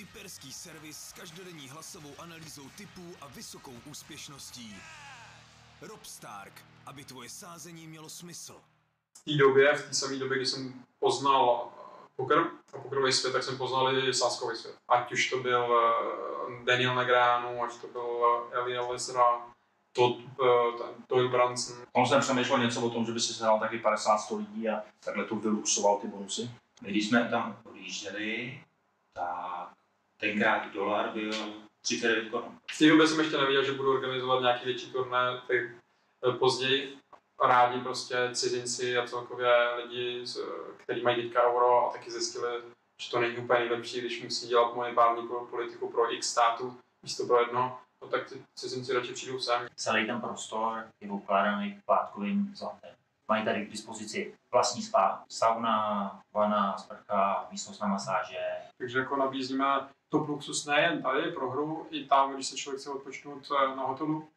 Typerský servis s každodenní hlasovou analýzou typů a vysokou úspěšností. Rob Stark, aby tvoje sázení mělo smysl. V té době, v té samé době, kdy jsem poznal eh, poker a pokerový svět, tak jsem poznal i sáskový svět. Ať už to byl eh, Daniel Negreanu, ať to byl eh, Elia Lesra, to, ten Doyle Branson. On jsem přemýšlel něco o tom, že by si sehnal taky 50-100 lidí a takhle to vyluxoval ty bonusy. My když jsme tam odjížděli, tak tenkrát dolar byl 39 korun. V té době jsem ještě nevěděl, že budu organizovat nějaký větší turné, tak později rádi prostě cizinci a celkově lidi, kteří mají teďka euro a taky zjistili, že to není úplně nejlepší, když musí dělat monetární politiku pro x států místo pro jedno, no tak ty cizinci radši přijdou sem. Celý ten prostor je ukládaný plátkovým zlatem. Mají tady k dispozici vlastní spa, sauna, vana, sprcha, místnost na masáže. Takže jako nabízíme top luxus nejen tady pro hru, i tam, když se člověk chce odpočnout eh, na hotelu.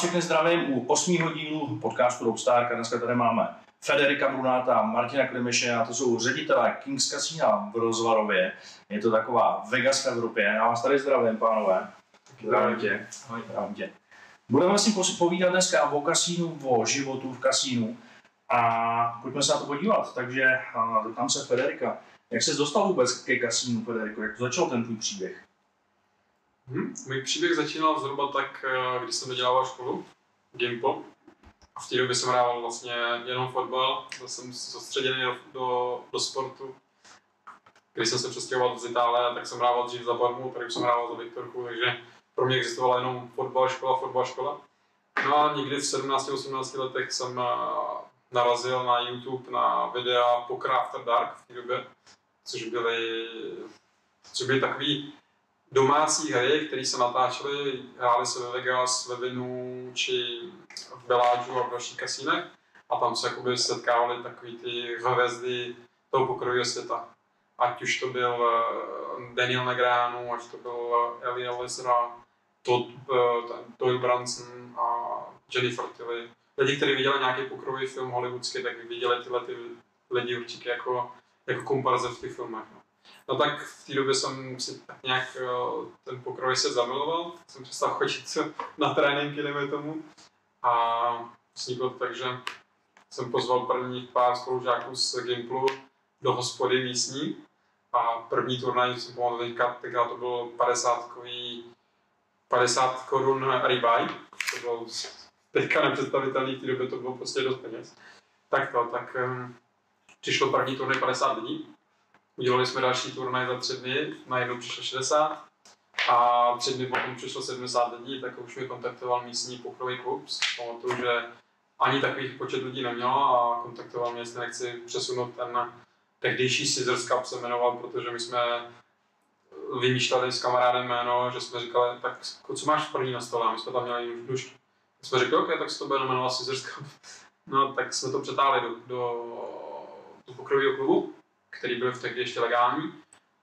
Všechny zdravím u osmého dílu podcastu Rockstar. Dneska tady máme Federika Brunáta, Martina Klimeše a to jsou ředitelé Kings Casina v Rozvarově. Je to taková Vegas v Evropě. Já vás tady zdravím, pánové. Zdravím tě. Zdravím tě. Budeme si povídat dneska o kasínu, o životu v kasínu a pojďme se na to podívat. Takže tam se Federika. Jak jsi dostal vůbec ke kasínu, Federiko? Jak to začal ten tvůj příběh? Hmm. Můj příběh začínal zhruba tak, eh, když jsem dodělával školu, Gimple. A v té době jsem hrával vlastně jenom fotbal, byl jsem soustředěný do, do, do sportu. Když jsem se přestěhoval z Itálie, tak jsem hrával dřív za Barmu, tady jsem hrával za Viktorku, takže pro mě existovala jenom fotbal, škola, fotbal, škola. No a někdy v 17-18 letech jsem eh, narazil na YouTube na videa Poker After Dark v té době, což byly, což byly takový domácí hry, které se natáčely, hrály se ve Vegas, ve Vinu či v Belážu a v dalších kasínech. A tam se jakoby setkávaly takový ty hvězdy toho pokrového světa. Ať už to byl eh, Daniel Negreanu, ať to byl eh, Elia Lesra, Todd, eh, Doyle Branson a Jennifer Tilly. Lidi, kteří viděli nějaký pokrový film hollywoodský, tak viděli tyhle ty lidi určitě jako, jako komparze v těch filmech. No. No tak v té době jsem si tak nějak ten pokroj se zamiloval, jsem přestal chodit na tréninky, dejme tomu. A vzniklo to tak, že jsem pozval prvních pár spolužáků z Gimplu do hospody místní a první turnaj jsem pomohl teďka, teďka to bylo 50 50 korun ribaj, to bylo teďka nepředstavitelný, v té době to bylo prostě dost peněz. Tak to, tak um, přišlo první turnaj 50 lidí Udělali jsme další turnaj za tři dny, najednou přišlo 60 a tři dny potom přišlo 70 lidí, tak už mi kontaktoval místní pokrový klub. Pamatuju, že ani takových počet lidí nemělo a kontaktoval mě, jestli nechci přesunout ten tehdejší Scissors Cup se jmenoval, protože my jsme vymýšleli s kamarádem jméno, že jsme říkali, tak co máš první na stole? A my jsme tam měli nůžky. jsme řekli, OK, tak se to bude jmenovat Scissors Cup. No, tak jsme to přetáhli do, do, do pokrového klubu který byl v tehdy ještě legální.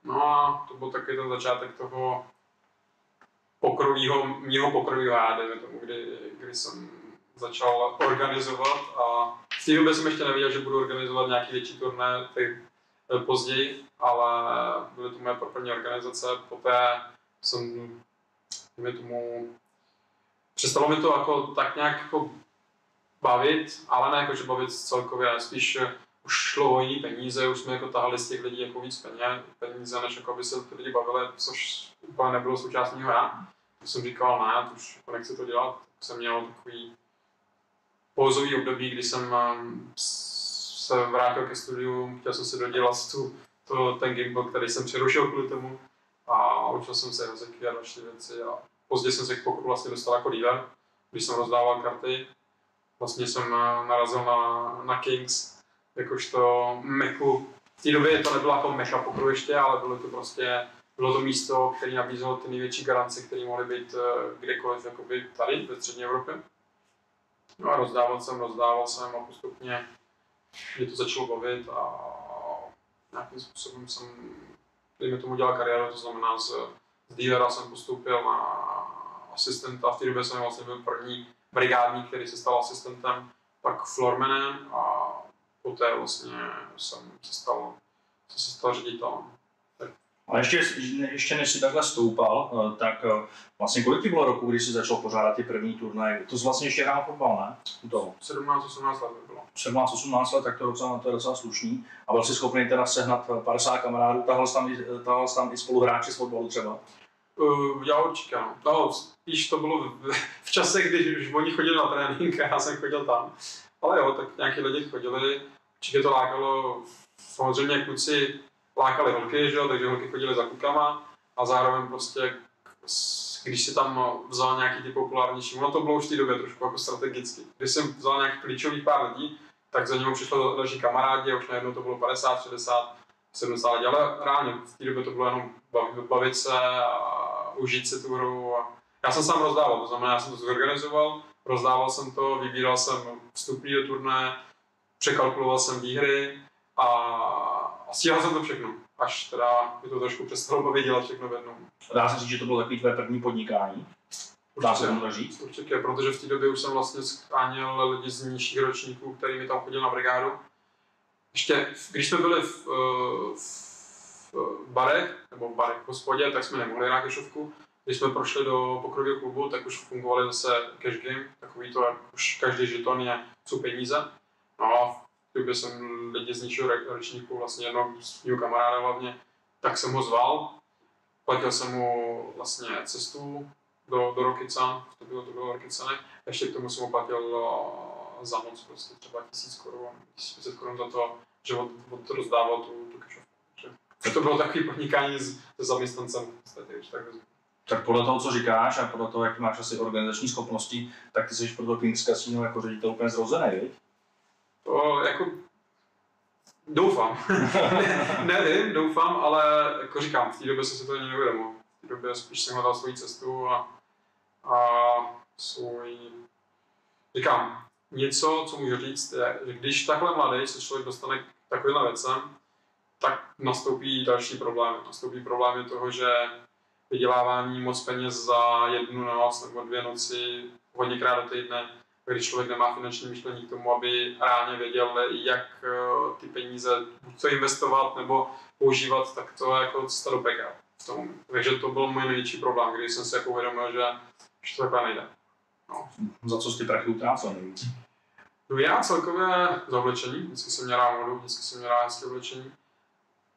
No a to byl taky ten začátek toho pokrovýho, mýho pokrovýho já, tomu, kdy, kdy jsem začal organizovat a té době jsem ještě nevěděl, že budu organizovat nějaký větší turné eh, později, ale byly to moje první organizace, poté jsem, mi tomu, přestalo mi to jako tak nějak jako bavit, ale ne jako, že bavit celkově, spíš už šlo o jiný peníze, už jsme jako tahali z těch lidí jako víc peněz, peníze, než jako by se ty lidi bavili, což úplně nebylo součástí já. To jsem říkal, ne, to už jako nechci to dělat. Jsem měl takový pouzový období, kdy jsem um, se vrátil ke studiu, chtěl jsem si dodělat tu, to, ten gimbal, který jsem přerušil kvůli tomu a učil jsem se jazyky a další věci a později jsem se k pokoru vlastně dostal jako dealer, když jsem rozdával karty. Vlastně jsem eh, narazil na, na Kings, jakožto meku. V té době to nebyla jako meka pokru ještě, ale bylo to prostě bylo to místo, které nabízelo ty největší garance, které mohly být eh, kdekoliv jakoby tady ve střední Evropě. No a rozdával jsem, rozdával jsem a postupně mě to začalo bavit a nějakým způsobem jsem, dejme tomu, dělal kariéru, to znamená z, z dealera jsem postoupil na asistenta, v té době jsem vlastně byl první brigádník, který se stal asistentem, pak floormanem a poté vlastně jsem se stal, jsem se stal ředitelem. A ještě, ještě než jsi takhle stoupal, eh, tak eh, vlastně kolik ti bylo roku, když jsi začal pořádat ty první turnaje? To jsi vlastně ještě hrál fotbal, ne? U toho. 17-18 let by bylo. 17-18 let, tak to je docela, to je docela slušný. A byl jsi schopný teda sehnat 50 kamarádů, tahal jsi tam, i- tahal jsi tam i spoluhráče z fotbalu třeba? Uh, já určitě, no. no. Spíš to bylo v, v čase, kdy už oni chodili na trénink a já jsem chodil tam. Ale jo, tak nějaký lidi chodili, určitě to lákalo, samozřejmě kluci lákali holky, že jo, takže holky chodili za klukama a zároveň prostě, když si tam vzal nějaký ty populárnější, ono to bylo už v té době trošku jako strategicky. Když jsem vzal nějaký klíčových pár lidí, tak za ním přišlo další kamarádi a už najednou to bylo 50, 60, 70 lidí, ale reálně v té době to bylo jenom bavit, bavit se a užít si tu hru. A já jsem sám rozdával, to znamená, já jsem to zorganizoval, rozdával jsem to, vybíral jsem vstupní do turné, překalkuloval jsem výhry a, a stíhal jsem to všechno. Až teda mi to trošku přestalo bavit dělat všechno v jednom. Dá se říct, že to bylo takový tvé první podnikání? Dá se tomu tak říct? Určitě, protože v té době už jsem vlastně scháněl lidi z nižších ročníků, který mi tam chodil na brigádu. Ještě, když jsme byli v, eh, v barech, nebo v barech v hospodě, tak jsme nemohli hrát kešovku. Když jsme prošli do pokrového klubu, tak už fungovaly zase cash game, takový to, jak už každý žeton je, jsou peníze. No a té době jsem lidi z nižšího ro- ročníku, vlastně jednoho z mého kamaráda hlavně, tak jsem ho zval. Platil jsem mu vlastně cestu do, do Rokycan, to bylo, to bylo Rokycany. Ještě k tomu jsem mu platil eh, za noc prostě třeba 1000 korun, 1500 korun za to, že od, od rozdával tu, tu kešovku. To bylo takový podnikání se zaměstnancem, v podstatě, když tak. Tak podle toho, co říkáš a podle toho, jak máš asi organizační schopnosti, tak ty jsi pro to Kings Casino jako ředitel úplně zrozený, viď? To jako doufám. ne, nevím, doufám, ale jako říkám, v té době jsem si to ani neuvědomil. V té době spíš jsem hledal svoji cestu a, a svůj... Říkám, něco, co můžu říct, je, že když takhle mladý se člověk dostane k takovým věcem, tak nastoupí další problémy. Nastoupí problémy toho, že vydělávání moc peněz za jednu noc nebo dvě noci hodněkrát do týdne když člověk nemá finanční myšlení k tomu, aby reálně věděl, jak eh, ty peníze buď to investovat nebo používat, tak to je jako cesta do pekel. v tom. Takže to byl můj největší problém, když jsem si jako uvědomil, že, že to takhle nejde. Za co jsi ty prachy utrácel nejvíc? No já celkově za oblečení, vždycky jsem měl rád modu, vždycky jsem měl rád hezké oblečení.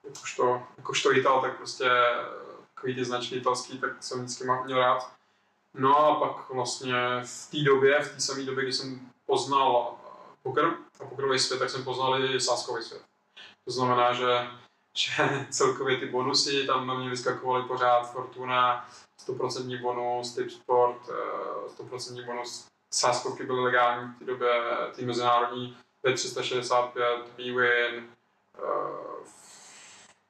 Jakožto, jakožto Ital, tak prostě takový ty značky italský, tak jsem vždycky měl rád. No a pak vlastně v té době, v té samé době, kdy jsem poznal eh, poker a pokerový svět, tak jsem poznal i sáskový svět. To znamená, že, že celkově ty bonusy tam na mě vyskakovaly pořád, Fortuna, 100% bonus, Tip Sport, eh, 100% bonus, sáskovky byly legální v té době, ty mezinárodní, B365, B-Win, uh,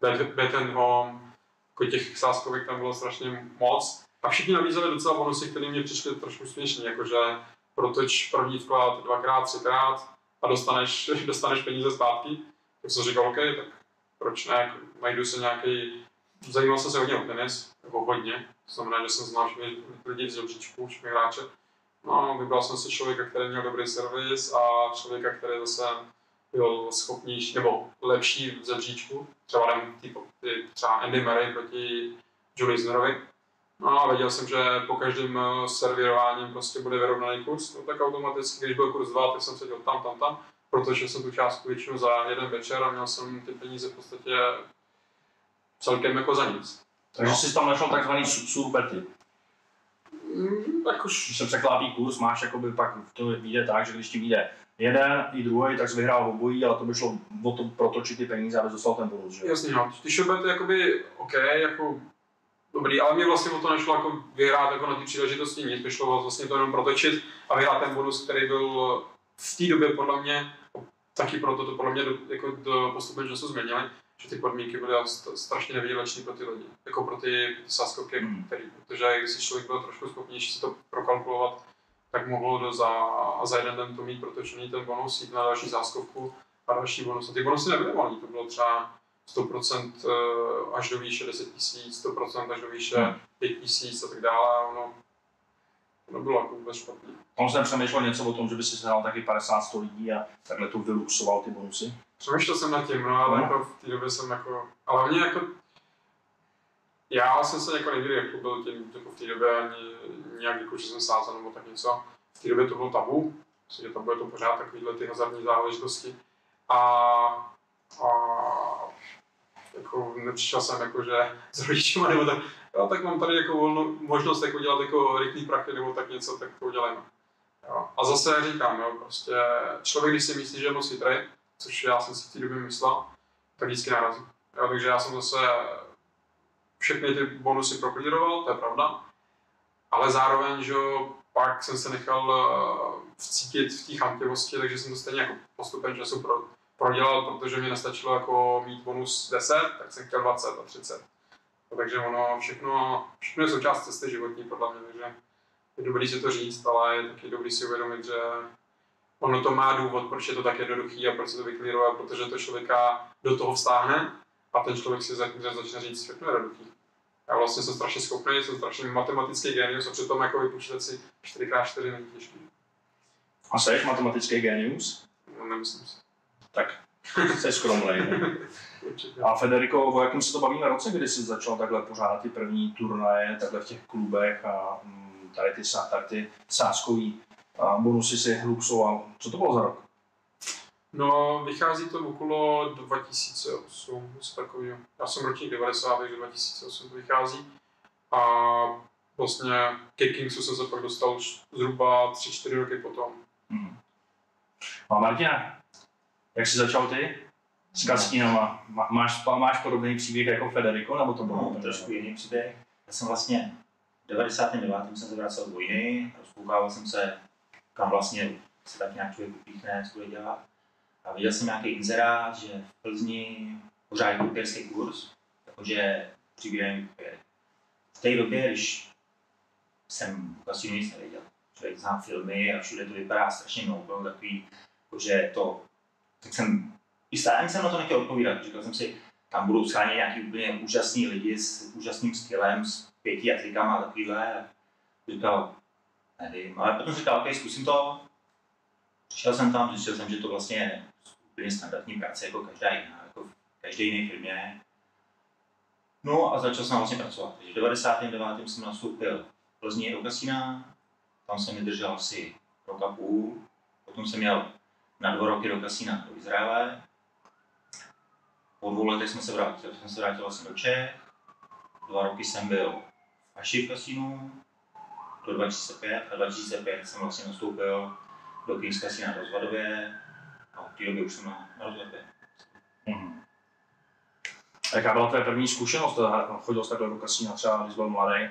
Bet, Bet and Home, jako těch sáskovek tam bylo strašně moc. A všichni nabízeli docela bonusy, které mě přišly trošku směšné, jakože protoč první vklad dvakrát, třikrát a dostaneš, dostaneš peníze zpátky. Tak jsem říkal, OK, tak proč ne, jako najdu se nějaký, zajímal jsem se hodně o tenis, jako hodně, to znamená, že jsem znal všechny lidi v žebříčku, všechny hráče. No, vybral jsem si člověka, který měl dobrý servis a člověka, který zase byl schopnější nebo lepší v žebříčku. Třeba typu, ty, třeba Andy Murray proti Julie Isnerovi. No a věděl jsem, že po každém eh, servírováním prostě bude vyrovnaný kurz, no tak automaticky, když byl kurz 2, tak jsem seděl tam, tam, tam, protože jsem tu částku většinou za jeden večer a měl jsem ty peníze v podstatě celkem jako za nic. Takže No. jsi tam našel takzvaný su- surbety. Mm, tak už Když se překlápí kurz, máš jakoby pak to vyjde tak, že když ti vyjde jeden i druhý, tak jsi vyhrál obojí, ale to by šlo o to protočit ty peníze, aby dostal ten bonus, že? Jasně, no. Ty showbety jakoby, OK, jako dobrý, ale mě vlastně o to nešlo jako vyhrát jako na ty příležitosti nic, by šlo vlastně to jenom protočit a vyhrát ten bonus, který byl v té době podle mě, taky proto to podle mě do, jako do postupem času změnili, že ty podmínky byly st- strašně nevýdělečné pro ty lidi, jako pro ty, sáskovky, Mm. který, protože když si člověk byl trošku schopnější si to prokalkulovat, tak mohl do za, za jeden den to mít protočený ten bonus, jít na další záskovku a další bonus. A ty bonusy nebyly malý, to bylo třeba 100% eh, až do výše 10 tisíc, 100% až do výše Hmm. 5 tisíc a tak dále. Ono, to nebylo jako vůbec špatný. On jsem přemýšlel něco o tom, že by si sehnal taky 50-100 lidí a takhle to vyluxoval ty bonusy. Přemýšlel jsem nad tím, no, ale No. jako v té době jsem jako, ale hlavně jako, já jsem se jako nikdy jako byl tím, jako v té době ani nějak jako, že jsem sázel nebo tak něco. V té době to bylo tabu, myslím, že tabu je to pořád takovýhle ty hazardní záležitosti. A, a jako nepřišel jsem jako, že s rodičima nebo tak, jo, tak mám tady jako volno, možnost jako dělat jako rychlý prachy nebo tak něco, tak to udělejme. Jo. A zase říkám, jo, prostě člověk, když si myslí, že je moc chytrý, což já jsem si v té době myslel, tak vždycky narazí. Jo, takže já jsem zase všechny ty bonusy proklíroval, to je pravda, ale zároveň, že pak jsem se nechal eh, vcítit v té chamtivosti, takže jsem to stejně jako postupem času pro, prodělal, protože mě nestačilo jako mít bonus 10, tak jsem chtěl 20 a 30. No, takže ono všechno, všechno je součást cesty životní podle mě, takže je dobrý si to říct, ale je taky dobrý si uvědomit, že ono to má důvod, proč je to tak jednoduchý a proč se to vyklíruje, protože to člověka do toho vstáhne a ten člověk si za- začne říct, všechno je jednoduchý. Já vlastně jsem strašně schopný, jsem strašně matematický genius a přitom jako vypočítat si 4x4 není těžký. A jsi matematický genius? No, nemyslím si. Tak jsi skromlej. A Federico, o jakém se to bavíme roce, kdy jsi začal takhle pořádat ty první turnaje, takhle v těch klubech a mm, tady ty, tady ty sáskový bonusy si hluxoval. Co to bylo za rok? No, vychází to okolo 2008, něco takového. Já jsem ročník 90, takže 2008 to vychází. A vlastně ke Kingsu jsem se pak dostal už zhruba 3-4 roky potom. Hmm. A Martina, jak jsi začal ty? S kasínama. Má- Máš, máš podobný příběh jako Federico, nebo to bylo? No, trošku jiný příběh. Já jsem vlastně v 99. jsem se vracel z vojny, rozkoukával jsem se, kam vlastně se tak nějak člověk upíchne, co bude dělat. A viděl jsem nějaký inzerát, že v Plzni pořád kupěrský kurz, takže přibírají kupěry. V té době, když jsem kasinu nic nevěděl, člověk zná filmy a všude to vypadá strašně mnoho, takový, že to, tak jsem, i stále jsem na to nechtěl odpovídat, říkal jsem si, tam budou schánět nějaký úplně úžasný lidi s úžasným stylem, s pěti jazykama a takovýhle. Říkal, nevím, ale potom říkal, ok, zkusím to. Přišel jsem tam, zjistil jsem, že to vlastně je úplně standardní práce, jako každá jiná, jako v každé jiné firmě. No a začal jsem vlastně pracovat. Takže v 99. jsem nastoupil v Plzni do kasína, tam jsem vydržel asi rok a půl. Potom jsem jel na dva roky do kasína do Izraele, po dvou letech jsme se vrátil, jsem se vrátil vlastně do Čech. Dva roky jsem byl v Aši v kasínu do 2005 a 2005 jsem vlastně nastoupil do Kings Casina na Rozvadově a od té doby už jsem na, na Rozvadově. Mhm. A Jaká byla tvoje první zkušenost? Chodil jsi takhle do kasína třeba, když byl mladý?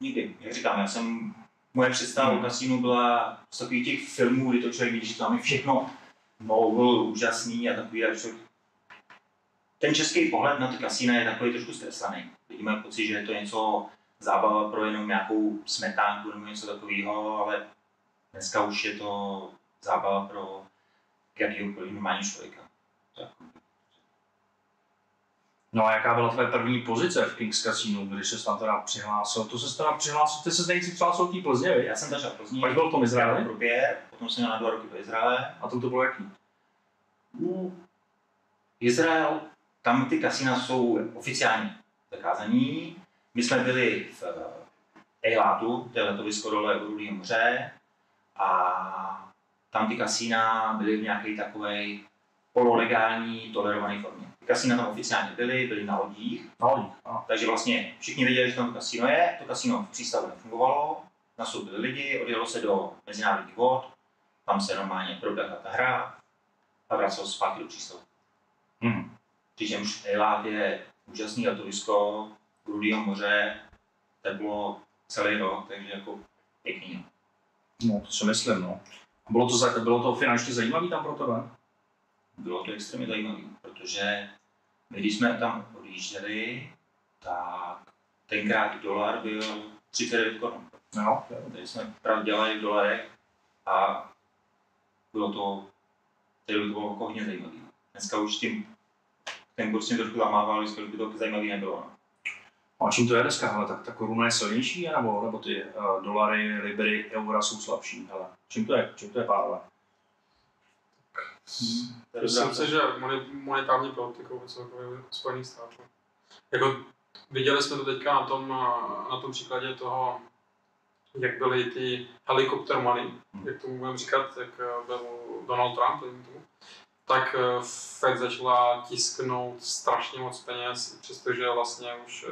Nikdy, jak říkám, já jsem, moje představa o kasínu byla z takových těch filmů, kdy to člověk vidí, že tam je všechno novel, úžasný a takový, a člověk ten český pohled na ty kasína je takový trošku zkreslený. Mají pocit, že je to něco zábava pro jenom nějakou smetánku nebo něco takového, ale dneska už je to zábava pro jakýhokoliv normální člověka. Tak. No a jaká byla tvoje první pozice v Kings Casino, když se tam teda přihlásil? To se teda přihlásil, ty se nejdřív přihlásil té Plzně? Já jsem začal v Plzni, Pak byl v tom Izraeli? v Rubě, potom jsem jel na dva roky do Izraele. A to to bylo jaký? Izrael, tam ty kasína jsou oficiálně zakázaný. My jsme byli v Eilátu, to je letovisko dole u Rudého moře, a tam ty kasína byly v nějaké takové pololegální, tolerované formě. Kasína tam oficiálně byly, byly na lodích, Na lodích. A. takže vlastně všichni věděli, že tam to kasíno je, to kasíno v přístavu nefungovalo, nastoupili lidi, odjelo se do mezinárodních vod, tam se normálně proběhla ta hra a vracelo se zpátky do přístavu. Mhm. Přičemž Eilat je úžasný letovisko, Rudýho moře teplo celý rok, takže jako pěkný. no. To si myslím, no. Bylo to, bylo to finančně zajímavé tam pro tebe? Bylo to extrémně zajímavé, protože my, když jsme tam odjížděli, tak tenkrát dolar byl 39 korun. Jo. Takže jsme právě dělali v dolarech a bylo to, tedy to bylo jako hodně zajímavé. Dneska už tím ten kurz mě trošku zamával, už by to zajímavé nebylo. No. A čím to je dneska? Hele, tak ta koruna je silnější, nebo, nebo ty uh, dolary, libry, eura jsou slabší? Hele, čím to je? Čím to je pánové? To je Myslím si, že monetární politikou celkově Spojených států. Jako viděli jsme to teďka na tom, eh, na tom příkladě toho, jak byly ty helikopter money, jak tomu budeme říkat, jak eh, byl Donald Trump, tomu, tak eh, Fed začala tisknout strašně moc peněz, přestože vlastně už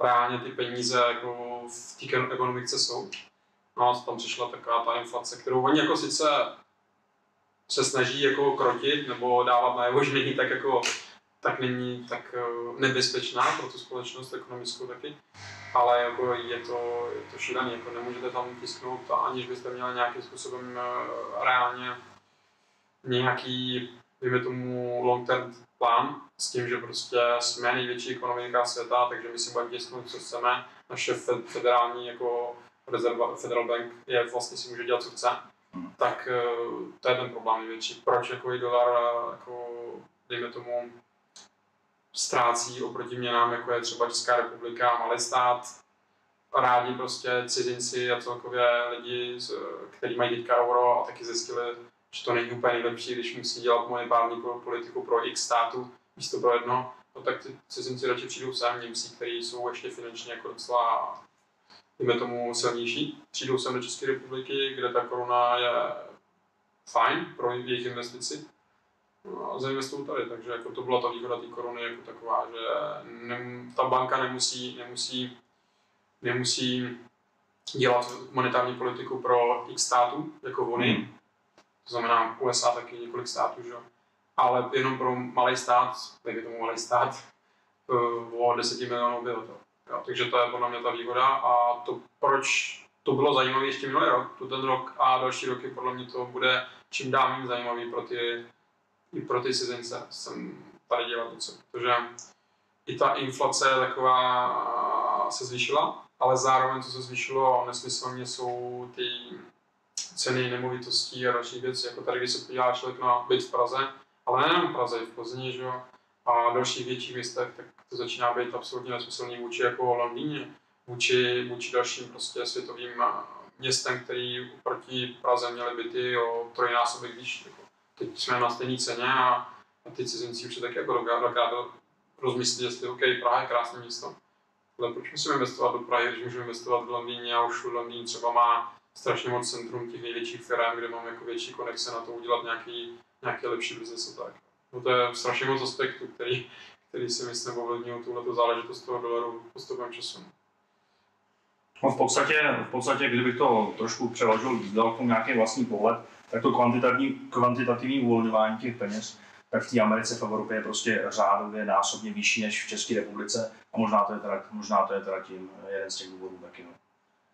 reálně ty peníze jako v té ekonomice jsou. No a tam přišla taková ta inflace, kterou oni jako sice se snaží jako krotit nebo dávat najevo, že není tak jako tak není tak eh, nebezpečná pro tu společnost ekonomickou taky, ale jako je to, je to šílený, jako nemůžete tam tisknout, aniž byste měli nějakým způsobem eh, reálně nějaký, dejme tomu, long term plán s tím, že prostě jsme největší ekonomika světa, takže my si budeme tisknout, co chceme. Naše fed, federální jako rezerva, Federal Bank je vlastně si může dělat, co chce. Hmm. Tak eh, to je ten problém největší. Proč jako i dolar, eh, jako, dejme tomu, ztrácí oproti měnám, jako je třeba Česká republika, malý stát, rádi prostě cizinci a celkově lidi, kteří mají teďka euro a taky zjistili, že to není úplně nejlepší, když musí dělat monetární po- politiku pro x států místo pro jedno, no tak ty cizinci radši přijdou sem, Němci, kteří jsou ještě finančně jako docela, dejme tomu, silnější, přijdou sem do České republiky, kde ta koruna je fajn pro jejich investici, No a zainvestují tady, takže jako to byla ta výhoda té koruny jako taková, že nem, ta banka nemusí, nemusí, nemusí dělat monetární politiku pro x států, jako Unii, Hmm. to znamená USA taky několik států, že? ale jenom pro malý stát, tak je tomu malý stát, eh, o 10 milionů obyvatel. Jo, takže to je podle mě ta výhoda. A to, proč to bylo zajímavé ještě minulý rok, to ten rok a další roky podle mě to bude čím dál méně zajímavý pro ty, i pro ty cizince. Jsem tady dělat něco, protože i ta inflace taková se zvýšila, ale zároveň co se zvýšilo nesmyslně jsou ty ceny nemovitostí a dalších věcí, jako tady, když se podívá člověk na byt v Praze, ale nejenom v Praze, i v Plzni, že jo, a dalších větších městech, tak to začíná být absolutně nesmyslný vůči jako Londýně, vůči, vůči dalším prostě světovým městem, který proti Praze měly byty o trojnásobek výš. Jako. Teď jsme na stejné ceně a, a ty cizinci už se taky jako dvakrát rozmyslí, jestli OK, Praha je krásné město. Ale proč musíme investovat do Prahy, když můžeme investovat v Londýně a už Londýn třeba má strašně moc centrum těch největších firm, kde máme jako větší konexe na to udělat nějaký, nějaký lepší biznes a tak. No to je strašně moc aspektů, který, který si myslím ovlivňují tuhle záležitost toho dolaru postupem času. No v podstatě, v podstatě, kdybych to trošku přeložil, dal k tomu nějaký vlastní pohled, tak to kvantitativní, kvantitativní uvolňování těch peněz, tak v té Americe v Evropě je prostě řádově násobně vyšší než v České republice a možná to je teda, možná to je teda tím jeden z těch důvodů taky. No.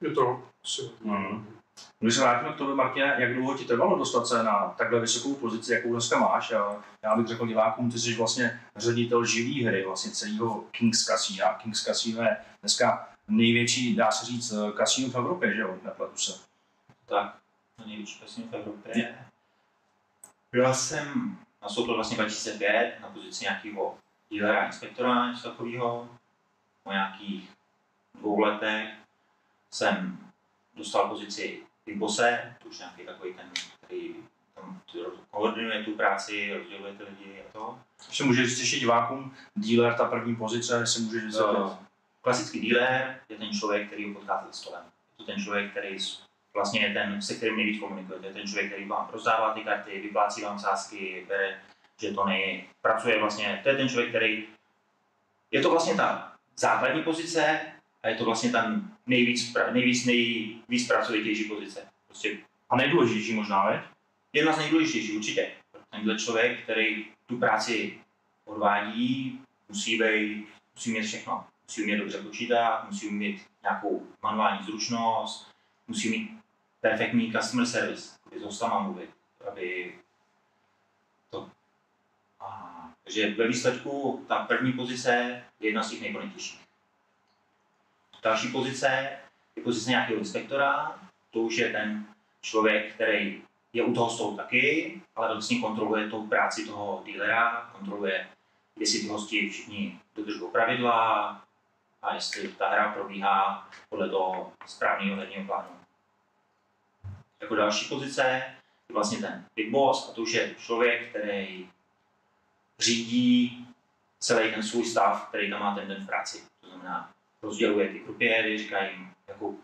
Je to asi. Mhm. Když se vrátíme k tomu, Martine, jak dlouho ti trvalo dostat se na takhle vysokou pozici, jakou dneska máš? A já bych řekl divákům, ty jsi vlastně ředitel živý hry, vlastně celého Kings Casino. Kings Casino je dneska největší, dá se říct, kasino v Evropě, že jo? Nepletu se. tak to největší kasino v Evropě. Byl jsem nastoupil vlastně 2005 na pozici nějakého dílera inspektora, něco takového. Po nějakých dvou letech jsem dostal pozici Big Bosse, to už nějaký takový ten, který tam koordinuje tu práci, rozděluje ty lidi a to. Ještě můžeš říct ještě divákům, dealer, ta první pozice, můžeš vysvětlit. Uh, klasický dealer je ten člověk, který ho potkáte za stolem. Je to ten člověk, který vlastně je ten, se kterým nejvíc komunikujete. Je ten člověk, který vám rozdává ty karty, vyplácí vám sázky, bere žetony, pracuje vlastně. To je ten člověk, který... Je to vlastně ta základní pozice a je to vlastně ta nejvíc, nejvíc, nejvíc pracovitější pozice. Prostě A nejdůležitější možná, veď? jedna z nejdůležitějších určitě. Tenhle člověk, který tu práci odvádí, musí být, musí mít všechno. musí umět dobře počítat, musí umět nějakou manuální zručnost, musí mít perfektní customer service, aby s hostama mluvit, aby to. A, takže ve výsledku ta první pozice je jedna z těch nejkonitějších. Další pozice je pozice nějakého inspektora, to už je ten člověk, který je u toho stolu taky, ale vlastně kontroluje tu práci toho dealera, kontroluje, jestli ty hosti všichni dodržují pravidla a jestli ta hra probíhá podle toho správného herního plánu. Jako další pozice je vlastně ten big boss a to už je člověk, který řídí celý ten svůj stav, který tam má ten den v práci. To znamená, rozděluje ty krupiéry, říká jim, jakou, uh,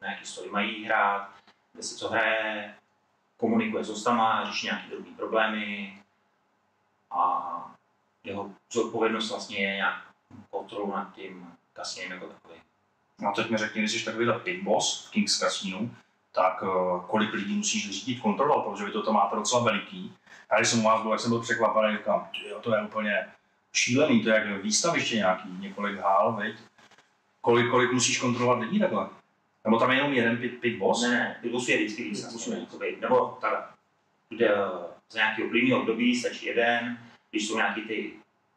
na jaký story mají hrát, kde se co hraje, komunikuje s hostama, řeší nějaké drobné problémy a jeho zodpovědnost vlastně je nějak kontrolu nad tím kasinem jako takový. A teď mi řekni, když jsi takový big boss v Kings Casino, tak uh, kolik lidí musíš řídit, kontrolovat, protože vy to máte docela veliký. A když jsem u vás byl, jak jsem byl překvapený, říkám, to je úplně šílený, to je jak výstaviště nějaký, několik hál, veď? Kolik, kolik musíš kontrolovat lidí takhle? Nebo tam je jenom jeden pit, pit boss? Ne, ne, ty bossů je vždycky víc. Víc. víc. Nebo takhle, kde za nějaký uplynulý období stačí jeden, když jsou nějaký ty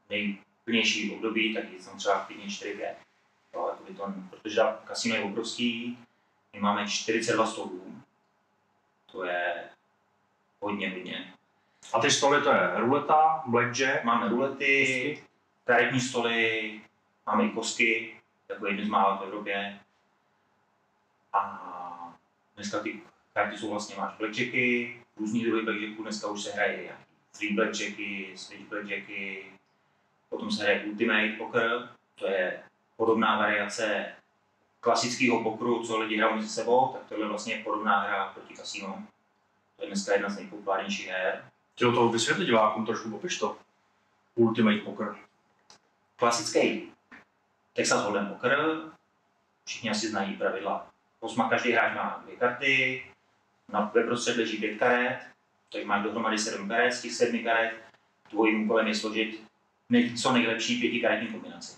nejplnější období, tak je tam třeba klidně 4 5 jo, jakoby to, protože ta kasino je obrovský, my máme 42 stolů, to je hodně, hodně. A ty stoly to je ruleta, blackjack, Máme rulety, karetní stoly, máme i kosky, jako jedny z mála v Evropě. A dneska ty karty jsou vlastně, máš blackjacky, různý druhy blackjacků, dneska už se hraje nějaký free blackjacky, switch blackjacky, potom se hraje ultimate poker, to je podobná variace klasického pokru, co lidi hrajou mezi sebou, tak tohle vlastně je podobná hra proti kasínu. To je dneska jedna z nejpopulárnějších her. Chtěl to vysvětlit divákům trošku, popiš to. Ultimate Poker. klasický Texas Hold'em poker, všichni asi znají pravidla. Osma každý hráč má dvě karty, na ve prostřed leží pět karet, takže máš dohromady sedm karet, z těch sedmi karet tvojím úkolem je složit nej, co nejlepší pětikaretní kombinaci.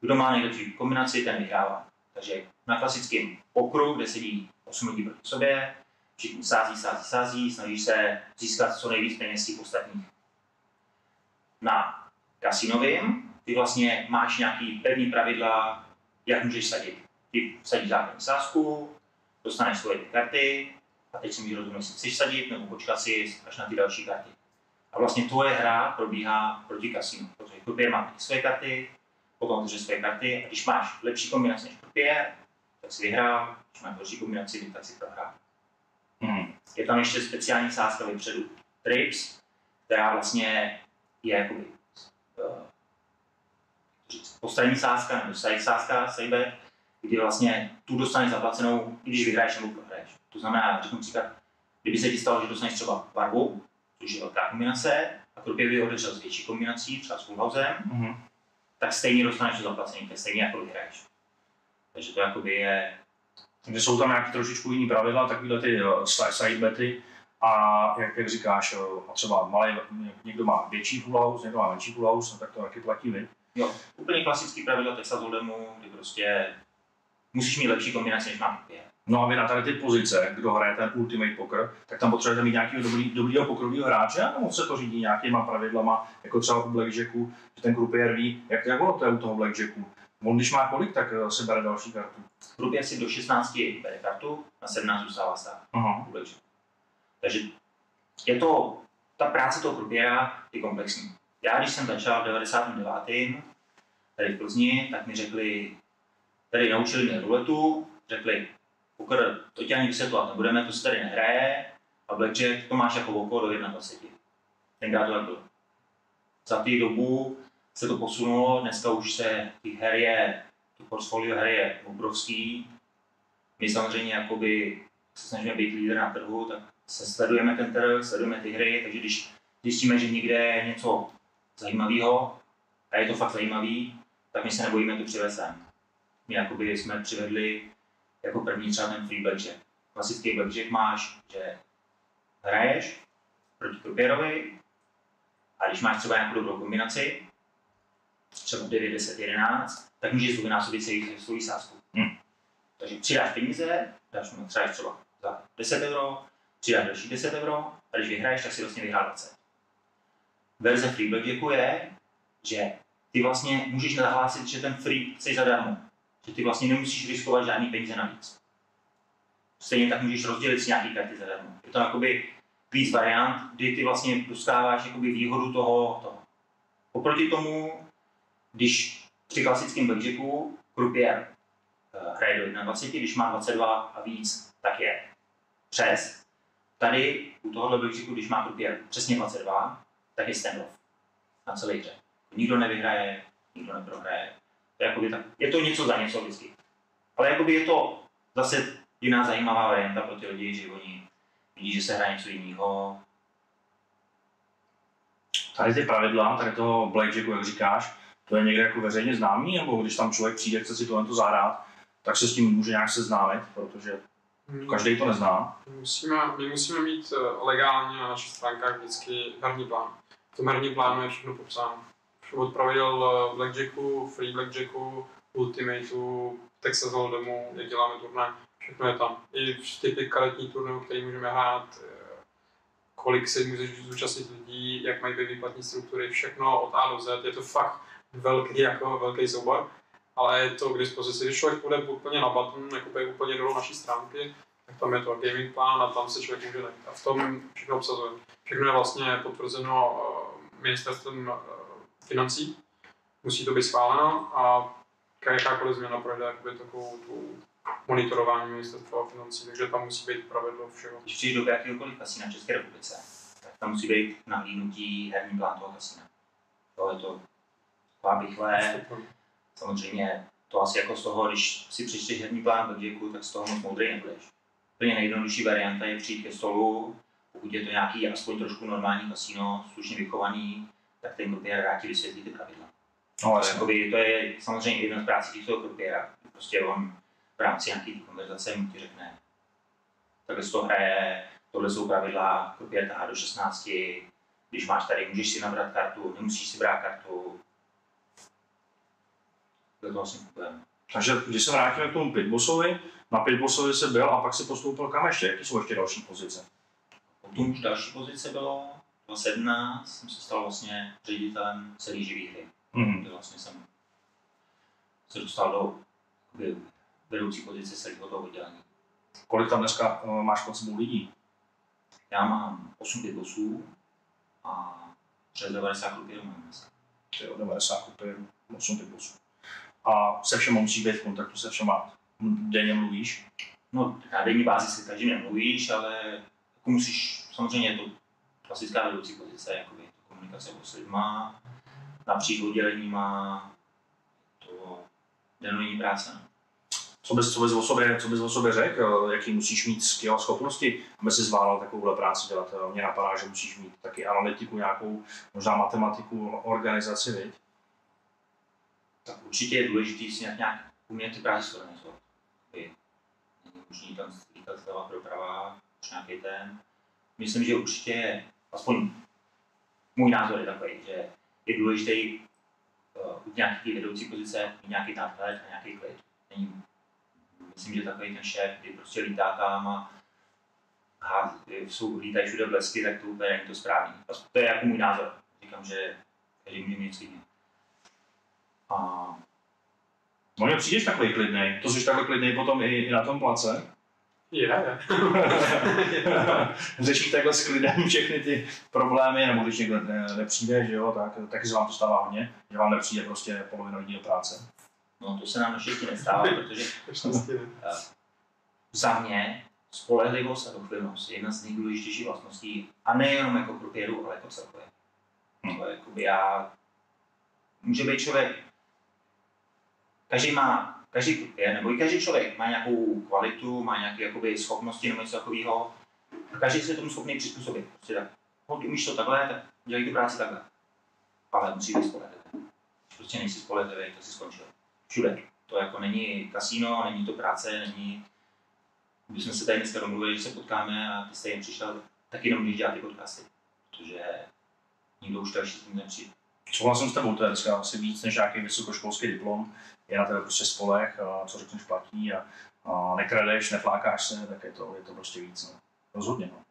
Kdo má nejlepší kombinaci, ten vyhrává. Takže na klasickém pokru, kde sedí 8 lidí proti sobě, všichni sází, sází, sází, snaží se získat co nejvíc peněz těch ostatních. Na kasinovým, ty vlastně máš nějaký pevný pravidla, jak můžeš sadit. Ty vsadíš základní sázku, dostaneš svoje ty karty a teď si můžeš rozhodnout, jestli chceš sadit nebo počkat si až na ty další karty. A vlastně tvoje hra probíhá proti kasinu, protože krupier má své karty, potom otevře své karty a když máš lepší kombinaci než krupier, tak si vyhrál, když máš horší kombinaci, tak si prohrál. Hmm. Je tam ještě speciální sázka vepředu, trips, která vlastně je jakoby uh, říct, postranní sázka nebo side sázka, bet, kdy vlastně tu dostaneš zaplacenou, i když vyhraješ nebo prohraješ. To znamená, řeknu příklad, kdyby se ti stalo, že dostaneš třeba barvu, což je velká kombinace, a Krupě by odešel s větší kombinací, třeba s fullhousem, Mhm. tak stejně dostaneš to je stejně jako vyhraješ. Takže to jakoby je Takže jsou tam nějaké trošičku jiný pravidla, takovéhle ty eh, si- side bety. A jak, jak říkáš, eh, a třeba malý, někdo má větší full house, někdo má menší full house, no tak to taky platí, vy. Jo, úplně klasický pravidlo Texas Hold'emu, kdy prostě musíš mít lepší kombinaci, než má Krupě. No a vy na tady ty pozice, kdo hraje ten Ultimate Poker, tak tam potřebujete mít nějakého dobrý, dobrýho pokrového hráče, nebo se to řídí nějakýma pravidlama, jako třeba u Blackjacku, že ten krupier ví, jak, jak ono to je u toho Blackjacku. On když má kolik, tak eh, si bere další kartu. Krupě si do 16 bere kartu, na 17 zůstává stát. Aha. vůbec. Takže je to, ta práce toho krupiera je komplexní. Já, když jsem začal v 99. tady v Plzni, tak mi řekli, tady naučili mě ruletu, řekli, poker, to tě ani vysvětlovat nebudeme, to se tady nehraje, a blackjack to máš jako oko do 21. Tenkrát to tak bylo. Za té dobu se to posunulo, dneska už se těch her je, to portfolio her je obrovský. My samozřejmě jakoby se snažíme být lídr na trhu, tak se sledujeme ten trh, sledujeme ty hry, takže když zjistíme, že někde je něco zajímavého a je to fakt zajímavý, tak my se nebojíme to přivést sem. My jakoby jsme přivedli jako první třeba ten free blackjack. Klasický blackjack máš, že hraješ proti krupěrovi a když máš třeba nějakou dobrou kombinaci, třeba 9, 10, 11, tak můžeš zdvojnásobit celý svůj sázku. Hmm. Takže přidáš peníze, dáš mu třeba třeba za 10 euro, přidáš další 10 euro a když vyhraješ, tak si vlastně vyhrál 20. Verze free blackjacku je, že ty vlastně můžeš nahlásit, že ten free chceš zadarmo. Že ty vlastně nemusíš riskovat žádný peníze navíc. Stejně tak můžeš rozdělit si nějaký karty zadarmo. Je to jakoby víc variant, kdy ty vlastně dostáváš jakoby výhodu toho, toho. Oproti tomu, když při klasickém blackjacku krupier uh, hraje do 21, když má 22 a víc, tak je přes. Tady u tohohle blackjacku, když má krupier přesně 22, tak je standoff na celé hře. Nikdo nevyhraje, nikdo neprohraje. To je, jakoby tak, je to něco za něco vždycky. Ale jakoby je to zase jiná zajímavá varianta pro ty lidi, že oni vidí, že se hraje něco jiného. Tady ty pravidla, tady toho blackjacku, jak říkáš, to je někde jako veřejně známý, nebo když tam člověk přijde, chce si tohle zahrát, tak se s tím může nějak seznámit, protože každý to nezná. My musíme, my musíme mít eh, legálně na našich stránkách vždycky herní plán. V tom herní plánu je všechno popsáno. Od pravidel eh, Blackjacku, Free Blackjacku, Ultimateu, Texas Hold'emu, jak děláme turnaj, všechno je tam. I typy karetní turnajů, který můžeme hrát, eh, kolik se může zúčastnit lidí, jak mají být výplatní struktury, všechno od A do Z. Je to fakt velký, jako velký soubor, ale je to k dispozici. Když člověk půjde úplně na button, jako by úplně dolů naší stránky, tak tam je to gaming plán a tam se člověk může najít. A v tom všechno obsazujeme. Všechno je vlastně potvrzeno eh, ministerstvem eh, financí, musí to být schváleno a jakákoliv změna projde jakoby takovou tu monitorování ministerstva financí, takže tam musí být pravidlo všeho. Když přijdeš do jakéhokoliv kasína v České republice, tak tam musí být nahlídnutí herní plán toho kasína. To je to rychlé. Samozřejmě to asi jako z toho, když si přečteš herní plán Blackjacku, tak z toho moc moudrý nebudeš. Úplně nejjednodušší varianta je přijít ke stolu, pokud je to nějaký aspoň trošku normální kasíno, slušně vychovaný, tak ten grupiér rád ti vysvětlí ty pravidla. No, To, jakoby, to je samozřejmě jedna z práci těchto grupiéra. Prostě on v rámci nějaké konverzace mu ti řekne, takhle to hraje, tohle jsou pravidla, grupiér tahá do 16, když máš tady, můžeš si nabrat kartu, nemusíš si brát kartu. To je vlastně funguje. Takže když se vrátíme k tomu pitbossovi, na pitbossovi se byl a pak si postoupil kam ještě? Jaký jsou ještě další pozice? Potom už další pozice bylo, 2017 jsem se stal vlastně ředitelem celý živý hry. Mhm. kde vlastně jsem se dostal do vedoucí pozice celého toho oddělení. Kolik tam dneska uh, máš pod sebou lidí? Já mám 8 pitbossů a přes 90 klubů mám dneska. Ty jo, 90 kupy, 8 pitbossů. A se všema musí být v kontaktu se všema. Denně mluvíš? No, na denní bázi si každým nemluvíš, ale jako musíš, samozřejmě je to klasická vedoucí pozice, jakoby komunikace s lidma, napříč odděleníma, to denní práce. No. Co bys, co bys, o, sobě, co bys o sobě řekl, jaký musíš mít skill a schopnosti, aby si zvládal takovouhle práci dělat. Mně napadá, že musíš mít taky analytiku, nějakou, možná matematiku, organizaci, viď? Tak určitě je důležité si nějak, nějak umět ty práce zorganizovat. Není možný tam lítat zleva proprava, už nějaký ten. Myslím, že určitě aspoň můj názor je takový, že je důležité uh, u nějaké vedoucí pozice mít nějaký nadhled a nějaký klid. Není, myslím, že takový ten šéf, kdy prostě lítá tam a hází, jsou, lítají všude blesky, tak to úplně není to správný. To je jako můj názor. Říkám, že každý může mít jiného. A No mně přijdeš takový klidnej. To jsi takhle klidnej potom i, i na tom place. Je, je. Řešíš takhle s klidem všechny ty problémy, nebo když někdo ne, nepřijde, že jo, tak taky se vám to stává hodně, že vám nepřijde prostě polovina lidí do práce. No to se nám naštěstí nestává, protože ne. za mě spolehlivost a dochvilnost je jedna z nejdůležitějších vlastností a nejenom jako krupěru, ale jako celkově. Hmm. To je jakoby já, může být člověk, každý má, každý nebo i každý člověk má nějakou kvalitu, má nějaké jakoby, schopnosti nebo něco takového. A každý se tomu schopný přizpůsobit. Prostě tak, ty umíš to takhle, tak dělej tu práci takhle. Ale musí být spolehlivý. Prostě nejsi spolehlivý, tak si skončil. Všude. To jako není kasíno, není to práce, není... Když jsme se tady dneska domluvili, že se potkáme a ty jste jen přišel, tak jenom když dělat ty podcasty. Protože nikdo už další s tím nepřijde. Souhlasím s tebou, to je dneska asi víc než nějaký vysokoškolský diplom. Je na tebe prostě spolech, co řekneš platí a, a nekradeš, neflákáš se, tak je to, je to prostě víc. No. Rozhodně. No.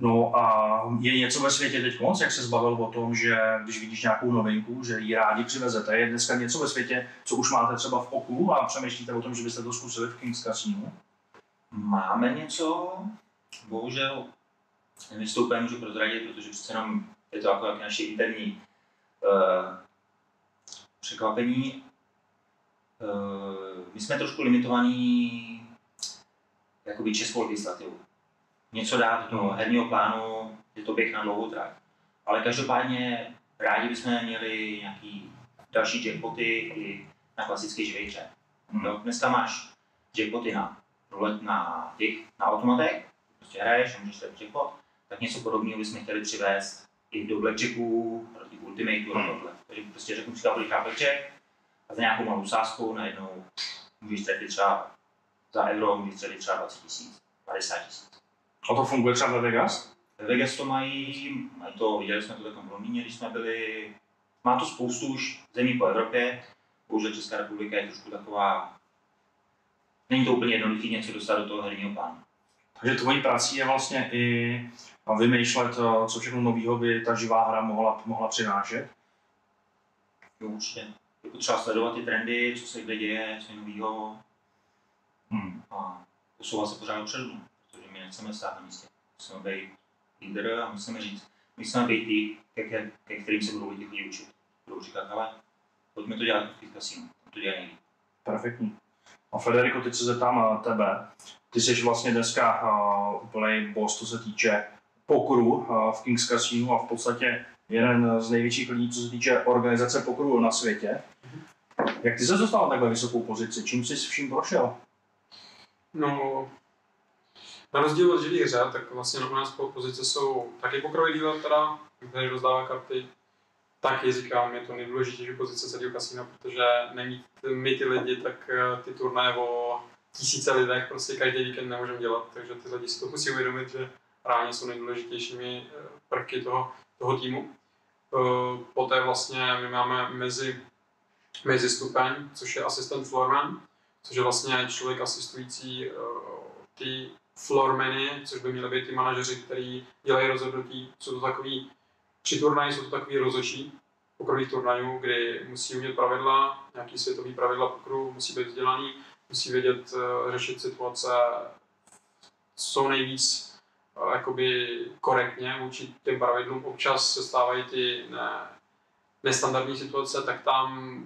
No a je něco ve světě teď moc, jak se zbavil o tom, že když vidíš nějakou novinku, že ji rádi přivezete, je dneska něco ve světě, co už máte třeba v oku a přemýšlíte o tom, že byste to zkusili v Kings Casino? Máme něco, bohužel nevystoupím, můžu prozradit, protože přece jenom je to jako naše interní překvapení. Uh, my jsme trošku limitovaní jakoby českou legislativou. Něco dát do herního plánu, je to běh na dlouhou trať. Ale každopádně rádi bychom měli nějaký další jackpoty i na klasické živé hře. Hmm. Dneska máš jackpoty na roulette na těch, na automatech, prostě hraješ a můžeš dát jackpot, tak něco podobného bychom chtěli přivést i do blackjacků, ultimate hmm. tohle. Takže prostě řeknu příklad, kolik blackjack a za nějakou malou sázku najednou můžeš trefit třeba za euro, můžeš trefit třeba 20 tisíc, 50 tisíc. A to funguje třeba ve Vegas? Ve Vegas to mají, mají to, viděli jsme to takom v Londýně, když jsme byli, má to spoustu už zemí po Evropě, bohužel Česká republika je trošku taková, není to úplně jednoduché něco dostat do toho herního plánu. Takže tvojí prací je vlastně i vymýšlet, eh, co všechno nového by ta živá hra mohla, mohla přinášet? Jo, určitě. Je potřeba sledovat ty trendy, co se kde děje, co je nového. Hmm. A posouvat se pořád dopředu, protože my nechceme stát na místě. Musíme být lídr a musíme říct, my chceme být ty, ke, ke, ke kterým se budou lidi chodit učit. Budou říkat, ale pojďme to dělat v kasinu, to dělá nejlíp. Perfektní. A Federico, teď se zeptám na tebe. Ty jsi vlastně dneska uh, úplný boss, co se týče pokru uh, v Kings Casino a v podstatě jeden z největších lidí, co se týče organizace pokru na světě. Jak ty se dostal na takhle vysokou pozici? Čím jsi vším prošel? No, na rozdíl od živých hře, tak vlastně u nás pozice jsou taky pokrový díl, teda, který rozdává karty, taky říkám, je to nejdůležitější pozice celého kasína, protože není my ty lidi, tak eh, ty turnaje o tisíce lidech prostě každý víkend nemůžeme dělat, takže ty lidi si to musí uvědomit, že ráně jsou nejdůležitějšími eh, prvky toho, toho týmu. Eh, poté vlastně my máme mezi, mezi stupeň, což je asistent floorman, což je vlastně člověk asistující ty floormany, což by měly být ty manažeři, kteří dělají rozhodnutí. Jsou to takový, při turnaji jsou to takový rozočí pokrových turnajů, kdy musí umět pravidla, nějaký světový pravidla pokru, musí být vzdělaný, musí vědět řešit situace co nejvíc jakoby korektně vůči těm pravidlům. Občas se stávají ty ne, nestandardní situace, tak tam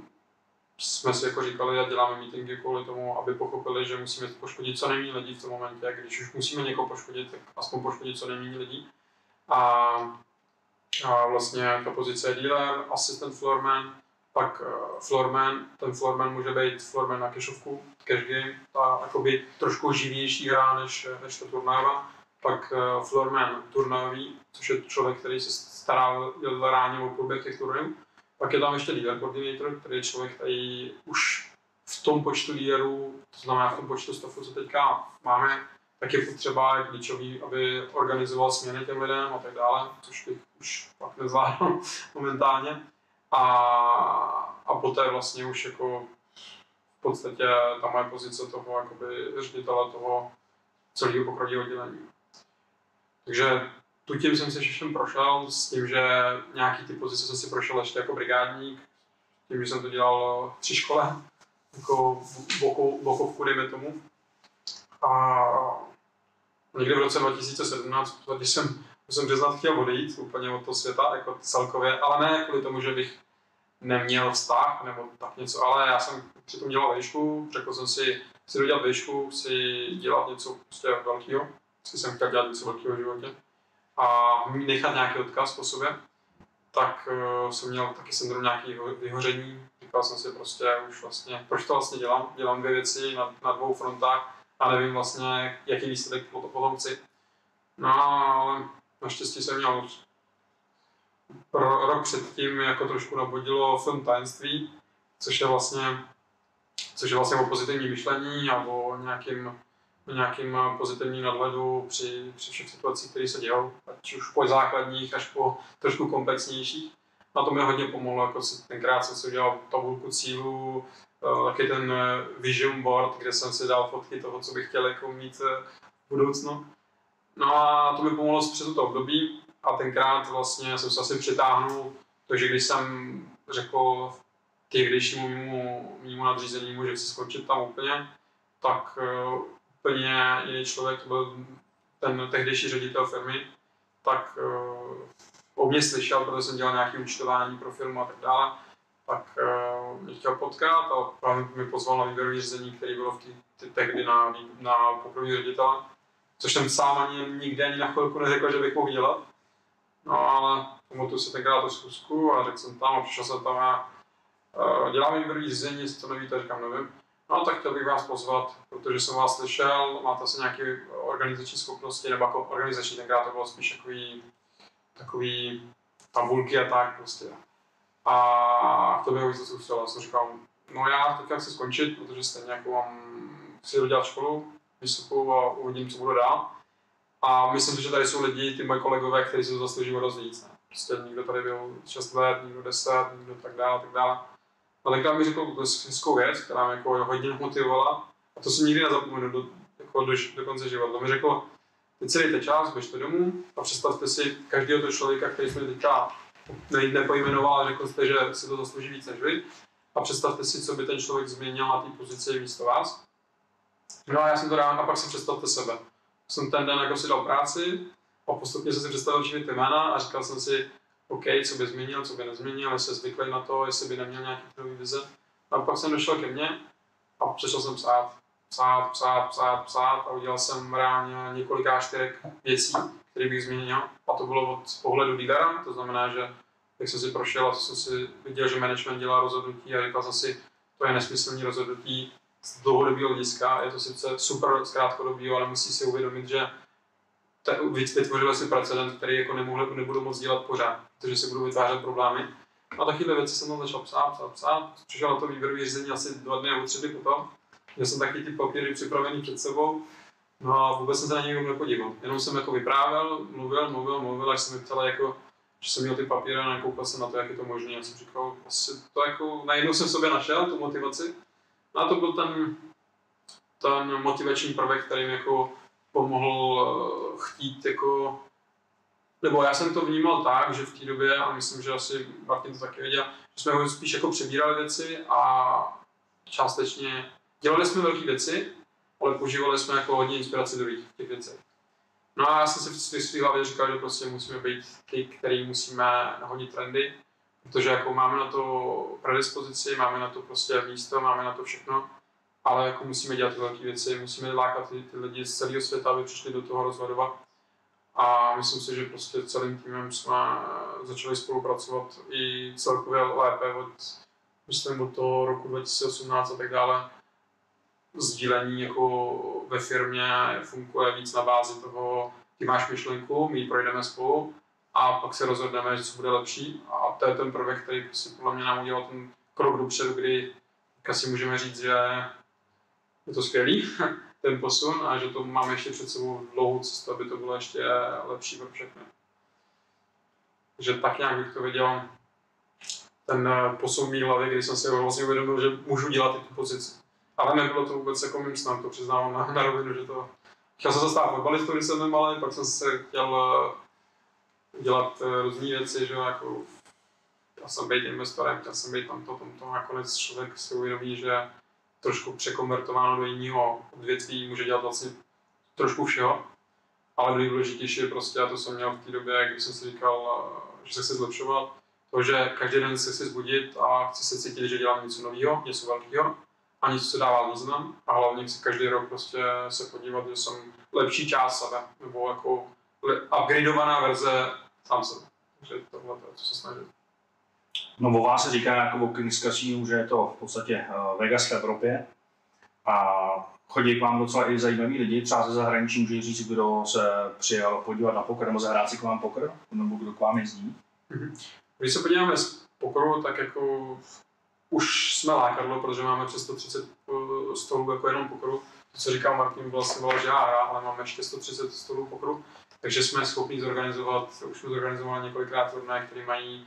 jsme si jako říkali a děláme meetingy kvůli tomu, aby pochopili, že musíme poškodit co nejméně lidí v tom momentě. Když už musíme někoho poškodit, tak aspoň poškodit co nejméně lidí. A, a vlastně ta pozice je dealer, assistant floorman, pak uh, floorman, ten floorman může být floorman na kešovku, cash game, ta jakoby trošku živější hra než, než ta turnajová. Pak uh, floorman turnajový, což je člověk, který se stará ráně o průběh těch turnajů. Pak je tam ještě leader coordinator, který je člověk, který už v tom počtu líderů, to znamená v tom počtu stavu, co teďka máme, tak je potřeba klíčový, aby organizoval směny těm lidem a tak dále, což bych už pak nezvládl momentálně. A, a poté vlastně už jako v podstatě ta moje pozice toho jakoby ředitele toho celého pokroví oddělení. Takže tu tím jsem se všem prošel s tím, že nějaký ty pozice jsem si prošel ještě jako brigádník, tím, že jsem to dělal při škole, jako bokou, bokovku, dejme tomu. A někdy v roce 2017, když jsem, jsem přiznat chtěl odejít úplně od toho světa, jako celkově, ale ne kvůli tomu, že bych neměl vztah nebo tak něco, ale já jsem přitom dělal výšku, řekl jsem si, si dodělat výšku, si dělat něco prostě velkého, si jsem chtěl dělat něco velkého v životě a nechat nějaký odkaz po sobě, tak uh, jsem měl taky syndrom nějaký vyhoření. Říkal jsem si prostě už vlastně, proč to vlastně dělám? Dělám dvě věci na, na dvou frontách a nevím vlastně, jaký výsledek potom chci. No ale naštěstí jsem měl pro, rok předtím jako trošku nabudilo film tajemství, což je vlastně což je vlastně o pozitivní myšlení a o nějakým nějakým eh, pozitivním nadhledu při, při všech situacích, které se dějou, ať už po základních až po trošku komplexnějších. Na to mi hodně pomohlo, jako si, tenkrát jsem si udělal tabulku cílů, uh, taky ten uh, vision board, kde jsem si dal fotky toho, co bych chtěl jako mít v budoucnu. No a to mi pomohlo přes to období a tenkrát vlastně jsem se asi přitáhnul, takže když jsem řekl tehdejšímu mimo, mimo nadřízenému, že chci skončit tam úplně, tak úplně jiný člověk, to byl ten tehdejší ředitel firmy, tak uh, o mě slyšel, protože jsem dělal nějaké účtování pro firmu a tak dále, tak uh, mě chtěl potkat a právě mi pozval na výběrové řízení, který bylo v tý, tehdy na, na pokrovní ředitele, což jsem sám ani nikdy ani na chvilku neřekl, že bych mohl dělat. No ale pamatuju si tenkrát tu zkusku a řekl jsem tam a přišel jsem tam a uh, dělám výběrový řízení, jestli to nevíte, říkám, nevím. No tak chtěl bych vás pozvat, protože jsem vás slyšel, máte asi nějaké organizační schopnosti, nebo jako organizační, tenkrát to bylo spíš takový, takový tabulky a tak prostě. A chtěl bych víc soustředit. Já jsem říkal, no já teďka chci skončit, protože stejně jako mám, chci dodělat školu vysokou a uvidím, co budu dál. A myslím si, že tady jsou lidi, ty moje kolegové, kteří si to zaslouží o. Ne? Prostě někdo tady byl 6 let, někdo 10, někdo tak dále, tak dále. Tenkrát mi řekl hezkou věc, která mě jako hodně motivovala. A to si nikdy nezapomenu do, jako do, do konce života. Mi řekl, teď si dejte čas, běžte domů a představte si každého toho člověka, který jsme teďka ne, nepojmenoval, řekl jste, že si to zaslouží víc než vy. A představte si, co by ten člověk změnil na té pozici místo vás. No a já jsem to dal, a pak si představte sebe. Jsem ten den jako si dal práci a postupně jsem si představil všechny ty jména a říkal jsem si, OK, co by změnil, co by nezměnil, jestli zvyklý na to, jestli by neměl nějaký nový vize. A pak jsem došel ke mně a přešel jsem psát, psát, psát, psát, psát a udělal jsem reálně několik čtyřek věcí, které bych změnil. A to bylo od pohledu lídera, to znamená, že jak jsem si prošel a jsem si viděl, že management dělá rozhodnutí a říkal jsem si, to je nesmyslný rozhodnutí z dlouhodobého hlediska, je to sice super z krátkodobého, ale musí si uvědomit, že vytvořili si precedent, který jako nemohli, nebudou moc dělat pořád, protože si budou vytvářet problémy. A takovéhle věci jsem tam začal psát, psát, psát. Přišel na to výběrové řízení asi dva dny nebo tři dny potom. Měl jsem taky ty papíry připravený před sebou. No a vůbec jsem se na něj nepodíval. Jenom jsem jako vyprávěl, mluvil, mluvil, mluvil, až jsem mi ptal jako, že jsem měl ty papíry a nakoupil jsem na to, jak je to možné. Já jsem říkal, asi to jako, najednou jsem v sobě našel tu motivaci. No a to byl ten, ten motivační prvek, který mi jako pomohl eh, chtít jako nebo já jsem to vnímal tak, že v té době, a myslím, že asi Martin to taky věděl, že jsme spíš jako přebírali věci a částečně dělali jsme velké věci, ale používali jsme jako hodně inspiraci druhých v těch věcech. No a já jsem si v své hlavě říkal, že prostě musíme být ty, který musíme nahodit trendy, protože jako máme na to predispozici, máme na to prostě místo, máme na to všechno ale jako musíme dělat ty velké věci, musíme lákat ty, ty lidi z celého světa, aby přišli do toho rozhodovat. A myslím si, že prostě celým týmem jsme začali spolupracovat i celkově lépe od, myslím, od toho roku 2018 a tak dále. Sdílení jako ve firmě funguje víc na bázi toho, ty máš myšlenku, my ji projdeme spolu a pak se rozhodneme, co bude lepší. A to je ten prvek, který prostě podle mě nám udělal ten krok dopředu, kdy asi můžeme říct, že je to skvělý, ten posun a že to máme ještě před sebou dlouhou cestu, aby to bylo ještě lepší pro všechny. Takže tak nějak bych to viděl, ten eh, posun mý hlavy, kdy jsem si vlastně uvědomil, že můžu dělat i tu pozici. Ale nebylo to vůbec jako mým snem, to přiznávám na, na rovinu, že to... Chtěl jsem se stát fotbalistou, když jsem byl malý, pak jsem se chtěl eh, dělat eh, různé věci, že jako chtěl jsem být investorem, chtěl jsem být tamto, tamto, nakonec člověk si uvědomí, že trošku překonvertováno do jiného odvětví, může dělat vlastně trošku všeho, ale nejdůležitější je prostě, a to jsem měl v té době, když jsem si říkal, že se chci zlepšovat, to, že každý den se chci zbudit a chci se cítit, že dělám něco nového, něco velkého a něco se dává význam a hlavně chci každý rok prostě se podívat, že jsem lepší část sebe, nebo jako upgradeovaná verze sám sebe. Takže tohle to, co se snažím. No o vás se říká jako o Kings Casino, že je to v podstatě eh, Vegas v Evropě a chodí k vám docela i zajímaví lidi, třeba ze zahraničí může říct, kdo se přijel podívat na poker nebo zahrát si k vám poker, nebo kdo k vám jezdí. Mm-hmm. Když se podíváme z pokoru, tak jako už jsme lákadlo, protože máme přes 130 eh, stolů jako jenom pokoru. To, co říkal Martin, vlastně bylo, že já ale máme ještě 130 stolů pokoru, takže jsme schopni zorganizovat, už jsme zorganizovali několikrát turné, které mají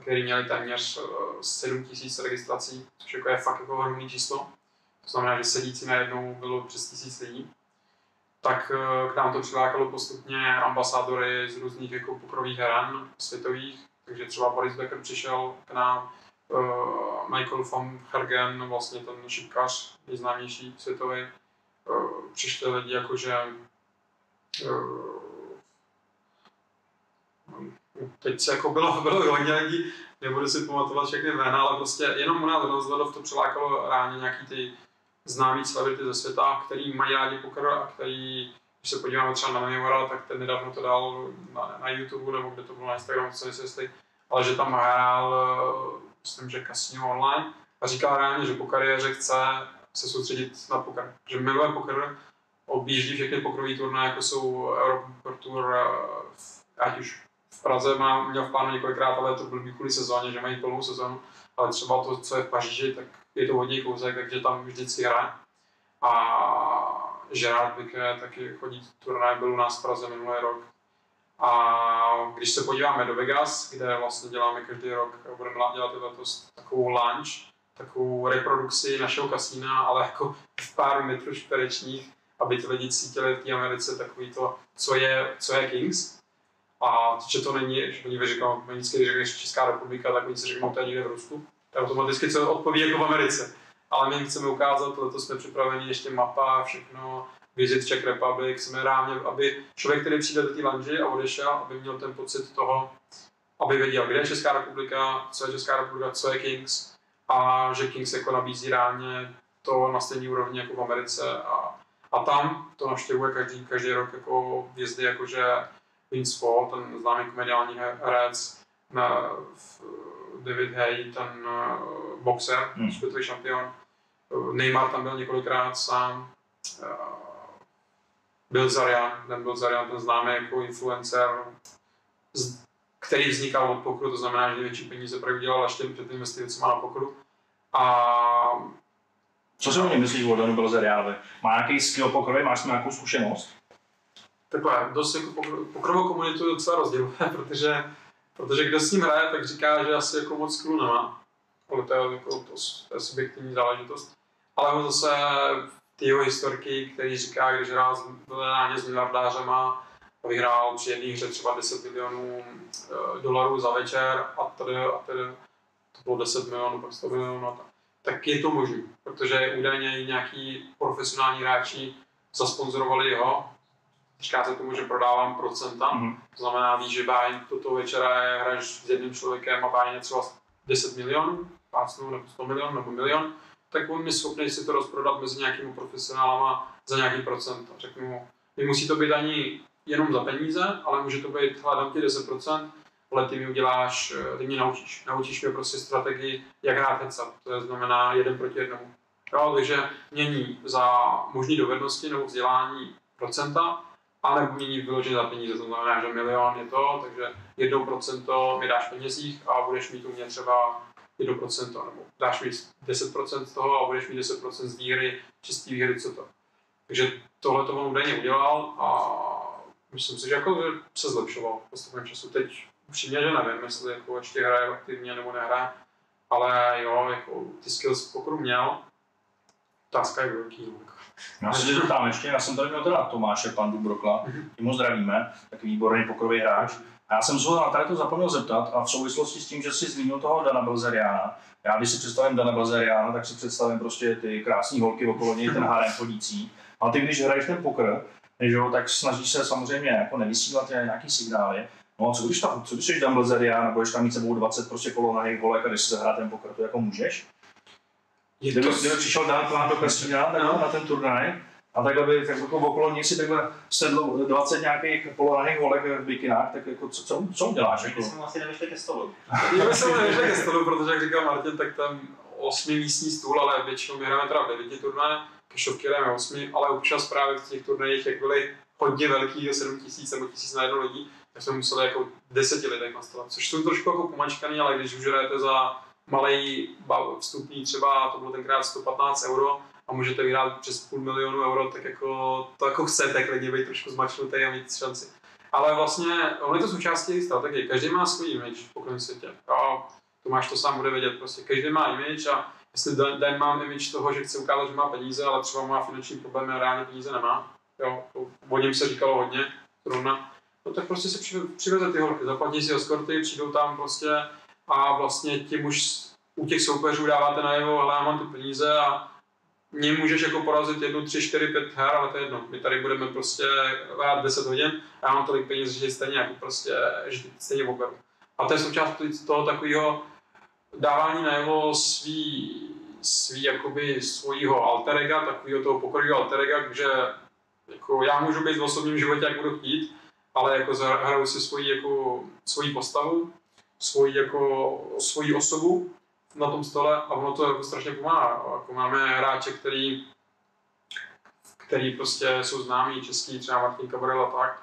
který měli téměř uh, 7 tisíc registrací, což jako je fakt jako ohromný číslo. To znamená, že sedící najednou bylo přes tisíc lidí. Tak uh, k nám to přilákalo postupně ambasádory z různých jako pokrových hran světových, takže třeba Boris Becker přišel k nám, uh, Michael van Hergen, vlastně ten šipkař, nejznámější světový, přišli lidi jakože uh, teď se jako bylo, bylo hodně lidí, nebudu si pamatovat všechny jména, ale prostě jenom u nás rozhledov to přilákalo ráně nějaký ty známý celebrity ze světa, který mají rádi poker a který, když se podíváme třeba na Memora, tak ten nedávno to dal na, na YouTube nebo kde to bylo na Instagramu, co nejsi jistý, ale že tam hrál, myslím, že Casino Online a říkal reálně, že po kariéře chce se soustředit na poker, že miluje poker, objíždí všechny pokrový turnaje, jako jsou Europe Tour, ať už v Praze má, měl v plánu několikrát, ale to byl kvůli sezóně, že mají plnou sezónu, ale třeba to, co je v Paříži, tak je to hodně kouzek, takže tam vždycky hraje. A Gerard Piqué taky chodí turnaj, byl u nás v Praze minulý rok. A když se podíváme do Vegas, kde vlastně děláme každý rok, budeme dělat letos takovou lunch, takovou reprodukci našeho kasína, ale jako v pár metrů čtverečních, aby ty lidi cítili v té Americe takový to, co je, co je Kings, a že to není, že oni vyříkají, vždycky, když řekneš Česká republika, tak oni si řeknou, to je někde v Rusku. To je automaticky co odpoví jako v Americe. Ale my chceme ukázat, proto jsme připraveni ještě mapa, všechno, Visit Czech Republic, jsme rádi, aby člověk, který přijde do té lanži a odešel, aby měl ten pocit toho, aby věděl, kde je Česká republika, co je Česká republika, co je Kings a že Kings jako nabízí ráně to na stejné úrovni jako v Americe a, a tam to navštěvuje každý, každý rok jako vězdy, jakože Vince Paul, ten známý komediální herec, na, David Hay, ten uh, boxer, hmm. světový šampion. Neymar tam byl několikrát sám. Uh, byl Zarian, ten byl Zarian, ten známý jako influencer, který vznikal od pokru, to znamená, že největší peníze právě udělal ještě před investicemi na pokru. A co si o něm myslíš o Danu Belzeriánovi? Má nějaký skill pokrový, máš nějakou zkušenost? Takhle dost jako pokrovou komunitu docela rozděluje, protože, protože kdo s ním hraje, tak říká, že asi jako moc skillu nemá. Ale to je, jako, to, to je subjektivní záležitost. Ale on zase ty jeho historky, který říká, když hrál na s miliardářema vyhrál při jedné hře třeba 10 milionů e, dolarů za večer a tady, a tady to bylo 10 milionů, pak 100 milionů, tak, tak je to možné, protože údajně nějaký profesionální hráči zasponzorovali jeho říká se tomu, že prodávám procenta. Mm-hmm. To znamená, víš, že bájň toto večera je, hraješ s jedním člověkem a bájň je třeba 10 milionů, pásnou nebo 100 milionů nebo milion, tak on je schopný si to rozprodat mezi nějakými profesionálama za nějaký procent. Řeknu mu, nemusí to být ani jenom za peníze, ale může to být, hledám ti 10%, ale ty mi uděláš, ty mě naučíš. Naučíš mě prostě strategii, jak hrát headset. To znamená jeden proti jednomu. Jo, takže mění za možné dovednosti nebo vzdělání procenta ale mění vyloženě za peníze, to znamená, že milion je to, takže jedno procento mi dáš penězích a budeš mít u mě třeba 1%, nebo dáš mi 10% z toho a budeš mít 10% z výhry, čistý výhry, co to. Takže tohle to on údajně udělal a myslím si, že jako se zlepšoval v postupném času. Teď upřímně, že nevím, jestli jako ještě hraje aktivně nebo nehraje, ale jo, jako ty skills pokru měl, otázka je velký. Já se zeptám ještě, já jsem tady měl teda Tomáše Pandu Brokla, mhm. ty mu zdravíme, takový výborný pokrový hráč. A já jsem se ho na tady to zapomněl zeptat a v souvislosti s tím, že jsi zmínil toho Dana Belzeriana, já když si představím Dana Belzeriana, tak si představím prostě ty krásné holky okolo něj, ten harem chodící. A ty, když hraješ ten poker, že jo, tak snažíš se samozřejmě jako nevysílat nějaký signály. No a co když, tam, co když jsi Dan Belzerian a budeš tam mít sebou 20 prostě kolonahých holek a když si zahrát ten poker, to jako můžeš? Je kdyby, to... kdyby přišel dát plán do kasína no. na ten turnaj, a takhle by tak jako okolo ní si takhle sedlo 20 nějakých polonahých holek v bikinách, tak jako co, co, co uděláš? Jako? jsme asi nevyšli ke stolu. My jsme nevyšli ke stolu, protože jak říkal Martin, tak tam osmi místní stůl, ale většinou my hrajeme teda v devíti turnaje, kešovky hrajeme osmi, ale občas právě v těch turnajích, jak byly hodně velký, 7 tisíc nebo tisíc na jedno lidí, tak jsme museli jako deseti lidech nastavit, což jsou trošku jako pomačkaný, ale když už hrajete za malý vstupní třeba, to bylo tenkrát 115 euro a můžete vyhrát přes půl milionu euro, tak jako to jako chcete klidně být trošku zmačnutý a mít šanci. Ale vlastně, ono je to součástí strategie. Každý má svůj image v okolním světě. A Tomáš to sám bude vědět. Prostě každý má image a jestli Dan, Dan má image toho, že chce ukázat, že má peníze, ale třeba má finanční problémy a reálně peníze nemá. Jo, to, o něm se říkalo hodně, zrovna. No tak prostě si přiveze ty holky, zaplatí si eskorty, přijdou tam prostě a vlastně tím už u těch soupeřů dáváte najevo, ale já mám ty peníze a mě můžeš jako porazit jednu, tři, čtyři, pět her, ale to je jedno. My tady budeme prostě hrát 10 hodin a já mám tolik peněz, že stejně jako prostě, že stejně oberu. A to je součást toho takového dávání najevo svý, svý jakoby svojího alter ega, takového toho pokorného alter ega, že jako já můžu být v osobním životě, jak budu chtít, ale jako hraju si svoji, jako, svoji postavu, svoji, jako, svoji osobu na tom stole a ono to jako strašně pomáhá. Jako máme hráče, který, který prostě jsou známí, český, třeba Martin Cabrel a tak,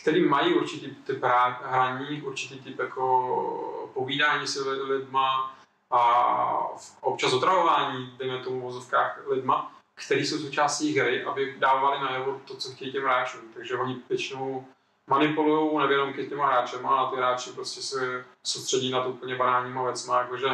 který mají určitý typ hraní, určitý typ jako povídání si lidma a občas otravování, dejme tomu v vozovkách lidma, který jsou součástí hry, aby dávali najevo to, co chtějí těm hráčům. Takže oni většinou manipulují nevědomky těma hráčem a ty hráči prostě se soustředí na to úplně banálníma věcma, jakože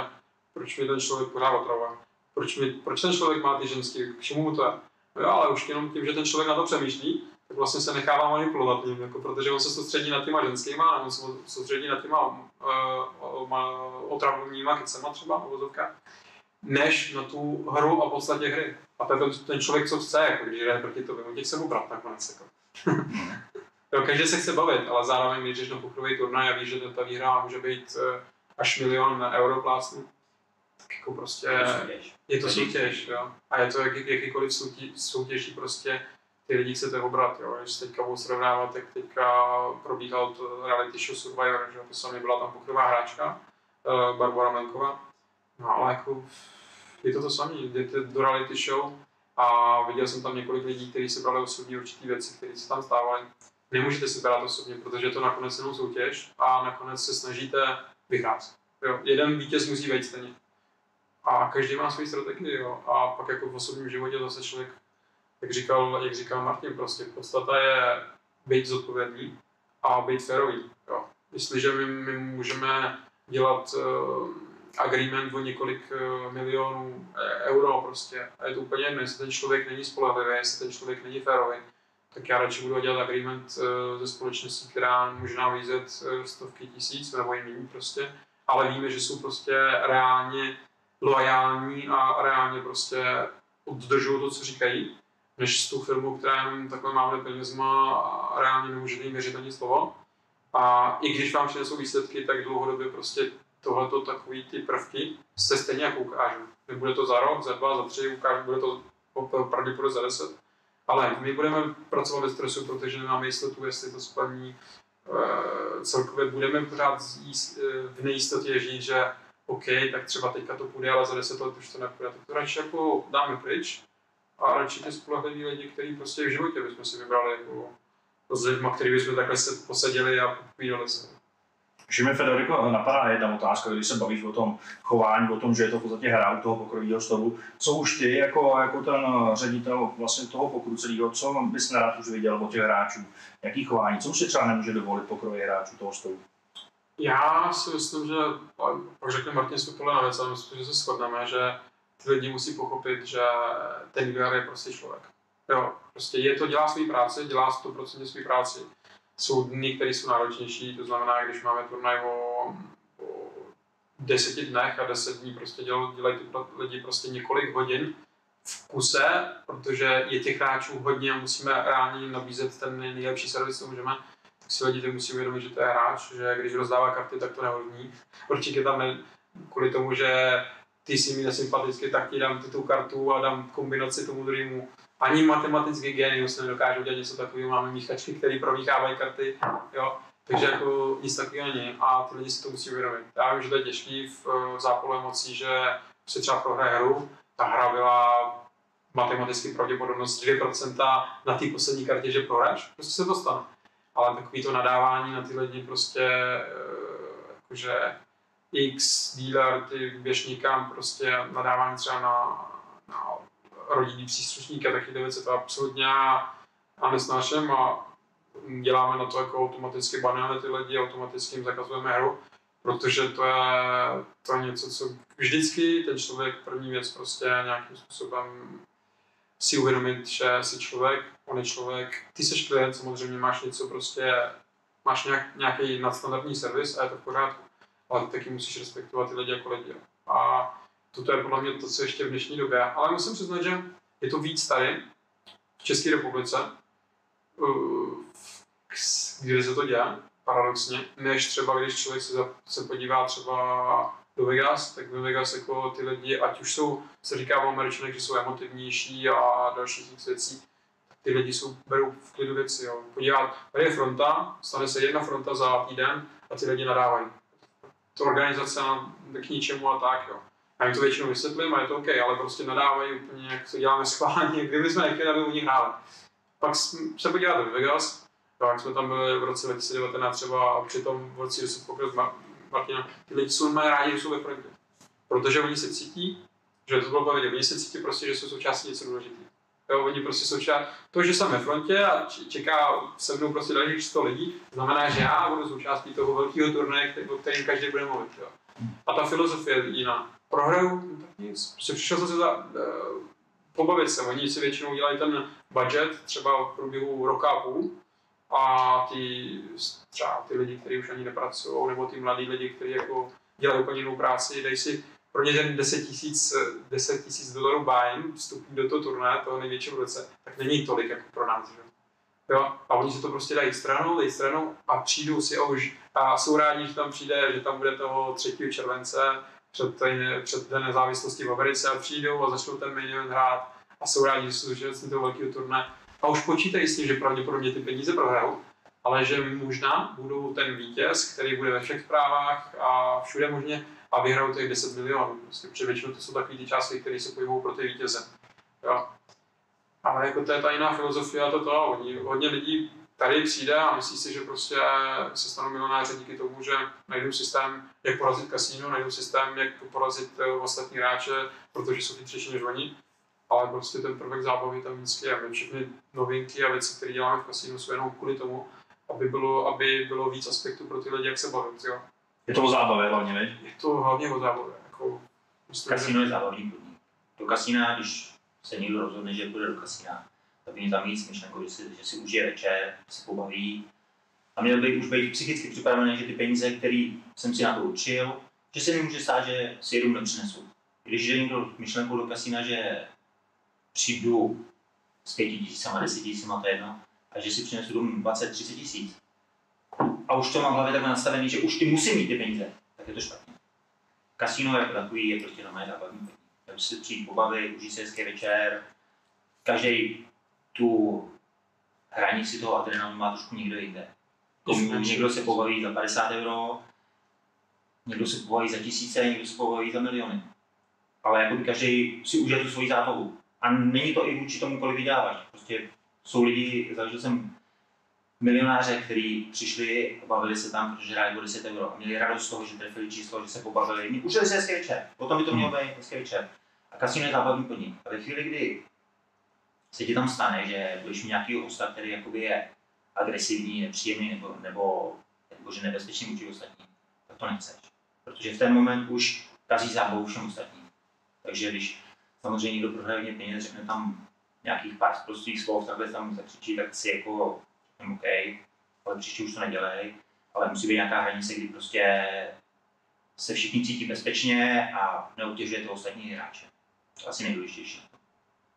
proč mi ten člověk pořád otravuje, proč, mi, proč ten člověk má ty ženský, k čemu mu to je. No jo, ale už jenom tím, že ten člověk na to přemýšlí, tak vlastně se nechává manipulovat ním, jako, protože on se soustředí na těma ženskýma, a on se soustředí na těma uh, otravnýma kecema třeba, uvozovka, než na tu hru a podstatě hry. A ten, ten člověk, co chce, jako, když jde proti tobě, on tě chce ubrat nakonec. Jako. jo, každý se chce bavit, ale zároveň, když na pokrový turnaj a víš, že ta výhra může být uh, až milion na euro plácnu, tak jako prostě je to soutěž, jo. A je to jak, jakýkoliv soutěž, soutěží prostě ty lidi chcete obrat, jo. Když teďka budu srovnávat, tak teďka probíhal to reality show Survivor, že to sami byla tam pokrová hráčka, uh, Barbara Menková. No ale jako je to to samé, jdete do reality show a viděl jsem tam několik lidí, kteří si brali osobní určitý věci, které se tam stávaly. Nemůžete si brát osobně, protože je to nakonec jenom soutěž a nakonec se snažíte vyhrát. Jo. Jeden vítěz musí být stejně. A každý má svoji strategii, jo. A pak jako v osobním životě zase člověk, jak říkal, jak říkal Martin, prostě podstata je být zodpovědný a být férový, jo. Jestliže my, my můžeme dělat uh, agreement o několik uh, milionů eh, euro prostě, a je to úplně jedno, jestli ten člověk není spolehlivý, jestli ten člověk není férový, tak já radši budu dělat agreement uh, ze společností, která může nabízet uh, stovky tisíc nebo méně prostě, ale víme, že jsou prostě reálně loajální a reálně prostě oddržují to, co říkají, než s tou firmou, která jenom takhle máme penězma a reálně nemůžete jim věřit ani slovo. A i když vám přinesou výsledky, tak dlouhodobě prostě tohleto takový ty prvky se stejně jako ukážou. Nebude to za rok, za dva, za tři, ukážu, bude to pravděpodobně za deset. Ale my budeme pracovat ve stresu, protože nemáme jistotu, jestli to splní. Eh, celkově budeme pořád eh, v nejistotě žít, že OK, tak třeba teďka to půjde, ale za deset let už to nepůjde. Tak to radši jako dáme pryč a radši ty spolehliví lidi, kteří prostě v životě bychom si vybrali jako s lidmi, který bychom takhle se posadili a povídali se. Že mi Federico napadá jedna otázka, když se bavíš o tom chování, o tom, že je to v podstatě hra u toho pokrového stolu. Co už ty jako, jako ten ředitel vlastně toho pokru celého, co bys nerad už viděl od těch hráčů? Jaký chování? Co už si třeba nemůže dovolit pokrový hráčů toho stolu? Já si myslím, že, pak řekne Martin Svitola na věc, ale myslím, že se shodneme, že ty lidi musí pochopit, že ten VR je prostě člověk. Jo, prostě je to, dělá svou práci, dělá 100% svou práci. Jsou dny, které jsou náročnější, to znamená, když máme turnaj o, o deseti dnech a deset dní prostě dělají, dělají ty lidi prostě několik hodin v kuse, protože je těch hráčů hodně a musíme reálně nabízet ten nejlepší servis, co můžeme si lidi musí uvědomit, že to je hráč, že když rozdává karty, tak to neovlivní. Určitě tam ne, kvůli tomu, že ty si mi nesympaticky, tak ti dám tu kartu a dám kombinaci tomu druhému. Ani matematický genius nedokáže udělat něco takového. Máme míchačky, které promíchávají karty, jo. Takže jako nic takového není a ty lidi si to musí uvědomit. Já vím, že to je těžký v, v zápolu emocí, že si třeba prohraje hru, ta hra byla matematicky pravděpodobnost 2% na té poslední kartě, že prohráš, prostě se to stane ale takový to nadávání na ty lidi prostě, eh, jakože X dealer, ty běž někam, prostě nadávání třeba na, na rodinný příslušníka, taky ty věci to absolutně já nesnáším a děláme na to jako automaticky banujeme ty lidi, automaticky jim zakazujeme hru, protože to je, to je něco, co vždycky ten člověk, první věc prostě nějakým způsobem si uvědomit, že jsi člověk, on je člověk, ty jsi klient, samozřejmě máš něco prostě, máš nějak, nějaký nadstandardní servis a je to v pořádku, ale taky musíš respektovat ty lidi jako lidi. A toto je podle mě to, co ještě v dnešní době. Ale musím přiznat, že je to víc tady, v České republice, uh, kde se to děje, paradoxně, než třeba když člověk se, se podívá třeba do Vegas, tak ve Vegas jako ty lidi, ať už jsou, se říká o Američanech, že jsou emotivnější a další těch věcí, ty lidi jsou, berou v klidu věci. Jo. Podívat, tady je fronta, stane se jedna fronta za týden a ty lidi nadávají. To organizace k ničemu a tak. Jo. Já jim to většinou vysvětlím a je to OK, ale prostě nadávají úplně, jak to děláme schválně, kdyby jsme nechtěli, aby oni hráli. Pak se podíváte do Vegas, tak jsme tam byli v roce 2019 třeba a při tom v roce, se pokryl Martina, ty lidi jsou mají rádi, že jsou ve frontě. Protože oni se cítí, že to bylo vidět, oni se cítí prostě, že jsou součástí něco důležitého. Jo, oni prostě jsou část, to, že jsem ve frontě a čeká se mnou prostě dalších 100 lidí, znamená, že já budu součástí toho velkého turnaje, o kterém každý bude mluvit. Jo. A ta filozofie je jiná. Prohraju, tak nic. Prostě přišel jsem se za, uh, pobavit se. Oni si většinou dělají ten budget třeba v průběhu roka a půl a ty, třeba ty lidi, kteří už ani nepracují, nebo ty mladí lidi, kteří jako dělají úplně jinou práci, dají si pro ně ten 10 tisíc 10 tisíc dolarů buy vstupní do toho turnaje, toho největšího roce, tak není tolik jako pro nás. Že? Jo? A oni si to prostě dají stranou, dají stranou a přijdou si a už a jsou rádi, že tam přijde, že tam bude toho 3. července před, před den nezávislosti v Americe a přijdou a začnou ten main hrát a jsou rádi, že jsou zúčastní toho velkého turnaje a už počítají s tím, že pravděpodobně ty peníze prohrajou, ale že možná budou ten vítěz, který bude ve všech zprávách a všude možně a vyhrajou těch 10 milionů. Prostě, protože většinou to jsou takové ty částky, které se pohybují pro ty vítěze. Jo. Ale jako to je ta jiná filozofie a to to. Oni, hodně lidí tady přijde a myslí si, že prostě se stanou milionáři díky tomu, že najdou systém, jak porazit kasíno, najdou systém, jak porazit eh, ostatní hráče, protože jsou chytřejší než oni. Ale prostě ten prvek zábavy tam vždycky je. My všechny novinky a věci, které děláme v kasínu, jsou jenom kvůli tomu, aby bylo, aby bylo víc aspektů pro ty lidi, jak se bavit. Jo. Je to o zábavě hlavně, ne? Je to hlavně o zábavě. Jako, Kasino je zábavní podnik. Do kasína, když se někdo rozhodne, že půjde do kasína, tak by tam víc myšlenku, že si, že si užije večer, se pobaví. A měl bych už být psychicky připravený, že ty peníze, které jsem si na to určil, že se mi může stát, že si jedu nepřinesu. Když jde někdo myšlenkou do kasína, že přijdu s pěti tisícama, deset tisícama, to je jedno, a že si přinesu domů 20, 30 tisíc, a už to mám v hlavě takhle nastavený, že už ty musím mít ty peníze, tak je to špatně. Kasino jako takový je prostě na mé zábavní. Já si přijít pobavit, užít si hezký večer, každý tu hranici toho adrenalinu má trošku někdo jinde. Někdo se pobaví za 50 euro, někdo se pobaví za tisíce, někdo se pobaví za miliony. Ale jako by každý si užije tu svoji zábavu. A není to i vůči tomu, kolik vyděláváš. Prostě jsou lidi, zažil jsem milionáře, kteří přišli a bavili se tam, protože hráli o 10 euro a měli radost z toho, že trefili číslo, že se pobavili. Užili se hezký večer, potom by to mělo být hezký večer. A kasino je zábavní podnik. A ve chvíli, kdy se ti tam stane, že budeš mít nějaký hosta, který jakoby je agresivní, nepříjemný nebo, nebo, nebo že nebezpečný vůči ostatním, tak to nechceš. Protože v ten moment už kazí zábavu všem ostatním. Takže když samozřejmě někdo prohraje hodně peněz, řekne tam nějakých pár prostých slov, takhle tam zakřičí, tak si jako jsem OK, ale příště už to nedělej, ale musí být nějaká hranice, kdy prostě se všichni cítí bezpečně a neutěžuje to ostatní hráče. To asi nejdůležitější.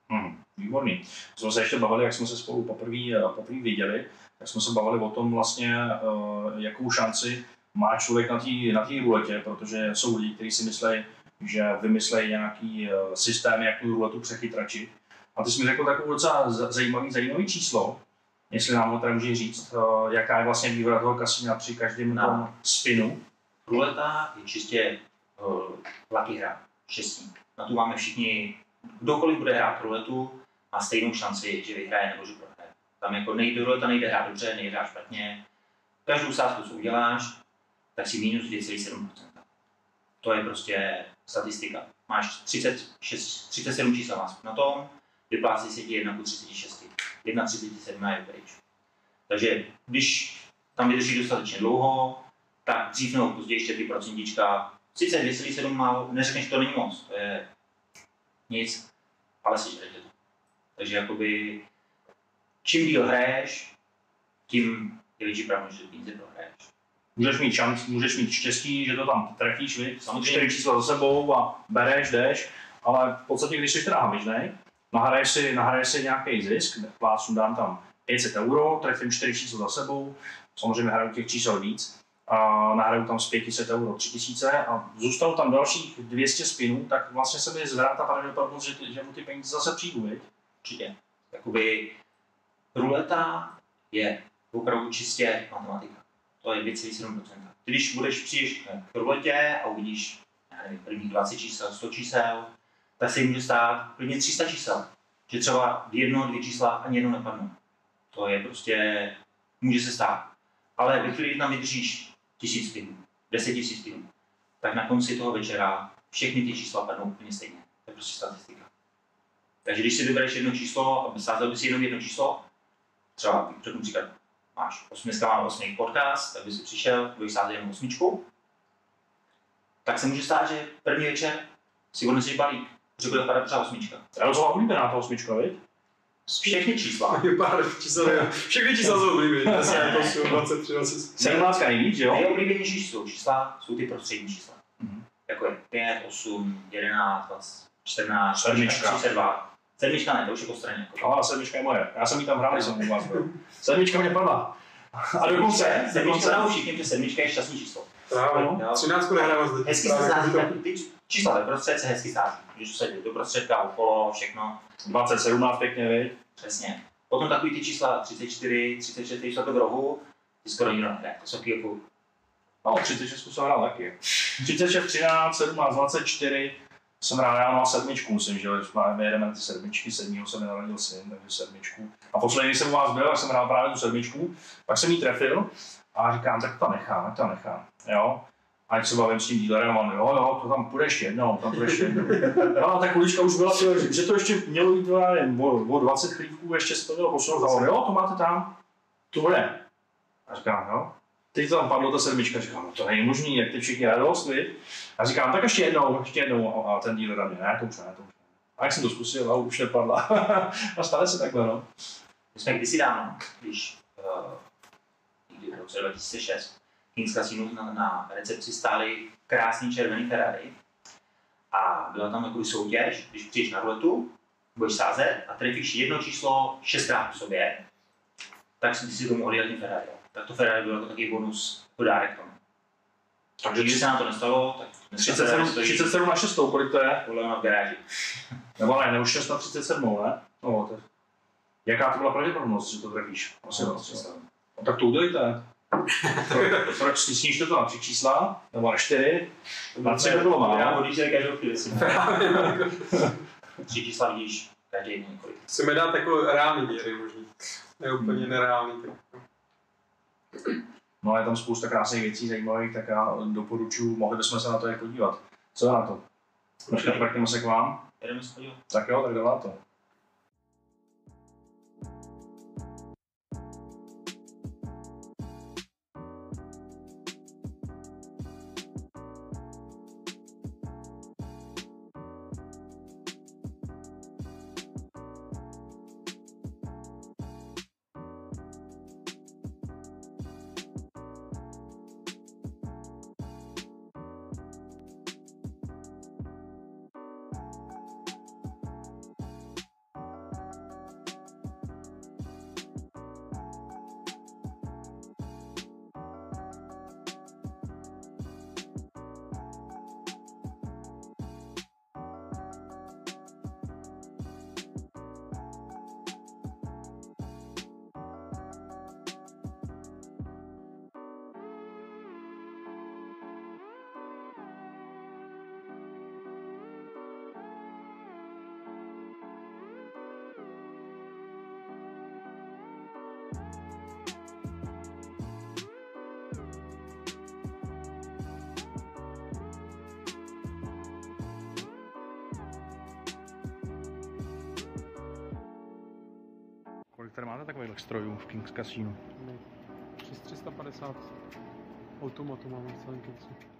Hmm, výborný. Jsme se ještě bavili, jak jsme se spolu poprvé poprvé viděli, tak jsme se bavili o tom vlastně, uh, jakou šanci má člověk na té na tý ruletě, protože jsou lidi, kteří si myslí, že vymyslejí nějaký uh, systém, jak tu ruletu přechytračit. A ty jsi mi řekl takovou docela zajímavý, zajímavý číslo, jestli nám ho tady může říct, jaká je vlastně výhoda toho kasína při každém no. tom spinu. Ruleta je čistě uh, lucky hra, štěstí. Na tu máme všichni, kdokoliv bude hrát ruletu, má stejnou šanci, že vyhraje nebo že prohraje. Tam jako nejde ruleta, nejde hrát dobře, nejde hrát špatně. Každou sázku, co uděláš, tak si minus 2,7%. To je prostě statistika. Máš 36, 37 čísel na tom, vyplácí se ti 1 ku 36. 1,37 je pryč. Takže když tam vydrží dostatečně dlouho, tak dřív nebo později ještě ty procentíčka, sice 2,7 málo, neřekneš, to není moc, to je nic, ale sežerete to. Takže jakoby, čím díl hraješ, tím je větší pravděpodobnost, že peníze prohraješ. Můžeš mít šanc, můžeš mít štěstí, že to tam trefíš? Samozřejmě. čtyři čísla za sebou a bereš, jdeš, ale v podstatě, když jsi teda hamižnej, nahraješ si, nahraješ si nějaký zisk, plácnu dám tam 500 euro, trefím čtyři čísla za sebou, samozřejmě hraju těch čísel víc, a nahraju tam z 500 euro 3000 a zůstalo tam dalších 200 spinů, tak vlastně se mi zvrátá pravděpodobnost, že, že mu ty peníze zase přijdu, viď? Určitě. Jakoby ruleta je opravdu čistě matematika. To je 2,7%. Ty když budeš přijdeš k ruletě a uvidíš nevím, prvních 20 čísel, 100 čísel, tak se jí může stát klidně 300 čísel. Že třeba jedno, dvě čísla ani jedno nepadnou. To je prostě, může se stát. Ale ve chvíli, kdy tam vydržíš tisíc spinů, 10 tisíc spinů, tak na konci toho večera všechny ty čísla padnou úplně stejně. To je prostě statistika. Takže když si vybereš jedno číslo a sázel bys jenom jedno číslo, třeba řeknu příklad, máš osm, dneska mám osmý podcast, tak bys si přišel, budeš sázet jenom osmičku, tak se může stát, že první večer si odneseš balík, že bude padat třeba osmička. To je docela oblíbená ta osmička, viď? Všechny čísla. Je pár čísel, všechny čísla jsou oblíbené. 10, 8, 23, 20. 17 nejvíc, že jo? Nejoblíbenější jsou čísla, jsou ty prostřední čísla. Mhm. Jako je 5, 8, 11, 20, 14, Sedmička. 32. Sedmička ne, to už je po straně. Jako. Ale sedmička je moje. Já jsem jí tam hrál, když jsem u vás byl. Sedmička mě padla. A dokonce, Sedmička dokonce, dáme všichni, protože sedmička je šťastný číslo. Právě. Jo. 13 nehrávám zde. Hezky se sází, ty čísla ve prostřed se hezky sází. Když se jde do prostředka, okolo, všechno, 20, 17 pěkně, viď? přesně. Potom takový ty čísla 34, 36 čísla to v rohu, ty skoro nikdo nehraje. To jsou taky jako No, 36 jsem hrál taky. 36, 13, 17, 24 jsem hrál já na sedmičku, musím, že když máme jedeme ty sedmičky, sedmýho se mi narodil syn, takže sedmičku. A poslední, když jsem u vás byl, tak jsem hrál právě tu sedmičku, pak jsem jí trefil a říkám, tak to nechám, tak to nechám, jo. A jak se bavím s tím dílerem, on, jo, jo, to tam půjde ještě jednou, tam půjde ještě jednou. No a ta kulička už byla, že, to ještě mělo jít, o, o 20 chlívků, ještě se to mělo posunout, jo, to máte tam, to bude. A říkám, jo, teď tam padlo ta sedmička, říkám, no to není možný, jak ty všichni radost, viď? A říkám, tak ještě jednou, ještě jednou, a, a ten díl mě, ne, to už ne, to už ne. A jak jsem to zkusil, a už nepadla. a stane se takhle, no. My jsme kdysi dávno, když uh, v roce 2006 Kings Casino na, na recepci stály krásný červený Ferrari a byla tam jako soutěž, když přijdeš na ruletu, budeš sázet a trefíš jedno číslo šestkrát po sobě, tak si si dát tím Ferrari. Tak to Ferrari byl jako takový bonus, jako dárek tomu. Takže Když se nám to nestalo, tak dneska 37, Ferrari stojí 37 na 6, kolik to je? podle mě v garáži. Nebo ne, nebo 6 na 37, ne? No, to Jaká to byla pravděpodobnost, že to trefíš? Asi No, no, no, tak to udělejte. Pro- Proč si snížte to na tři čísla, nebo na čtyři, na tři by bylo Já málo. hodíš každou chvíli si. Tři čísla vidíš každý den několik. Chceme dát jako reálný míry možný. Ne úplně nereálný. tak. No a je tam spousta krásných věcí zajímavých, tak já doporučuji, mohli bychom se na to je podívat. Co na to? Počkat, vrkneme se k vám. Jedeme se podívat. Tak jo, tak jdeme na to. Tady máte takových strojů v Kings Casino? Přes 350 automatů máme v celém Kingsu.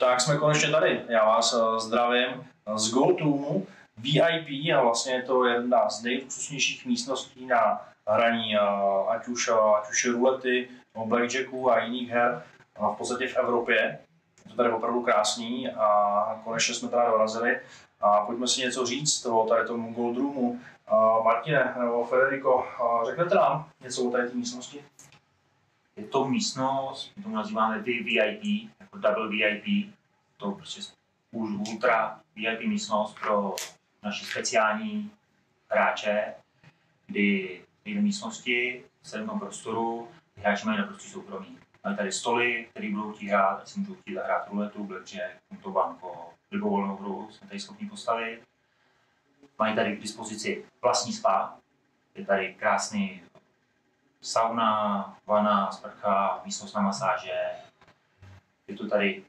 Tak jsme konečně tady. Já vás eh, zdravím z GoToomu, VIP a vlastně je to jedna z nejluxusnějších místností na hraní a, ať už, ať už rulety, blackjacků a jiných her v podstatě v Evropě. Je to tady opravdu krásný a konečně jsme tady dorazili. A pojďme si něco říct o tady tomu Gold Roomu. Martine nebo Federico, řeknete nám něco o té místnosti? Je to místnost, my tomu nazýváme VIP, double VIP, to prostě už ultra VIP místnost pro naši speciální hráče, kdy této místnosti, v celém prostoru, ty hráči mají naprostý soukromí. Mají tady stoly, které budou chtít hrát, asi můžou chtít zahrát ruletu, blackjack, to banko, libovolnou hru, jsme tady schopni postavit. Mají tady k dispozici vlastní spa, je tady krásný sauna, vana, sprcha, místnost na masáže. Je to tady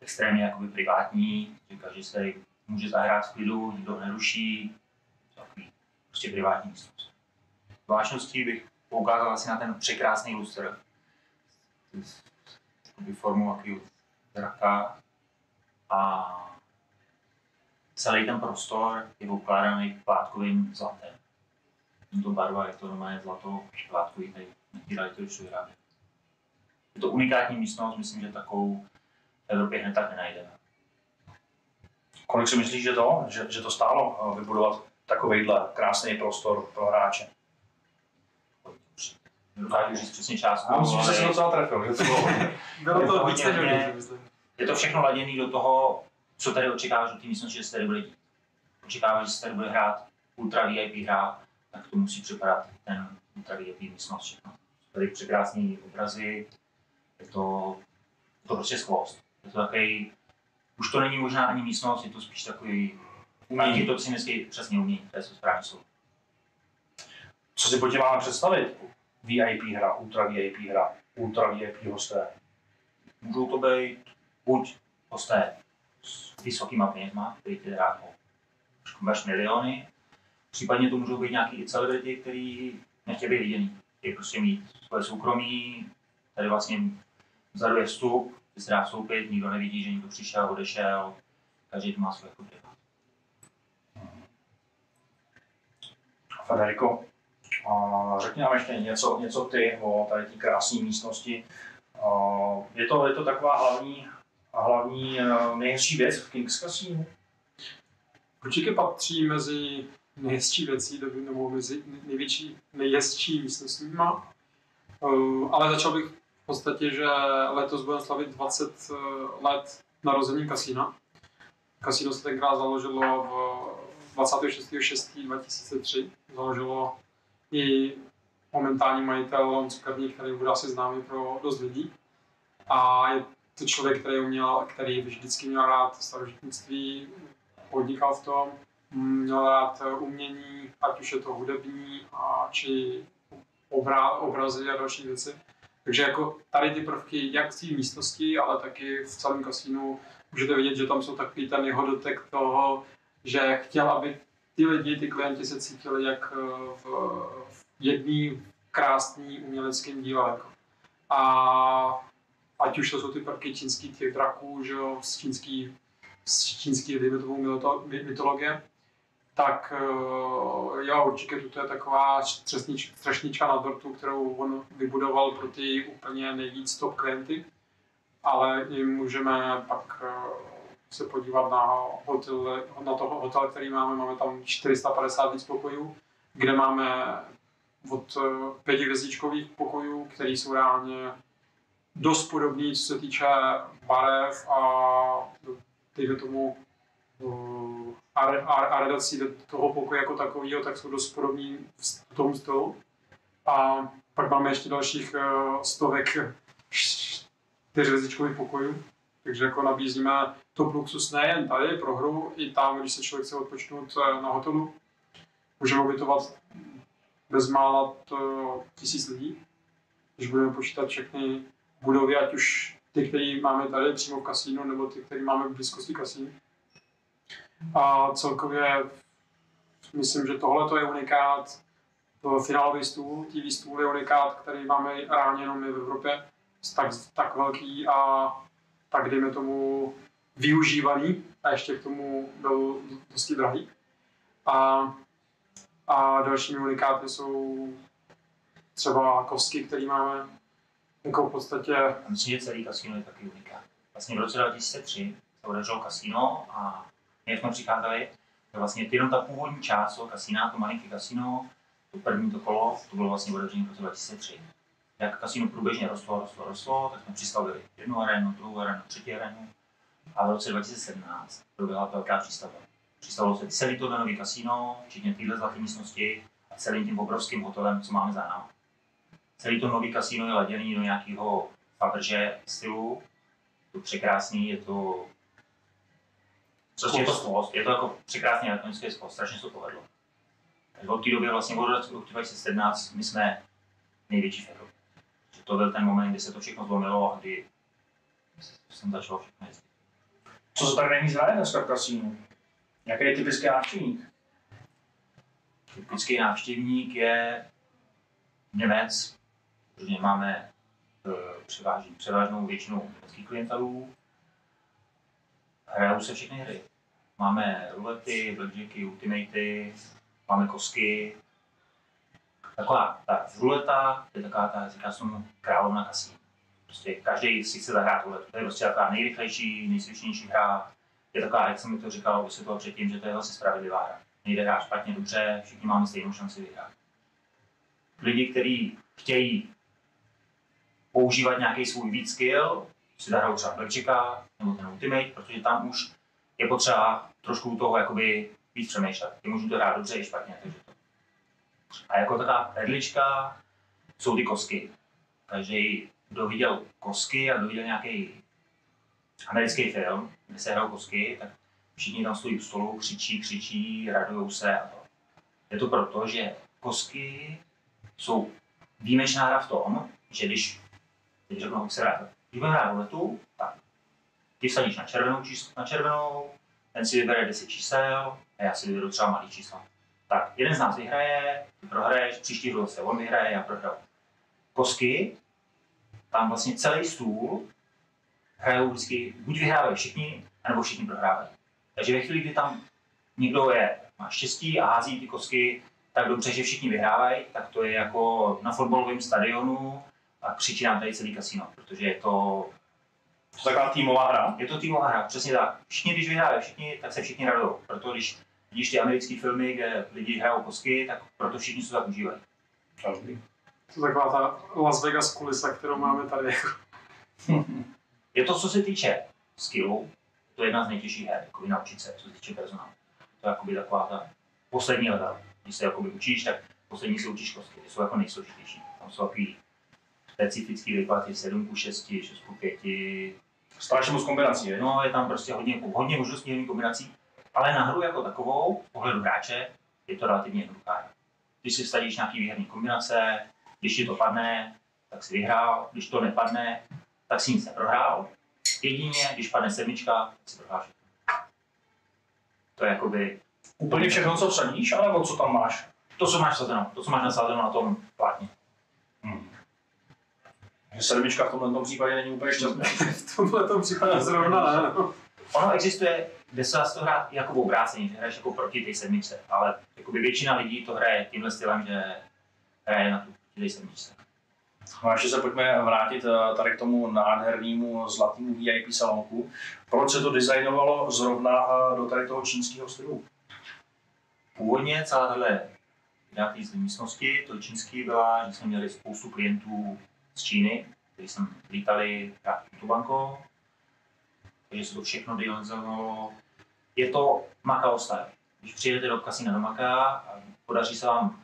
extrémně jakoby privátní, že každý se tady může zahrát v klidu, nikdo neruší. Takový prostě privátní místnost. Zvláštností bych poukázal asi na ten překrásný lustr. Formu takového draka. A celý ten prostor je ukládaný plátkovým zlatem. Je to barva, je to normálně zlato, plátkový, tady natírali to, když to. Je to unikátní místnost, myslím, že takovou v Evropě hned tak nenajdeme. Kolik si myslíš, že to, že, že to stálo eh, vybudovat takovýhle krásný prostor pro hráče? Nedokážu říct přesně částku, Já myslím, že se docela trefil, že to bylo. Bylo Je to hodně, myslím. je to všechno laděné do toho, co tady očekáváš od té místnosti, že se tady bude dít. Očekáváš, že se tady bude hrát ultra VIP hra, tak to musí připadat ten ultra VIP místnost všechno. Jsou Tady překrásné obrazy, je to, je to prostě skvost. Je to takový, už to není možná ani místnost, je to spíš takový umění, to si dneska přesně umění, to je správně slovo. Co si tím máme představit? VIP hra, ultra VIP hra, ultra VIP hosté. Můžou to být buď hosté s vysokýma penězma, který ty hrát o až miliony, případně to můžou být nějaký i celebrity, který nechtějí být viděný. Chtějí prostě mít svoje soukromí, tady vlastně vzadu je vstup, ty se dá vstoupit, nikdo nevidí, že někdo přišel, odešel, každý to má svoje chody. Federico, a řekni nám ještě něco, něco ty o tady té krásné místnosti. Je to, je to taková hlavní, hlavní eh, nejhezčí věc v Kings Casino? Určitě patří mezi nejhezčí věcí, nebo mezi největší, nejhezčí místnostníma. Uh, ale začal bych podstatě, že letos budeme slavit 20 let narození kasína. Kasino se tenkrát založilo v 26.6.2003. Založilo i momentální majitel Lon který bude asi známý pro dost lidí. A je to člověk, který uměl, který vždycky měl rád starožitnictví, podnikal v tom, měl rád umění, ať už je to hudební, a či obra, obrazy a další věci. Takže jako tady ty prvky, jak v té místnosti, ale taky v celém kasínu, můžete vidět, že tam jsou takový ten jeho dotek toho, že chtěl, aby ty lidi, ty klienti se cítili jak eh, v, v jedný krásný uměleckým díle. A ať už to jsou ty prvky čínských těch draků, že jo, z čínský, z čínský mytologie, tak eh, jo, určitě to je taková třesnič, třešnička na dortu, kterou on vybudoval pro ty úplně nejvíc top klienty, ale i můžeme pak eh, se podívat na hotel, na toho hotel, který máme, máme tam 450 víc pokojů, kde máme od eh, pětihvězdičkových pokojů, které jsou reálně dost podobný, co se týče barev a dejme tomu a, a, a redací do toho pokoje jako takového, tak jsou dost podobný v tom stylu. A pak máme ještě dalších uh, stovek čtyřhvězdičkových pokojů. Takže jako nabízíme top luxus nejen tady pro hru, i tam, když se člověk chce odpočnout eh, na hotelu. Můžeme ubytovat bezmála to tisíc lidí, když budeme počítat všechny budovy, ať už ty, které máme tady přímo v kasínu, nebo ty, které máme v blízkosti kasínu. A celkově myslím, že tohle je unikát. To finálový stůl, TV stůl je unikát, který máme reálně jenom my v Evropě. Tak, tak velký a tak dejme tomu využívaný a ještě k tomu byl dosti drahý. A, a dalšími unikáty jsou třeba kostky, které máme jako v podstatě myslím, že celý kasino je taky unikát. Vlastně v roce 2003 se otevřelo kasino a my jsme přicházeli, že vlastně jenom ta původní část toho kasína, to malinké kasino, to první to kolo, to bylo vlastně otevřené v roce 2003. Jak kasino průběžně rostlo, rostlo, rostlo, tak jsme přistavili jednu arénu, druhou arénu, třetí arénu a v roce 2017 proběhla velká přístava. Přistavilo se celý to nový kasino, včetně téhle zlaté místnosti a celým tím obrovským hotelem, co máme za námi. Celý to nový kasino je laděný do nějakého Faberže stylu. Je to překrásný, je to... Prostě je to skvost, je to jako překrásný elektronický skvost, strašně se to povedlo. Takže od té doby vlastně od roku 2017 my jsme největší v Evropě. To byl ten moment, kdy se to všechno zlomilo a kdy jsem začal všechno jezdit. Co se tak nejvíc hraje dneska v kasínu? Jaký je typický návštěvník? Typický návštěvník je Němec, protože máme eh, převážný, převážnou většinu německých klientelů. Hrajou se všechny hry. Máme rulety, blackjacky, ultimaty, máme kosky. Taková ta ruleta je taková ta, říká se královna kasín. Prostě každý si chce zahrát ruletu. To je prostě taková nejrychlejší, nejsvědčnější hra. Je taková, jak jsem mi to říkal, vysvětlil předtím, že to je vlastně spravedlivá hra. Nejde hrát špatně, dobře, všichni máme stejnou šanci vyhrát. Lidi, kteří chtějí používat nějaký svůj víc skill, si zahrajou třeba Blackjacka nebo ten Ultimate, protože tam už je potřeba trošku toho jakoby víc přemýšlet. Je možné to hrát dobře i špatně. Takže to. A jako taková perlička jsou ty kosky. Každý, kdo viděl kosky a kdo viděl nějaký americký film, kde se hrajou kosky, tak všichni tam stojí u stolu, křičí, křičí, radujou se a to. Je to proto, že kosky jsou výjimečná hra v tom, že když, teď řeknu, se hrát, když budeme hrát ruletu, tak ty na červenou, číslo, na červenou, ten si vybere 10 čísel a já si vyberu třeba malý čísla. Tak, jeden z nás vyhraje, ty prohraješ, příští hru se on vyhraje, já prohraju. Kosky, tam vlastně celý stůl hrajou vždycky, buď vyhrávají všichni, nebo všichni prohrávají. Takže ve chvíli, kdy tam někdo je, má štěstí a hází ty kosky tak dobře, že všichni vyhrávají, tak to je jako na fotbalovém stadionu a křičí nám tady celý kasino, protože je to, To je taková týmová hra. je to týmová hra, přesně tak. Všichni, když vyhrávají všichni, tak se všichni radují. Proto když vidíš ty americké filmy, kde lidi hrajou kosky, tak proto všichni se tak užívají. to je taková ta Las Vegas kulisa, kterou máme tady. Jako. Je to, co se týče skillu, to je jedna z nejtěžších her, jako naučit se, co se týče personálu. To je jakoby taková ta poslední level. Když se jakoby učíš, tak poslední se učíš kostky, ty jsou jako nejsložitější. Tam jsou takový specifický výklad, 7 ku 6, 6 ku 5, Strašně moc kombinací, je? No, je tam prostě hodně, hodně možností, hodně kombinací, ale na hru jako takovou, z pohledu hráče, je to relativně jednoduchá. Když si vsadíš nějaký výherní kombinace, když ti to padne, tak si vyhrál, když to nepadne, tak si nic neprohrál. Jedině, když padne sedmička, tak si prohrál všechno. To je jakoby Úplně všechno, co vsadíš, anebo co tam máš? to, co máš sazeno, to, co máš nasázeno na tom plátně. Že sedmička v tomhle tom případě není úplně šťastná. V tomhle tom případě zrovna ne. no. Ono existuje, kde se to hrát i jako v obrácení, že hraješ jako proti té sedmičce, ale jakoby většina lidí to hraje tímhle stylem, že hraje na tu proti té sedmičce. No a ještě se pojďme vrátit eh, tady k tomu nádhernému zlatému VIP salonku. Proč se to designovalo zrovna eh, do tady toho čínského stylu? Původně celá tahle idea té místnosti, to čínský byla, že jsme měli spoustu klientů z Číny, kteří sem lítali tu banko, takže se to všechno designovalo. Je to Macao style. Když přijedete do kasína do Macao a podaří se vám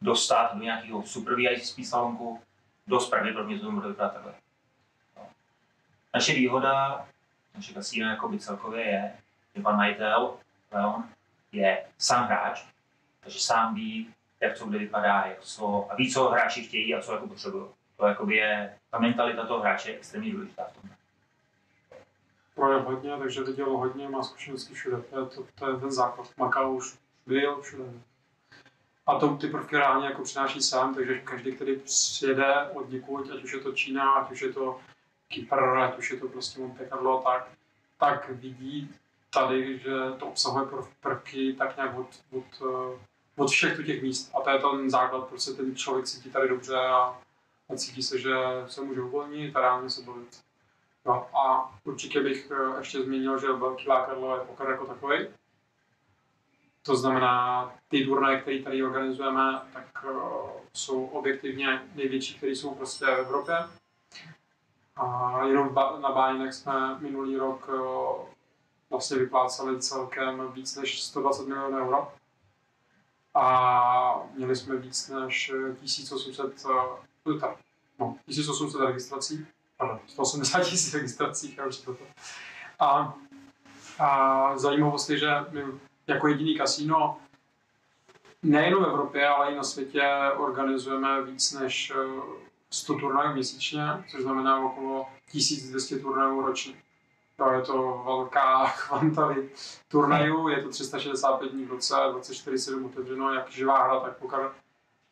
dostat do nějakého super VIP salonku, dost pravděpodobně to bude vypadat takhle. No. Naše výhoda, naše kasína jakoby celkově je, že pan majitel, Leon, je sám hráč, takže sám ví, jak co kde vypadá, jak co, a ví, co hráči chtějí a co jako potřebují. To jakoby je, ta mentalita toho hráče je extrémně důležitá v tom. Projel hodně, takže viděl hodně, má zkušenosti všude. To je, to, to je ten základ. Makao už byl všude. A to ty prvky reálně jako přináší sám, takže každý, který přijede od někud, ať už je to Čína, ať už je to Kypr, ať už je to prostě Monte Carlo, tak, tak vidí tady, že to obsahuje prv- prvky tak nějak od, od, eh, od všech těch míst. A to je ten základ, prostě ten člověk cítí tady dobře a, a cítí se, že se může uvolnit a reálně se bavit. No a určitě bych eh, ještě zmínil, že velký lákadlo je poker jako takový. To znamená, ty turnaje, které tady organizujeme, tak uh, jsou objektivně největší, které jsou prostě v Evropě. A jenom ba- na Bájinech jsme minulý rok uh, vlastně vypláceli celkem víc než 120 milionů euro. A měli jsme víc než 1800, uh, tak, no, 1800 registrací, pardon, 180 tisíc registrací, já už to. A, a zajímavost je, že my jako jediný kasíno nejen v Evropě, ale i na světě organizujeme víc než eh, 100 turnajů měsíčně, což znamená okolo 1200 turnajů ročně. To je to velká kvanta turnajů, je to 365 dní v roce, 24-7 otevřeno, jak živá hra, tak poker.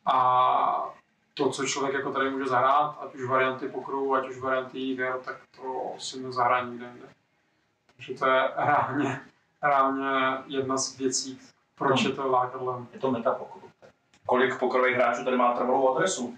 A to, co člověk jako tady může zahrát, ať už varianty pokru, ať už varianty her, tak to si nezahrá nikde jinde. Takže to je reálně, reálně jedna z věcí, proč je to lákadlem. Je to meta pokru. Kolik pokorových hráčů tady má trvalou adresu?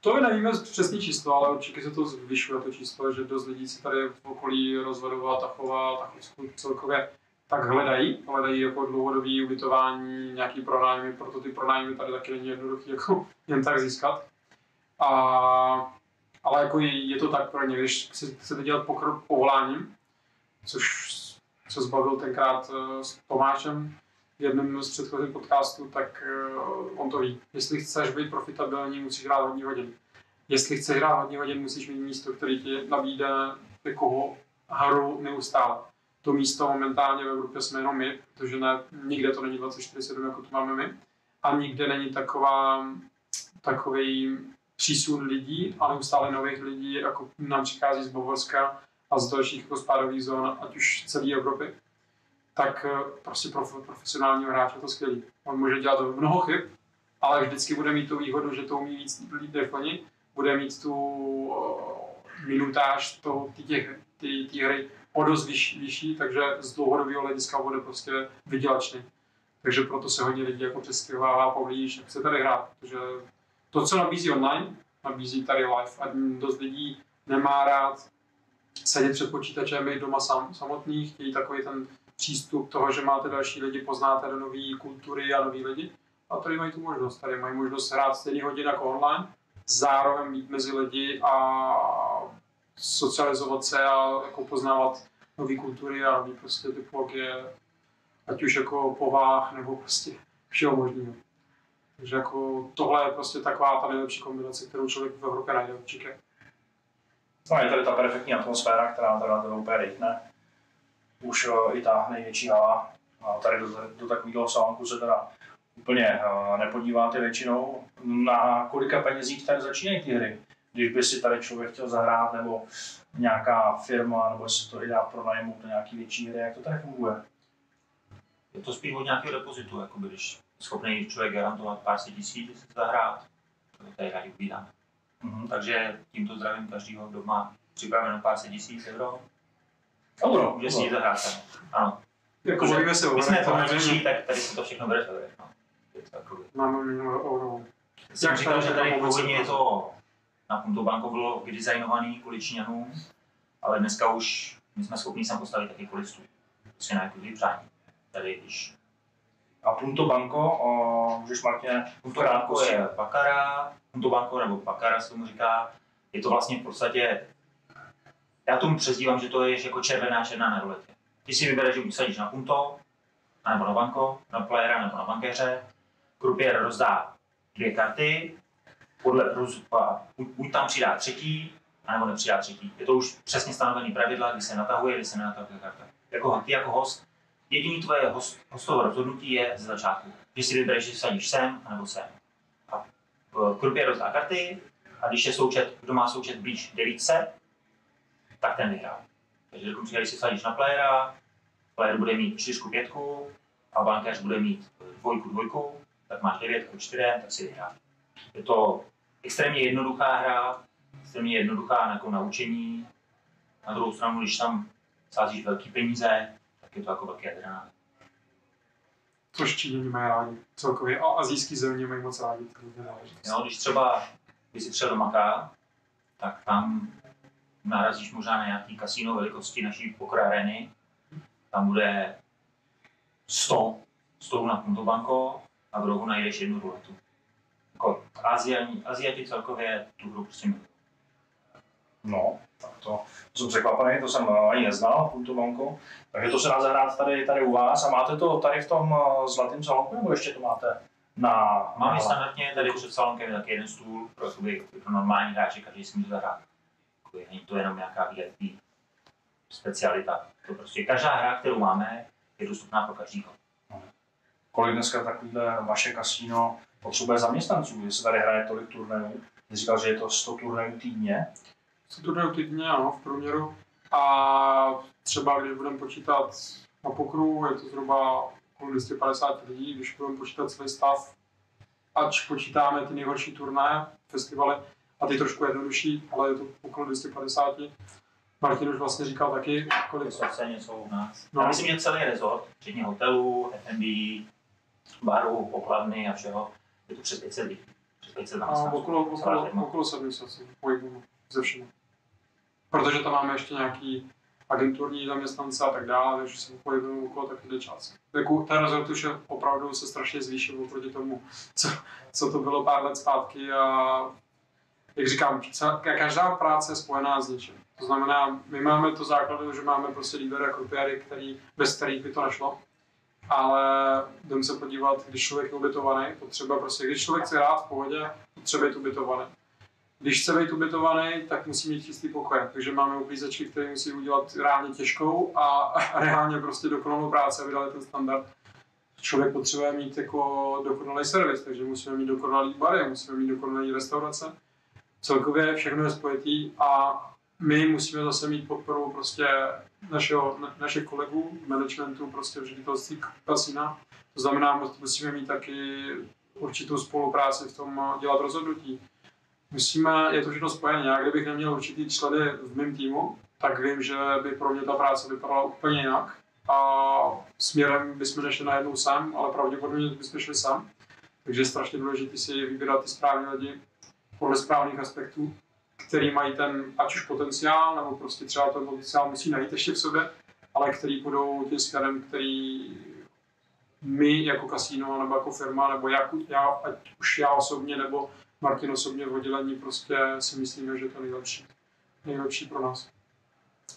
To nevíme přesné číslo, ale určitě se to zvyšuje to číslo, že dost lidí se tady v okolí rozvodová, Tachova, Tachovsku celkově tak hledají, hledají jako dlouhodobý ubytování, nějaký pronájmy, proto ty pronájmy tady taky není jednoduchý jako jen tak získat. A, ale jako je, je to tak pro ně, když chcete dělat pokrok povoláním, což se zbavil tenkrát eh, s Tomášem v jednom z předchozích podcastů, tak uh, on to ví. Jestli chceš být profitabilní, musíš hrát hodně hodin. Jestli chceš hrát hodně hodin, musíš mít místo, které ti nabídne jako hru neustále. To místo momentálně v Evropě jsme jenom my, protože ne, nikde to není 24-7, jako to máme my. A nikde není taková, takový přísun lidí a neustále nových lidí, jako nám přichází z Bavorska a z dalších jako spádových zón, ať už celé Evropy tak prostě pro profesionálního hráče to skvělý. On může dělat mnoho chyb, ale vždycky bude mít tu výhodu, že to umí víc líp než oni, bude mít tu uh, minutáž toho, těch, hry o dost vyšší, vyšší, takže z dlouhodobého hlediska bude prostě vydělačný. Takže proto se hodně lidí jako přestěhovává poblíž, jak se tady hrát, protože to, co nabízí online, nabízí tady live a dost lidí nemá rád sedět před počítačem, být doma sam, samotný, chtějí takový ten přístup toho, že máte další lidi, poznáte do nové kultury a nový lidi. A tady mají tu možnost. Tady mají možnost hrát stejný hodin jako online, zároveň mít mezi lidi a socializovat se a jako poznávat nové kultury a nové prostě typologie, ať už jako povah nebo prostě všeho možného. Takže jako tohle je prostě taková ta nejlepší kombinace, kterou člověk v Evropě najde určitě. No je tady ta perfektní atmosféra, která teda úplně dejtne už uh, i ta největší hala. A tady do, do takového salonku se teda úplně uh, nepodíváte většinou. Na kolika penězích tady začínají ty hry? Když by si tady člověk chtěl zahrát, nebo nějaká firma, nebo si to i dá pronajmout na nějaký větší hry, jak to tady funguje? Je to spíš od nějakého depozitu, jako když schopný člověk garantovat pár set tisíc, si zahrát, to tady rádi ubídáme. Mm-hmm. Takže tímto zdravím každého, kdo má připraveno pár set tisíc euro, Dobro, Může si jít zahrát, ano. Jako bavíme se o My jsme nejlepší, tak tady se to všechno eurech, no. Máme minulou euro. Jsem říkal, že tady jako původně je vůbec to na Punto Banko bylo vydesignovaný kvůli Číňanům, ale dneska už my jsme schopni sem postavit taky kvůli stůl. Prostě na jakoby přání. Tady když A Punto Banko, o, můžeš Martine, Punto Banko je Bakara, Punto Banko nebo Bakara se tomu říká, je to vlastně v podstatě, já tomu přezdívám, že to je jako červená černá na ruletě. Ty si vybereš, že buď sadíš na Punto, nebo na banko, na playera nebo na bankéře. Krupier rozdá dvě karty, podle roz, buď, buď tam přidá třetí, anebo nepřidá třetí. Je to už přesně stanovený pravidla, kdy se natahuje, kdy se nenatahuje karta. Jako, ty jako host, jediný tvoje host, hostovo rozhodnutí je ze začátku, že si vybereš, že sadíš sem, anebo sem. A Krupier rozdá karty, a když je součet, kdo má součet blíž devítce, tak ten vyhrál. Takže když si sadíš na playera, player bude mít čtyřku, pětku a bankéř bude mít dvojku, dvojku, tak máš devětku, čtyřem, tak si vyhrá. Je to extrémně jednoduchá hra, extrémně jednoduchá jako naučení. Na druhou stranu, když tam sázíš velký peníze, tak je to jako velký adrenalin. Což Číňani mají rádi. Celkově a azijský země mají moc rádi. tyhle záležitosti. Jo, když třeba, když jsi třeba do Maka, tak tam narazíš možná na nějaký kasíno velikosti naší pokrajiny. Tam bude 100 stolů na Punto Banco a v rohu najdeš jednu ruletu. Jako Aziani, Aziati celkově tu hru prostě milují. No, tak to, to jsem překvapený, to jsem eh, ani neznal, Punto Banco. Takže to se dá zahrát tady, tady u vás. A máte to tady v tom eh, zlatém salonku, nebo ještě to máte na... Máme na... standardně tady před salonkem taky jeden stůl pro, pro normální hráče, každý si může zahrát. Jakoby, Není to jenom nějaká VIP specialita. To prostě každá hra, kterou máme, je dostupná pro každýho. Kolik dneska takovýhle vaše kasíno potřebuje zaměstnanců, jestli tady hraje tolik turnajů? Ty říkal, že je to 100 turnajů týdně. Co turnajů týdně, ano, v průměru. A třeba když budeme počítat na pokru, je to zhruba kolem 250 lidí, když budeme počítat celý stav, ač počítáme ty nejhorší turnaje, festivaly, a ty trošku jednodušší, ale je to okolo 250. Martin už vlastně říkal taky, kolik Vysoce něco u nás. No. Já myslím, že celý rezort, včetně hotelů, F&B, barů, pokladny a všeho, je to přes 500 lidí. Přes 500 A zaměstnanců. okolo, okolo, okolo 700 asi, pohybu ze všemu. Protože tam máme ještě nějaký agenturní zaměstnance a tak dále, takže se pohybujeme okolo takové části. Jako ten rezort už je opravdu se strašně zvýšil oproti tomu, co, co to bylo pár let zpátky a jak říkám, každá práce je spojená s něčím. To znamená, my máme to základu, že máme prostě líbere a krupiéry, který, bez kterých by to nešlo. Ale jdeme se podívat, když člověk je ubytovaný, potřeba prostě, když člověk chce hrát v pohodě, potřeba být ubytovaný. Když chce být ubytovaný, tak musí mít čistý pokoj. Takže máme uklízečky, které musí udělat reálně těžkou a reálně prostě dokonalou práci, aby dali ten standard. Člověk potřebuje mít jako dokonalý servis, takže musíme mít dokonalý bary, musíme mít dokonalý restaurace. Celkově všechno je spojitý a my musíme zase mít podporu prostě našeho, na, našich kolegů managementu, prostě v ředitelství kasína. To znamená, musíme mít taky určitou spolupráci v tom dělat rozhodnutí. Musíme, je to všechno spojené. Já kdybych neměl určitý členy v mém týmu, tak vím, že by pro mě ta práce vypadala úplně jinak. A směrem bychom nešli najednou sám, ale pravděpodobně bychom šli sám. Takže je strašně důležité si vybírat ty správné lidi podle správných aspektů, který mají ten, ať už potenciál, nebo prostě třeba ten potenciál musí najít ještě v sobě, ale který budou tím směrem, který my jako kasíno, nebo jako firma, nebo jak, já, ať už já osobně, nebo Martin osobně v oddělení prostě si myslíme, že to je nejlepší. Nejlepší pro nás.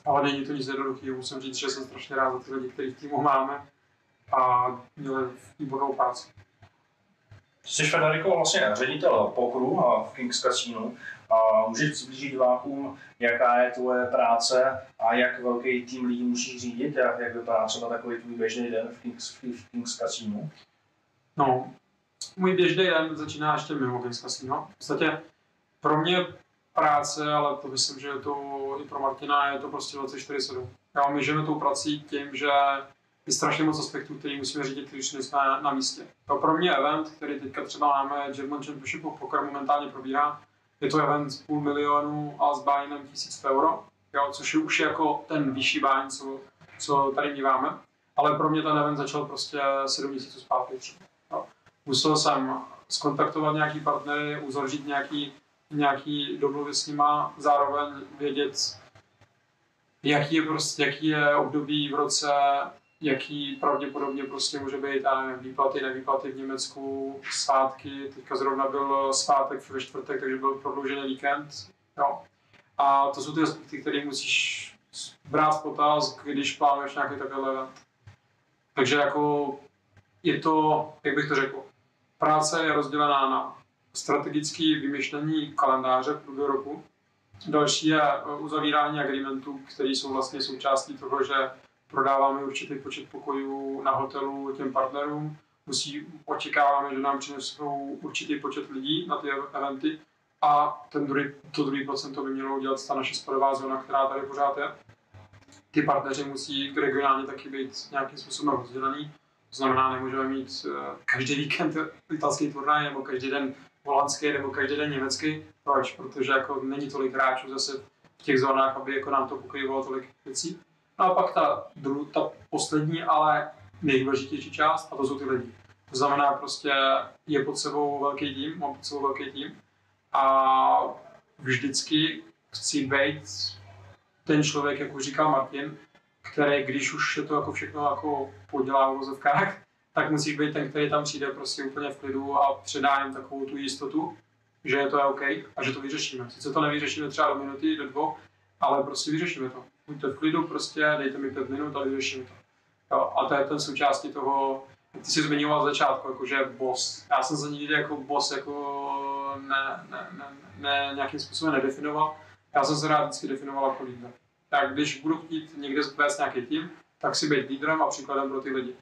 Ale není to nic jednoduchého. Musím říct, že jsem strašně rád za ty lidi, který v týmu máme a měli výbornou práci. Jsi Federico vlastně ředitel pokru a v Kings Casino. A můžeš přiblížit divákům, jaká je tvoje práce a jak velký tým lidí musíš řídit, jak, jak vypadá třeba takový tvůj běžný den v Kings, v Kings Casino. No, můj běžný den začíná ještě mimo Kings Casino. V podstatě pro mě práce, ale to myslím, že je to i pro Martina, je to prostě 24-7. Já my žijeme tou prací tím, že je strašně moc aspektů, který musíme řídit, když nejsme na, na místě. To pro mě event, který teďka třeba máme, German Championship of Poker momentálně probíhá, je to event z půl milionu a s bájnem tisíc euro, jo, což je už jako ten vyšší báň, co, co tady míváme. Ale pro mě ten event začal prostě 7 měsíců zpátky. Jo. Musel jsem skontaktovat nějaký partnery, uzavřít nějaký, nějaký domluvy s nima, zároveň vědět, jaký je, prostě, jaký je období v roce, jaký pravděpodobně prostě může být nevím, výplaty, nevýplaty v Německu, svátky, teďka zrovna byl svátek ve čtvrtek, takže byl prodloužený víkend, jo. A to jsou ty aspekty, které musíš brát v potaz, když plánuješ nějaký takový event. Takže jako je to, jak bych to řekl, práce je rozdělená na strategické vymyšlení kalendáře v průběhu roku. Další je eh, uzavírání agreementů, které jsou vlastně součástí toho, že prodáváme určitý počet pokojů na hotelu těm partnerům. Musí, očekáváme, že nám přinesou určitý počet lidí na ty eventy a ten druhý, to druhý procento by mělo udělat ta naše spadová zóna, která tady pořád je. Ty partneři musí regionálně taky být nějakým způsobem rozdělený. To znamená, nemůžeme mít eh, každý víkend italský turnaj, nebo každý den holandský, nebo každý den německý. Proč? Protože jako není tolik hráčů zase v těch zónách, aby jako nám to pokrývalo tolik věcí. A pak ta, dru, ta poslední, ale nejdůležitější část, a to jsou ty lidi. To znamená prostě, je pod sebou velký tým, mám pod sebou velký tým a vždycky chci být ten člověk, jak už říkal Martin, který, když už je to jako všechno jako podělá v vozovkách, tak musí být ten, který tam přijde prostě úplně v klidu a předá jim takovou tu jistotu, že to je OK a že to vyřešíme. Sice to nevyřešíme třeba do minuty, do dvou, ale prostě vyřešíme to. Buďte v klidu, prostě dejte mi pět minut a vyřešíme to. Jo, a to je ten součástí toho, ty jsi zmiňoval v začátku, jako že boss. Já jsem se nikdy jako boss jako ne, ne, ne, ne, nějakým způsobem nedefinoval. Já jsem se rád vždycky definoval jako lídr. Tak když budu chtít někde vést nějaký tým, tak si být lídrem a příkladem pro ty lidi.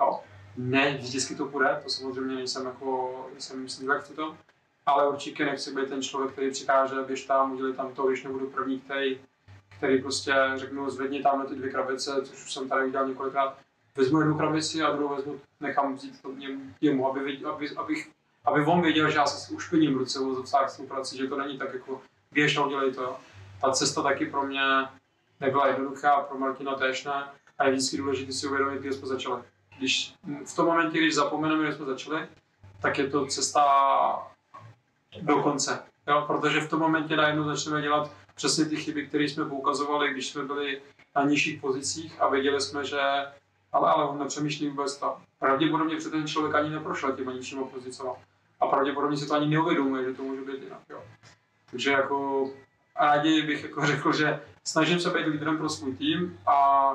Jo. Ne, vždycky to půjde, to samozřejmě nejsem jako, nejsem slívek v tom, ale určitě nechci být ten člověk, který přikáže, běž tam, udělej tam to, když nebudu první, který, který prostě řeknu, zvedni tam na ty dvě krabice, což už jsem tady udělal několikrát, vezmu jednu krabici a druhou vezmu, nechám vzít to jemu, aby, věděl, aby, aby on věděl, že já se ušpiním ruce v spolupráci, že to není tak jako běž a udělej to. Ta cesta taky pro mě nebyla jednoduchá, pro Martina též ne, a je vždycky důležité si uvědomit, kde jsme začali. Když v tom momentě, když zapomeneme, kde jsme začali, tak je to cesta do konce. Jo? Protože v tom momentě najednou začneme dělat přesně ty chyby, které jsme poukazovali, když jsme byli na nižších pozicích a věděli jsme, že ale, ale on nepřemýšlí vůbec to. Pravděpodobně před ten člověk ani neprošel těma nižšíma pozicema. A pravděpodobně se to ani neuvědomuje, že to může být jinak. Jo. Takže jako raději bych jako řekl, že snažím se být lídrem pro svůj tým a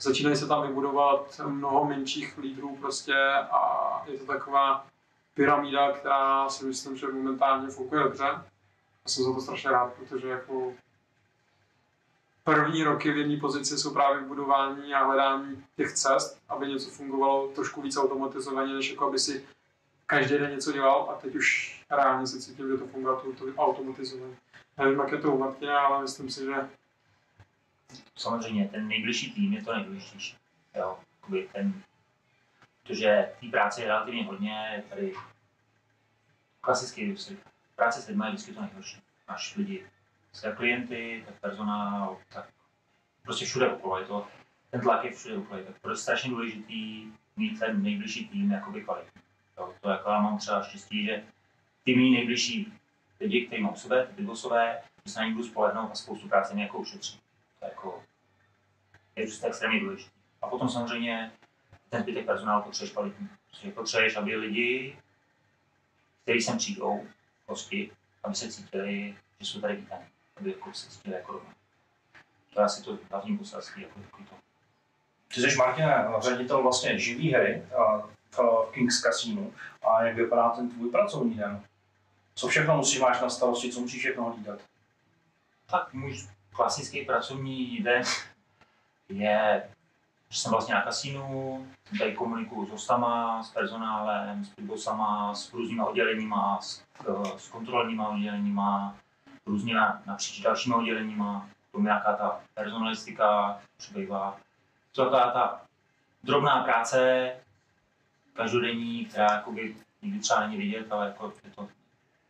začínají se tam vybudovat mnoho menších lídrů prostě a je to taková pyramída, která si myslím, že momentálně funguje dobře. A jsem za to strašně rád, protože jako první roky v jedné pozici jsou právě budování a hledání těch cest, aby něco fungovalo trošku více automatizovaně, než jako aby si každý den něco dělal a teď už reálně si cítím, že to funguje to, to automatizovaně. Nevím, jak je to u Martina, ale myslím si, že... Samozřejmě, ten nejbližší tým je to nejdůležitější. Jo, ten, protože té práce je relativně hodně, tady klasický práce s lidmi je vždycky to nejhorší. Máš lidi, jak klienty, tak personál, tak prostě všude okolo. Je to, ten tlak je všude okolo. Tak to je strašně důležitý mít ten nejbližší tým jakoby kvalitní. Jo, to jako já mám třeba štěstí, že ty mý nejbližší lidi, kteří mám sebe, ty bosové, že se na ně budu spolehnout a spoustu práce mi jako ušetří. To jako, je prostě extrémně důležitý. A potom samozřejmě ten zbytek personálu potřebuješ kvalitní. Prostě potřebuješ, aby lidi, kteří sem přijdou, hosti, aby se cítili, že jsou tady vítaní, aby jako cítili jako. To je asi to hlavní poselství, jako takový to. Ty jsi, Martina, ředitel vlastně živý hry v Kings Casino a jak vypadá ten tvůj pracovní den? Co všechno musíš máš na starosti, co musíš všechno hlídat? Tak můj klasický pracovní den je, že jsem vlastně na kasínu, tady komunikuju s hostama, s personálem, s pitbossama, s různými odděleníma, s, s kontrolníma odděleníma, různě napříč dalšíma odděleníma, tomu nějaká ta personalistika přibývá. To taková ta drobná práce, každodenní, která jakoby nikdy třeba není vidět, ale jako je to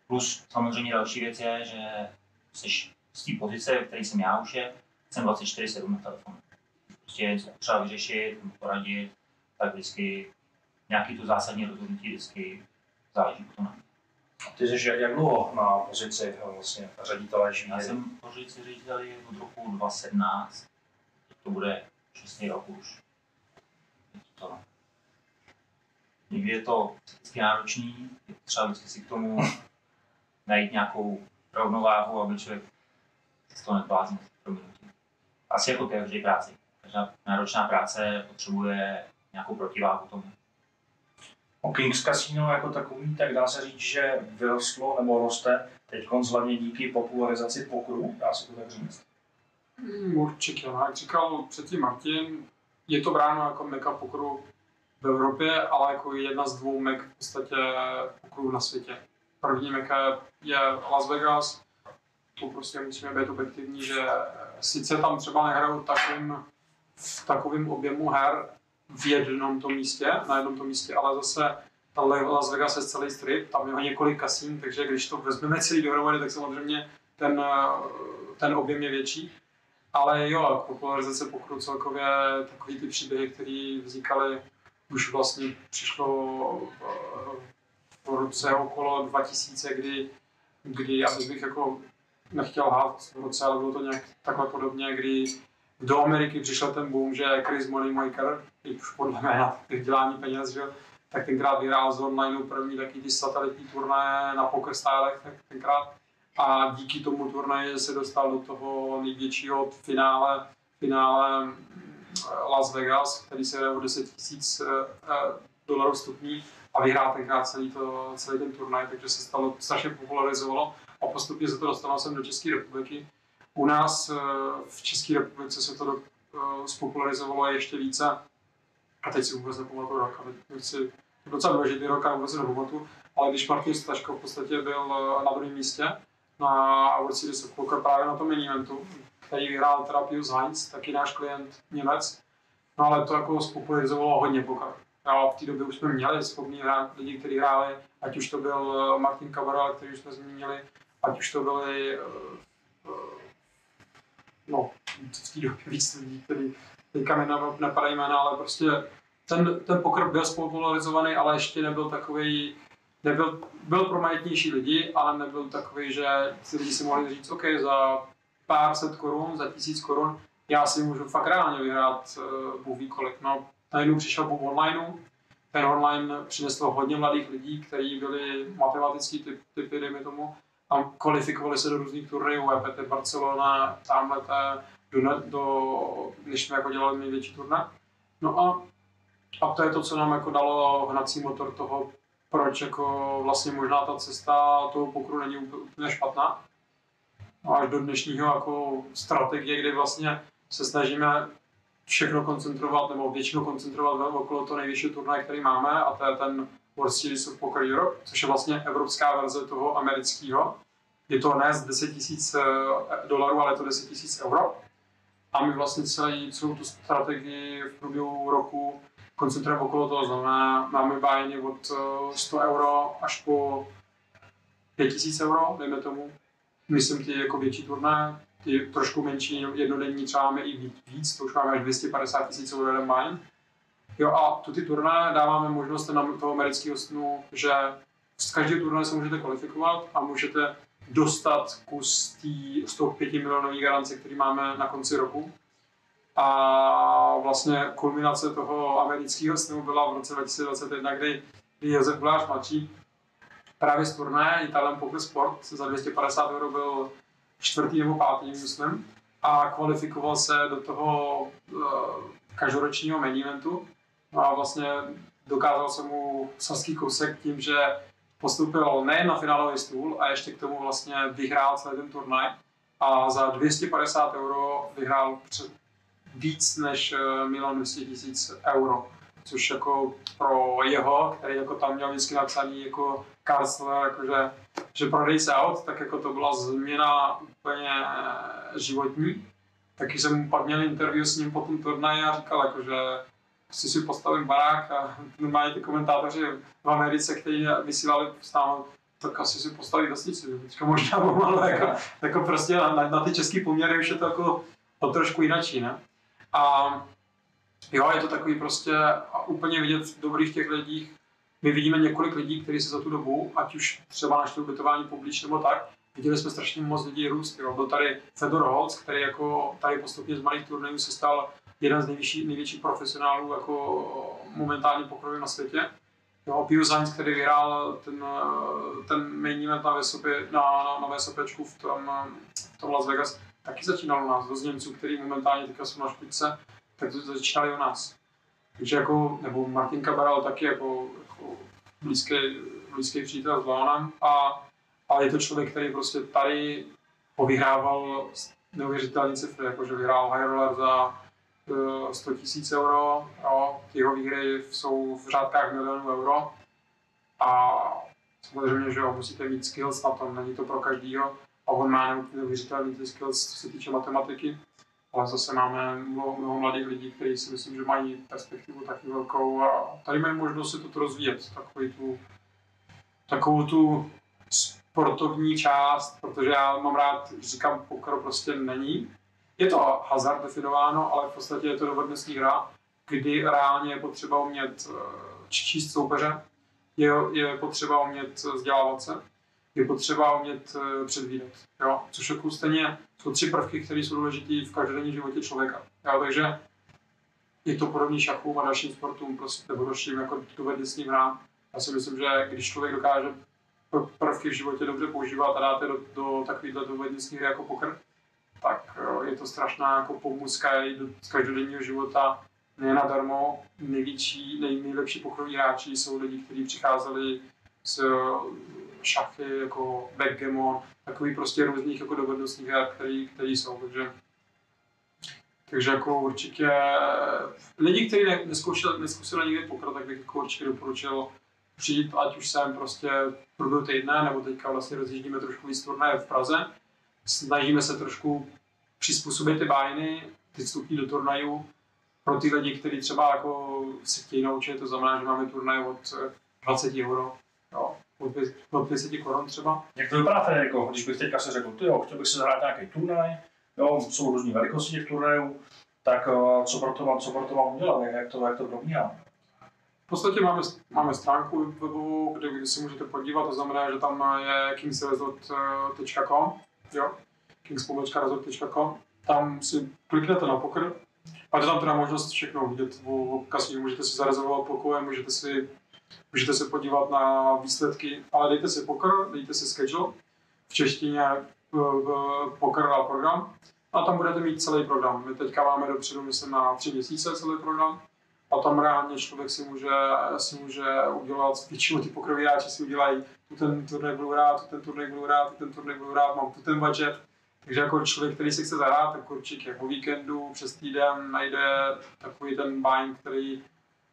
Plus samozřejmě další věc je, že jsi z té pozice, které jsem já už je, jsem 24-7 na telefonu. Prostě potřeba vyřešit, poradit, tak vždycky nějaký to zásadní rozhodnutí vždycky záleží to na Ty jsi jak dlouho na pozici vlastně ředitele živý? Já jsem pozici řediteli od roku 2017, to bude 6 rok už. To. Někdy je to vždycky náročný, je třeba vždycky si k tomu najít nějakou rovnováhu, aby člověk z toho nebláznil prominutí. Asi jako každé práci. Každá náročná práce potřebuje nějakou protiváhu tomu. O Kings Casino jako takový, tak dá se říct, že vyrostlo nebo roste teď hlavně díky popularizaci pokru, dá se to tak říct? Hmm, určitě, no, jak říkal předtím Martin, je to bráno jako meka pokru v Evropě, ale jako jedna z dvou mek v podstatě pokru na světě. První meka je Las Vegas, to prostě musíme být objektivní, že sice tam třeba nehrajou takovým, v takovém objemu her v jednom tom místě, na jednom tom místě, ale zase ta Las Vegas je celý strip, tam je několik kasín, takže když to vezmeme celý dohromady, tak samozřejmě ten, ten objem je větší. Ale jo, popularizace pokru celkově, takový ty příběhy, které vznikaly, už vlastně přišlo eh, v roce okolo 2000, kdy, kdy já bych jako nechtěl hát v roce, ale bylo to nějak takhle podobně, kdy do Ameriky přišel ten boom, že Chris Moneymaker, i podle jména dělání peněz, že, tak tenkrát vyhrál z online první taky ty satelitní turnaje na PokerStarech, tak tenkrát a díky tomu turnaji se dostal do toho největšího finále, finále Las Vegas, který se jde o 10 tisíc eh, eh, dolarů stupní a vyhrál tenkrát celý, to, celý ten turnaj, takže se stalo, strašně popularizovalo a postupně se to dostalo sem do České republiky. U nás eh, v České republice se to spopularizovalo ještě více a teď si vůbec nepamatuju rok, ale nechci, docela důležitý rok a vůbec nepamatuju, ale když Martin Staško v podstatě byl na druhém místě na World Series of Poker právě na tom eventu, který vyhrál teda Pius Heinz, taky náš klient Němec. No ale to jako spopularizovalo hodně poker. A v té době už jsme měli schopný hrát lidi, kteří hráli, ať už to byl eh, Martin Cabral, který už jsme zmínili, ať už to byli uh, no, v té době víc lidí, kteří teďka mi nepadají jména, ale prostě ten, ten poker byl spopularizovaný, ale ještě nebyl takový, nebyl, byl pro majetnější lidi, ale nebyl takový, že si lidi si mohli říct, OK, za pár set korun, za tisíc korun, já si můžu fakt reálně vyhrát uh, Bůh ví kolik. No, najednou přišel boom online, ten online přinesl hodně mladých lidí, kteří byli matematický typ, typy, dejme tomu, a kvalifikovali se do různých turnajů, EPT Barcelona, tamhle do, do, když jsme jako dělali největší turné. No a, a to je to, co nám jako dalo hnací motor toho, proč jako vlastně možná ta cesta toho pokru není úplně špatná až do dnešního jako strategie, kdy vlastně se snažíme všechno koncentrovat, nebo většinu koncentrovat okolo toho nejvyššího turnaje, který máme, a to je ten World Series of Poker Europe, což je vlastně evropská verze toho amerického. Je to ne z 10 000 eh, dolarů, ale je to 10 000 euro. A my vlastně celý, celou tu strategii v průběhu roku koncentrujeme okolo toho. Znamená, máme bájení od 100 eh, euro až po 5000 euro, dejme tomu, myslím ty jako větší turné, ty trošku menší, jednodenní třeba máme i víc, to už máme až 250 tisíc euro jeden main. Jo a tu ty turné dáváme možnost na toho amerického snu, že z každého turné se můžete kvalifikovat a můžete dostat kus tý 105 milionové garance, který máme na konci roku. A vlastně kulminace toho amerického snu byla v roce 2021, kdy, kdy Josef Gulář mladší právě z turné Italian Poker Sport za 250 euro byl čtvrtý nebo pátý, myslím, a kvalifikoval se do toho uh, každoročního main eventu. No a vlastně dokázal se mu saský kousek tím, že postoupil nejen na finálový stůl a ještě k tomu vlastně vyhrál celý ten turnaj a za 250 euro vyhrál před víc než eh, milion 200 tisíc euro což jako pro jeho, který jako tam měl vždycky napsaný jako Karsler, jakože, že prodej se aut, tak jako to byla změna úplně eh, životní. Taky jsem pak měl interview s ním po tom turnaji a říkal, jako, že si si postavím barák a normálně ty komentátoři v Americe, kteří vysílali stále, tak asi si postaví vesnici, teďka možná pomalu, jako, jako prostě na, na, ty české poměry už je to jako o trošku jinačí, ne? A Jo, je to takový prostě a úplně vidět v těch lidích. My vidíme několik lidí, kteří se za tu dobu, ať už třeba našli ubytování poblíž nebo tak, viděli jsme strašně moc lidí růst. Jo. Byl tady Fedor Holz, který jako tady postupně z malých turnajů se stal jeden z největší, největších profesionálů jako momentálně pokroju na světě. Jo, Pius Heinz, který vyhrál ten, ten main event na, VSOP, na, na, na VSOPčku v tom, v tom Las Vegas, taky začínal u nás, dost Němců, který momentálně teďka jsou na špičce tak to začínali u nás. Takže jako, nebo Martin Cabral taky jako, jako blízký, blízký přítel s Leonem, a, ale je to člověk, který prostě tady povyhrával neuvěřitelné cifry, jakože vyhrál high roller za 100 000 euro, jo, ty jeho výhry jsou v řádkách milionů euro. A samozřejmě, že jo, musíte mít skills na tom, není to pro každýho. A on má neuvěřitelný skills, co se týče matematiky. Ale zase máme mnoho, mnoho mladých lidí, kteří si myslím, že mají perspektivu taky velkou. A tady mají možnost si toto rozvíjet, takový tu, takovou tu sportovní část, protože já mám rád, říkám, poker prostě není, je to hazard definováno, ale v podstatě je to dovednostní hra, kdy reálně je potřeba umět eh, číst soupeře, je, je potřeba umět vzdělávat se, je potřeba umět eh, předvídat. Jo? Což jako stejně jsou tři prvky, které jsou důležité v každodenním životě člověka. Jo? Takže je to podobný šachům a dalším sportům, prostě, nebo dalším jako dovednostním hrám. Já si myslím, že když člověk dokáže pr- prvky v životě dobře používat a dáte do, do takovýchhle dovednostních jako poker, tak eh, je to strašná jako pomůcka do každodenního života. Ne nadarmo největší, nej, nejlepší pokeroví hráči jsou lidi, kteří přicházeli z šachy, jako backgammon, takový prostě různých jako dovednostních her, který, který jsou, takže takže jako určitě lidi, kteří ne, neskoušeli, neskoušeli nikdy poker, tak bych jako určitě doporučil přijít, ať už jsem prostě v průběhu týdne, nebo teďka vlastně rozjíždíme trošku víc turnaje v Praze. Snažíme se trošku přizpůsobit ty bájiny, ty vstupní do turnajů pro ty lidi, kteří třeba jako se chtějí naučit, to znamená, že máme turnaj od 20 euro, jo, od 200 od 200 korun třeba. Jak to vypadá, Federico, když bych teďka se řekl, ty jo, chtěl bych si zahrát nějaký turnaj, jo, jsou různé velikosti těch turnajů, tak eh, co pro to mám, co pro to mám udělat, jak, to, jak to probíhá? V podstatě máme, máme stránku webovou, kde, si můžete podívat, to znamená, že tam je kingsresort.com, jo, kings.resort.com, tam si kliknete na poker, máte tam teda možnost všechno vidět o kasínu, můžete si zarezervovat pokoje, můžete si, můžete se podívat na výsledky, ale dejte si poker, dejte si schedule, v češtině v, v poker a program, a tam budete mít celý program. My teďka máme dopředu, myslím, na tři měsíce celý program, a tam reálně člověk si může, si může udělat, většinou ty pokroví hráči si udělají, tu ten turnaj budu rád, tu ten turnaj budu rád, tu ten turnaj budu rád, mám tu ten budget. Takže jako člověk, který si chce zahrát, tak určitě jako víkendu přes týden najde takový ten buying, který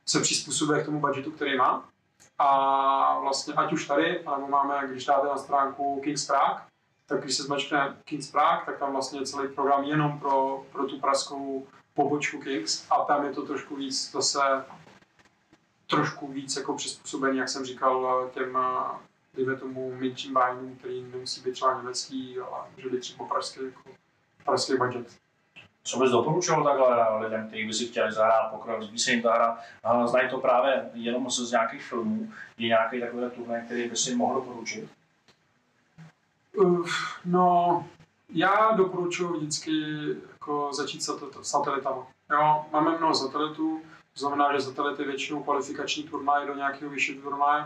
se přizpůsobuje k tomu budgetu, který má. A vlastně ať už tady, nebo máme, když dáte na stránku Kings Prague, tak když se zmačkne Kings Prague, tak tam vlastně je celý program jenom pro, pro tu praskou pobočku Kings a tam je to trošku víc zase trošku víc jako přizpůsobený, jak jsem říkal, těm dejme tomu menším bájnům, který nemusí být třeba německý, ale může být třeba pražský, jako pražský budget. Co bys doporučil takhle lidem, kteří by si chtěli zahrát pokrok, líbí se jim ta hra, a znají to právě jenom z nějakých filmů, je nějaký takový turnaj, který by si jim mohl doporučit? Uh, no, já doporučuji vždycky jako začít s satelitama. Jo, máme mnoho satelitů, to znamená, že satelity většinou kvalifikační turnaj do nějakého vyššího turnaje.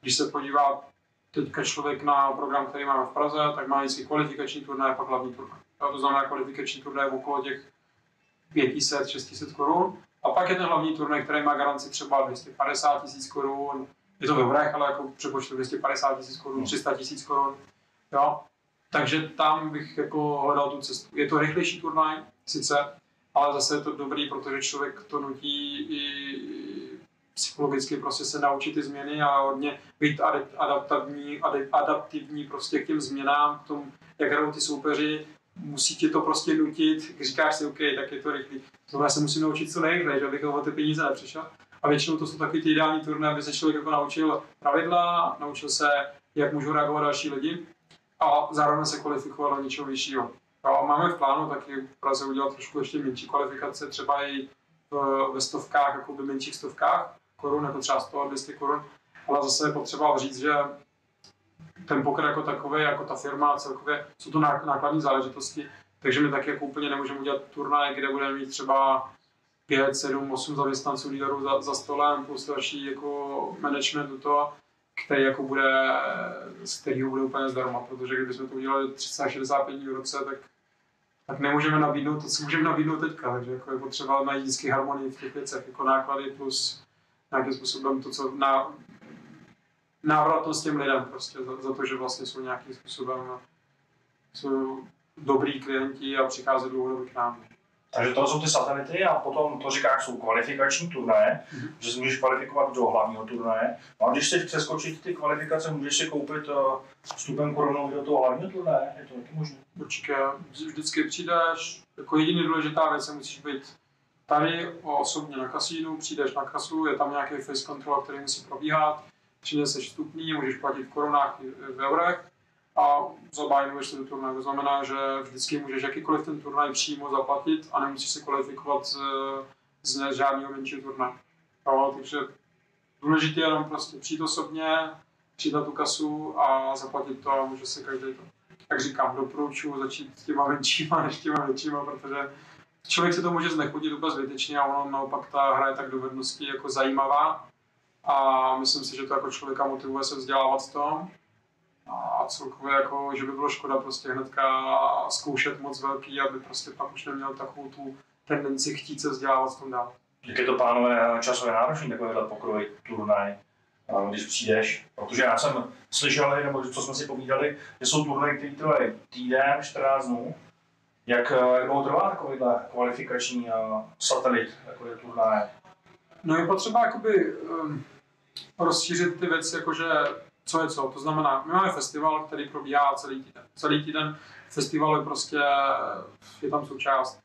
Když se podívá teďka člověk na program, který máme v Praze, tak má vždycky kvalifikační turnaj a pak hlavní turnaj. Jo, to znamená kvalifikační turnaj okolo těch 500-600 korun. A pak je ten hlavní turnaj, který má garanci třeba 250 tisíc korun. Je to v eurech, ale jako přepočtu 250 tisíc korun, 300 tisíc korun. Jo, takže tam bych jako hledal tu cestu. Je to rychlejší turnaj, sice, ale zase je to dobrý, protože člověk to nutí i psychologicky prostě se naučit ty změny a hodně být adaptivní, adaptivní prostě k těm změnám, k tomu, jak hrajou ty soupeři, musí ti to prostě nutit, říkáš si, OK, tak je to rychlý. To já se musím naučit co nejrychleji, že abych o ty peníze nepřišel. A většinou to jsou takový ty ideální turné, aby se člověk jako naučil pravidla, naučil se, jak můžou reagovat další lidi a zároveň se kvalifikoval do něčeho vyššího. A máme v plánu taky v Praze udělat trošku ještě menší kvalifikace, třeba i v, ve stovkách, jako v menších stovkách korun, jako třeba 100 200 korun, ale zase je potřeba říct, že ten poker jako takový, jako ta firma celkově, jsou to nákladní záležitosti, takže my taky jako úplně nemůžeme udělat turnaj, kde budeme mít třeba 5, 7, 8 zaměstnanců líderů za, za stolem, plus další jako management do toho, který jako bude, z kterého bude úplně zdarma, protože kdybychom to udělali 365 dní v roce, tak, tak nemůžeme nabídnout to, co můžeme nabídnout teďka, takže jako je potřeba najít vždycky harmonii v těch věcech, jako náklady plus nějakým způsobem to, co na, návratnost těm lidem prostě, za, za, to, že vlastně jsou nějakým způsobem jsou dobrý klienti a přichází dlouhodobě k nám. Takže to jsou ty satelity a potom to říkáš, jsou kvalifikační turnaje, mm-hmm. že si můžeš kvalifikovat do hlavního turnaje. No a když chceš přeskočit ty kvalifikace, můžeš si koupit uh, vstupem koronou do toho hlavního turnaje, je to taky možné? Určitě, vždycky přijdeš, jako jediný důležitá věc, musíš být tady osobně na kasínu, přijdeš na kasu, je tam nějaký face control, který musí probíhat, přineseš vstupní, můžeš platit v korunách v eurech a zabajnuješ se do turnaje. To znamená, že vždycky můžeš jakýkoliv ten turnaj přímo zaplatit a nemusíš se kvalifikovat z, z žádného menšího turnaje. Jo, takže důležité je jenom prostě přijít osobně, přijít na tu kasu a zaplatit to a může se každý to. Jak říkám, doporučuji začít s těma menšíma než těma většíma, protože člověk se to může znechutit úplně zbytečně a ono naopak ta hra je tak dovedností jako zajímavá a myslím si, že to jako člověka motivuje se vzdělávat v tom a celkově jako, že by bylo škoda prostě hnedka zkoušet moc velký, aby prostě pak už neměl takovou tu tendenci chtít se vzdělávat v tom dál. Jak je to pánové časově náročný takovýhle pokrový turnaj, když přijdeš? Protože já jsem slyšel, nebo co jsme si povídali, že jsou turnaje, které trvají týden, 14 dnů. Jak, jak dlouho trvá takovýhle kvalifikační satelit, takový turnaj? No je potřeba jakoby um, rozšířit ty věci, jakože co je co. To znamená, my máme festival, který probíhá celý týden. Celý týden festival je prostě, je tam součást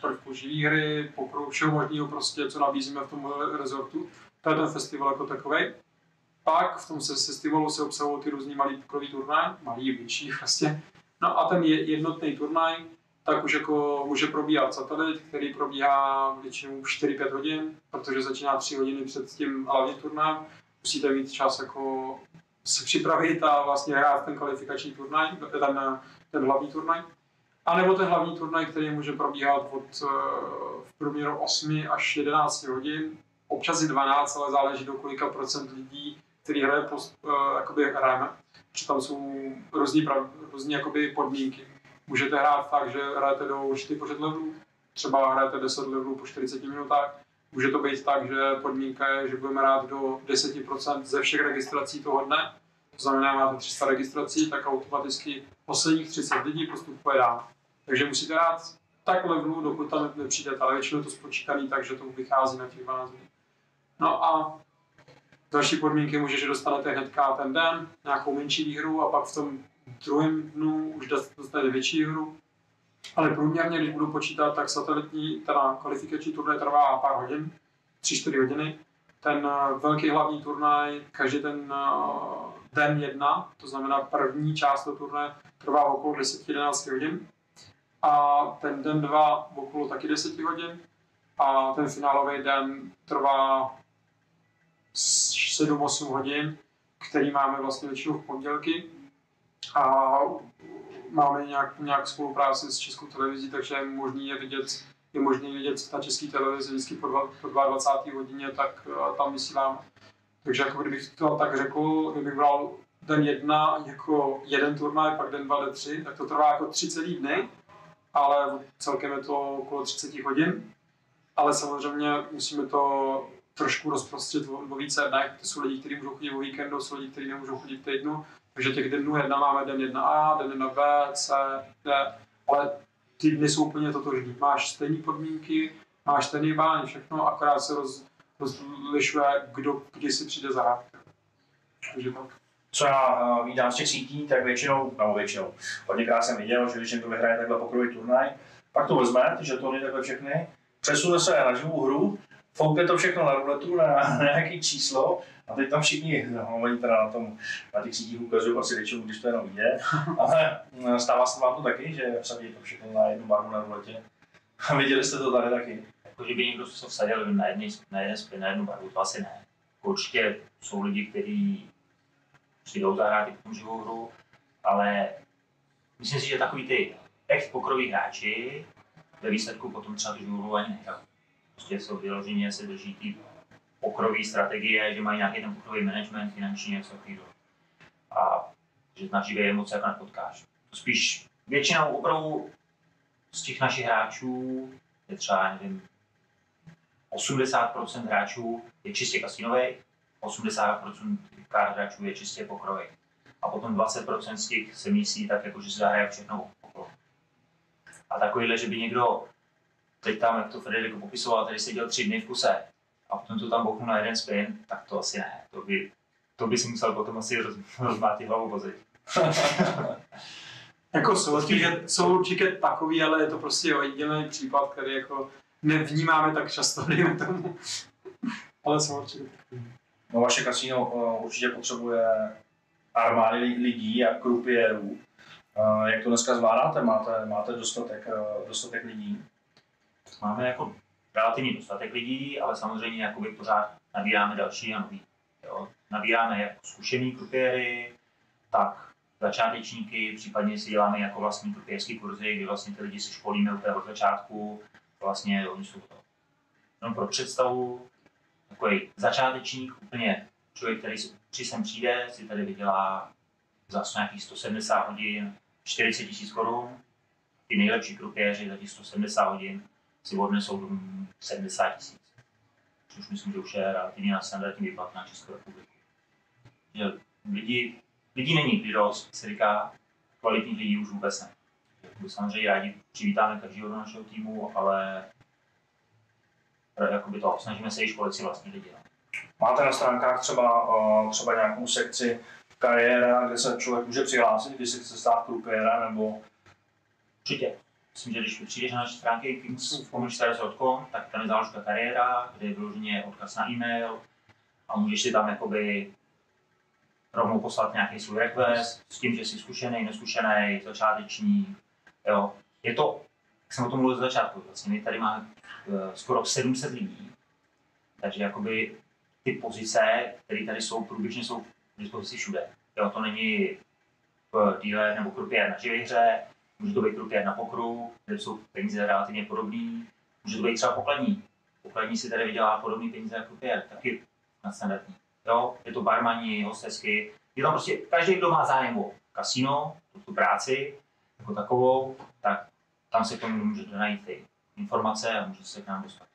prvků živý hry, pokru, všeho možného prostě, co nabízíme v tom rezortu. To je ten festival jako takový. Pak v tom festivalu se obsahují ty různý malý pokrový turnaj, malý, větší prostě. No a ten jednotný turnaj, tak už jako může probíhat satelit, který probíhá většinou 4-5 hodin, protože začíná 3 hodiny před tím hlavním turnajem. Musíte mít čas jako se připravit a vlastně hrát ten kvalifikační turnaj, ten, ten hlavní turnaj. A nebo ten hlavní turnaj, který může probíhat od eh, v průměru 8 až 11 hodin, občas i 12, ale záleží do kolika procent lidí, který hraje post, uh, jakoby hrajeme. Protože tam jsou jakoby podmínky. Můžete hrát tak, že hrajete do určitý počet levelů, třeba hrajete 10 levelů po 40 minutách. Může to být tak, že podmínka je, že budeme hrát do 10% ze všech registrací toho dne. To znamená, máte 300 registrací, tak automaticky posledních 30 lidí postupuje dál. Takže musíte hrát tak levelu, dokud tam nepřijdete, ale většinou je to spočítaný tak, že to vychází na těch 12 dní. No a další podmínky může, že dostanete hnedka ten den, nějakou menší výhru a pak v tom druhém dnu už dostanete větší hru. Ale průměrně, když budu počítat, tak satelitní, teda kvalifikační turnaj trvá pár hodin, 3-4 hodiny. Ten eh, velký hlavní turnaj, každý ten eh, den jedna, to znamená první část toho turnaje, trvá okolo 10-11 hodin. A ten den dva okolo taky 10 hodin. A ten finálový den trvá 7-8 hodin, který máme vlastně většinou v pondělky a máme nějak, nějak spolupráci s Českou televizí, takže je možný je vidět, je možný vidět na české televizi vždycky po, dva, po 22. hodině, tak uh, tam vysílám. Takže jako kdybych to tak řekl, kdybych bral den jedna jako jeden turnaj, pak den dva, den tři, tak to trvá jako tři celý dny, ale celkem je to okolo 30 hodin. Ale samozřejmě musíme to trošku rozprostřed o, o více dnech. To jsou lidi, kteří můžou chodit o víkendu, jsou lidi, kteří nemůžou chodit v týdnu. Takže těch dnů jedna máme den 1A, den 1B, C, D, ale ty dny jsou úplně totožní. Máš stejné podmínky, máš stejný bán, všechno, akorát se roz, rozlišuje, kdo kdy si přijde zahrát. Takže tak. Co já uh, vídám z těch sítí, tak většinou, nebo většinou, hodněkrát jsem viděl, že když někdo vyhraje takhle pokrový turnaj, pak to vezme, ty žetony takhle všechny, přesune se na živou hru foukne to všechno na ruletu, na, na nějaký číslo a teď tam všichni, no, oni teda na, tom, na těch sítích ukazují asi většinou, když to jenom vidět, ale mm, stává se vám to taky, že vsadí to všechno na jednu barvu na ruletě. A viděli jste to tady taky? Jako, že by někdo se vsadil na, jedný, na jeden spin, na jednu barvu, to asi ne. Určitě jsou lidi, kteří přijdou zahrát i tom živou hru, ale myslím si, že takový ty ex pokroví hráči ve výsledku potom třeba tu živou hru ani nehrajou prostě jsou vyloženě se drží ty pokrový strategie, že mají nějaký ten pokrový management, finanční něco takového. A že naživé moc jako nepotkáš. To spíš většinou opravdu z těch našich hráčů je třeba, nevím, 80% hráčů je čistě kasinových, 80% hráčů je čistě pokrový. A potom 20% z těch se myslí tak, jako, že se zahraje všechno okolo. A takovýhle, že by někdo teď tam, jak to Federico popisoval, tady seděl tři dny v kuse a potom to tam bouchnu na jeden spin, tak to asi ne. To by, to by si musel potom asi roz, rozmátit hlavu vozit. jako jsou určitě, jsou určitě takový, ale je to prostě jediný případ, který jako nevnímáme tak často, dejme tomu. ale jsou určitě takový. No vaše kasíno uh, určitě potřebuje armády lidí a krupierů. Uh, jak to dneska zvládáte? Máte, máte dostatek, uh, dostatek lidí? Máme jako relativně dostatek lidí, ale samozřejmě jakoby pořád nabíráme další a nový. Jo. Nabíráme jak zkušený krupěry, tak začátečníky, případně si děláme jako vlastní krupěrský kurzy, kdy vlastně ty lidi si školíme úplně od začátku. Vlastně oni jsou to jenom pro představu, takový začátečník, úplně člověk, který si sem přijde, si tady vydělá za nějakých 170 hodin 40 tisíc korun. Ty nejlepší krupěři za těch 170 hodin si odnesou 70 tisíc. Což myslím, že už je relativně na standardní výplat na Českou republiku. Že lidi, lidí není kdy dost, se říká, kvalitních lidí už vůbec ne. Samozřejmě rádi přivítáme každého do našeho týmu, ale jakoby to, snažíme se i školit si vlastní lidi. No. Máte na stránkách třeba, třeba nějakou sekci kariéra, kde se člověk může přihlásit, když se chce stát kariéra, nebo... Určitě. Myslím, že když přijdeš na naše stránky kingscommunity.com, tak tam je záložka kariéra, kde je vyloženě odkaz na e-mail a můžeš si tam jakoby rovnou poslat nějaký svůj request s tím, že jsi zkušený, neskušený, začáteční. Jo. Je to, jak jsem o tom mluvil z začátku, vlastně my tady máme uh, skoro 700 lidí, takže jakoby ty pozice, které tady jsou, průběžně jsou k dispozici všude. Jo, to není díle nebo krupiér na živě hře, může to být krupiér na pokru, kde jsou peníze relativně podobné, může to být třeba pokladní. Pokladní si tady vydělá podobný peníze jako krupiér, taky na standardní. Jo, je to barmani, hostesky, je tam prostě každý, kdo má zájem o kasino, tu práci jako takovou, tak tam se k tomu můžete najít ty informace a můžete se k nám dostat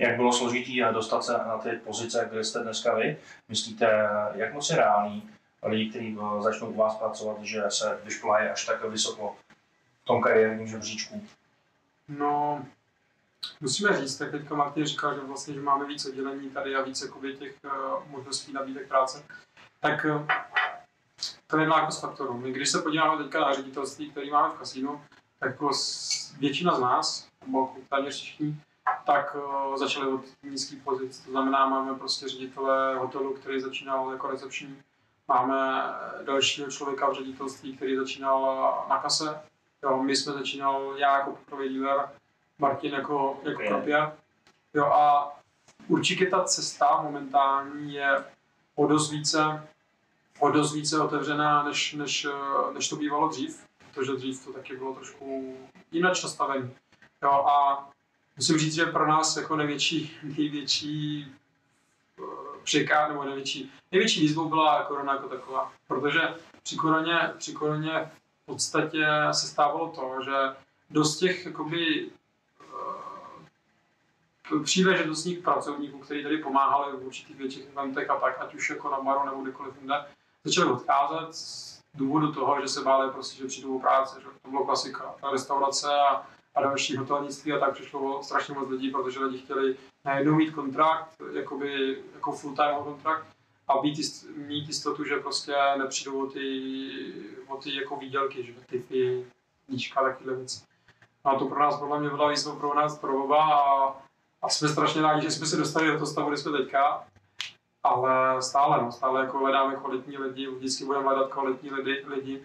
jak bylo složitý dostat se na ty pozice, kde jste dneska vy. Myslíte, jak moc je reálný lidi, kteří eh, začnou u vás pracovat, že se vyškolají až tak vysoko v tom kariérním žebříčku? No, musíme říct, tak teďka Martin říkal, že vlastně, že máme víc oddělení tady a více těch uh, možností nabídek práce. Tak uh, to je jako z faktorů. My když se podíváme teďka na ředitelství, který máme v kasínu, tak jako většina z nás, nebo téměř všichni, tak začali od nízkých pozic. To znamená, máme prostě ředitele hotelu, který začínal jako recepční. Máme dalšího člověka v ředitelství, který začínal na kase. Jo, my jsme začínal já jako pokrový dealer, Martin jako, jako kropě. Jo, a určitě ta cesta momentální je o dost více, o dost více otevřená, než, než, než to bývalo dřív, protože dřív to taky bylo trošku jinak nastavení. Jo, a musím říct, že pro nás jako největší, největší překá, nebo největší, největší výzvou byla korona jako taková, protože při koroně, při koroně v podstatě se stávalo to, že dost těch jakoby, uh, příležitostních pracovníků, kteří tady pomáhali v určitých větších eventech a tak, ať už jako na baru nebo kdekoliv jinde, začali odcházet z důvodu toho, že se báli prostě, že přijdou o práce, že to bylo klasika, ta restaurace a a další hotelnictví a tak přišlo strašně moc lidí, protože lidi chtěli najednou mít kontrakt, jakoby, jako full-time kontrakt a být jist, mít jistotu, že prostě nepřijdou o ty, o ty jako výdělky, že ty níčka, takovéhle věci. A to pro nás podle mě byla výzva pro nás, pro oba a, a jsme strašně rádi, že jsme se dostali do toho stavu, kde jsme teďka. Ale stále, no, stále jako hledáme kvalitní lidi, vždycky budeme hledat kvalitní lidi, lidi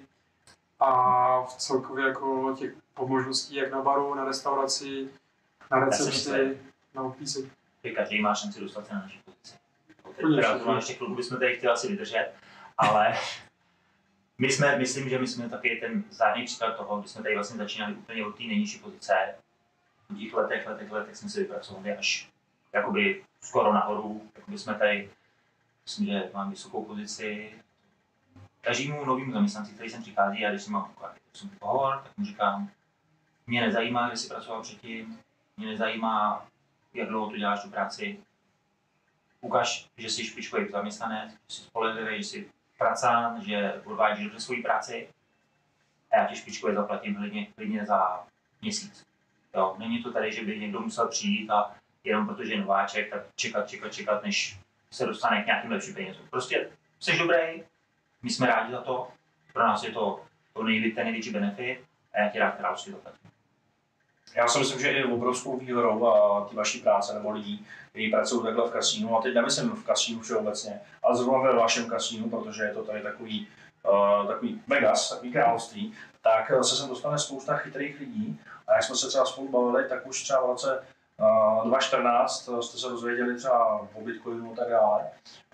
a v celkově jako těch možností jak na baru, na restauraci, na recepci, na obpíse. Ty každý má šanci dostat se na naši pozici. Teda ještě klubu bychom tady chtěli asi vydržet, ale my jsme, myslím, že my jsme taky ten zdárný příklad toho, kdy jsme tady vlastně začínali úplně od té nejnižší pozice. V těch letech, letech, letech jsme se vypracovali až jakoby skoro nahoru. Jakoby jsme tady, myslím, že mám vysokou pozici, každému novému zaměstnanci, který sem přichází, a když si mám jsem pohovor, tak mu říkám, mě nezajímá, kde jsi pracoval předtím, mě nezajímá, jak dlouho tu děláš tu práci. Ukaž, že jsi špičkový zaměstnanec, že jsi spolehlivý, že jsi pracán, že odvádíš dobře svoji práci a já ti špičkově zaplatím klidně, klidně za měsíc. Jo, není to tady, že by někdo musel přijít a jenom protože je nováček, tak čekat, čekat, čekat, než se dostane k nějakým lepším penězům. Prostě jsi dobrý, my jsme rádi za to, pro nás je to, to největší, ten největší benefit a já ti rád království zaplatím. Já si myslím, že je obrovskou výhodou a ty vaší práce nebo lidí, kteří pracují takhle v kasínu, a teď nemyslím v kasínu všeobecně, ale zrovna ve vašem kasínu, protože je to tady takový, uh, takový Vegas, takový království, tak se sem dostane spousta chytrých lidí. A jak jsme se třeba spolu bavili, tak už třeba v roce uh, 2014 jste se dozvěděli třeba o Bitcoinu a tak dále.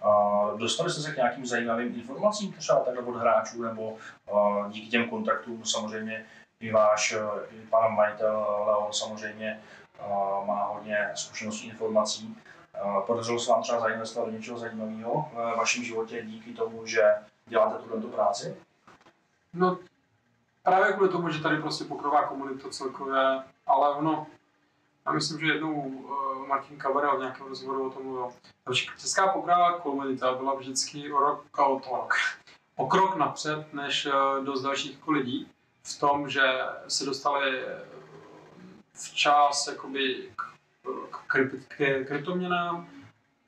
Uh, dostali jste se k nějakým zajímavým informacím, třeba takhle od hráčů, nebo uh, díky těm kontaktům samozřejmě i váš, i pan majitel Leon samozřejmě uh, má hodně zkušeností informací. Uh, podařilo se vám třeba zainvestovat do něčeho zajímavého v vašem životě díky tomu, že děláte tuto práci? No, právě kvůli tomu, že tady prostě pokrová komunita celkově, ale ono, já myslím, že jednou uh, Martin Kavera v nějakém rozhovoru o tom mluvil. Takže česká pokrová komunita byla vždycky o rok, o, to o krok napřed než uh, dost dalších jako lidí v tom, že se dostali včas jakoby k, k, k kryptoměnám,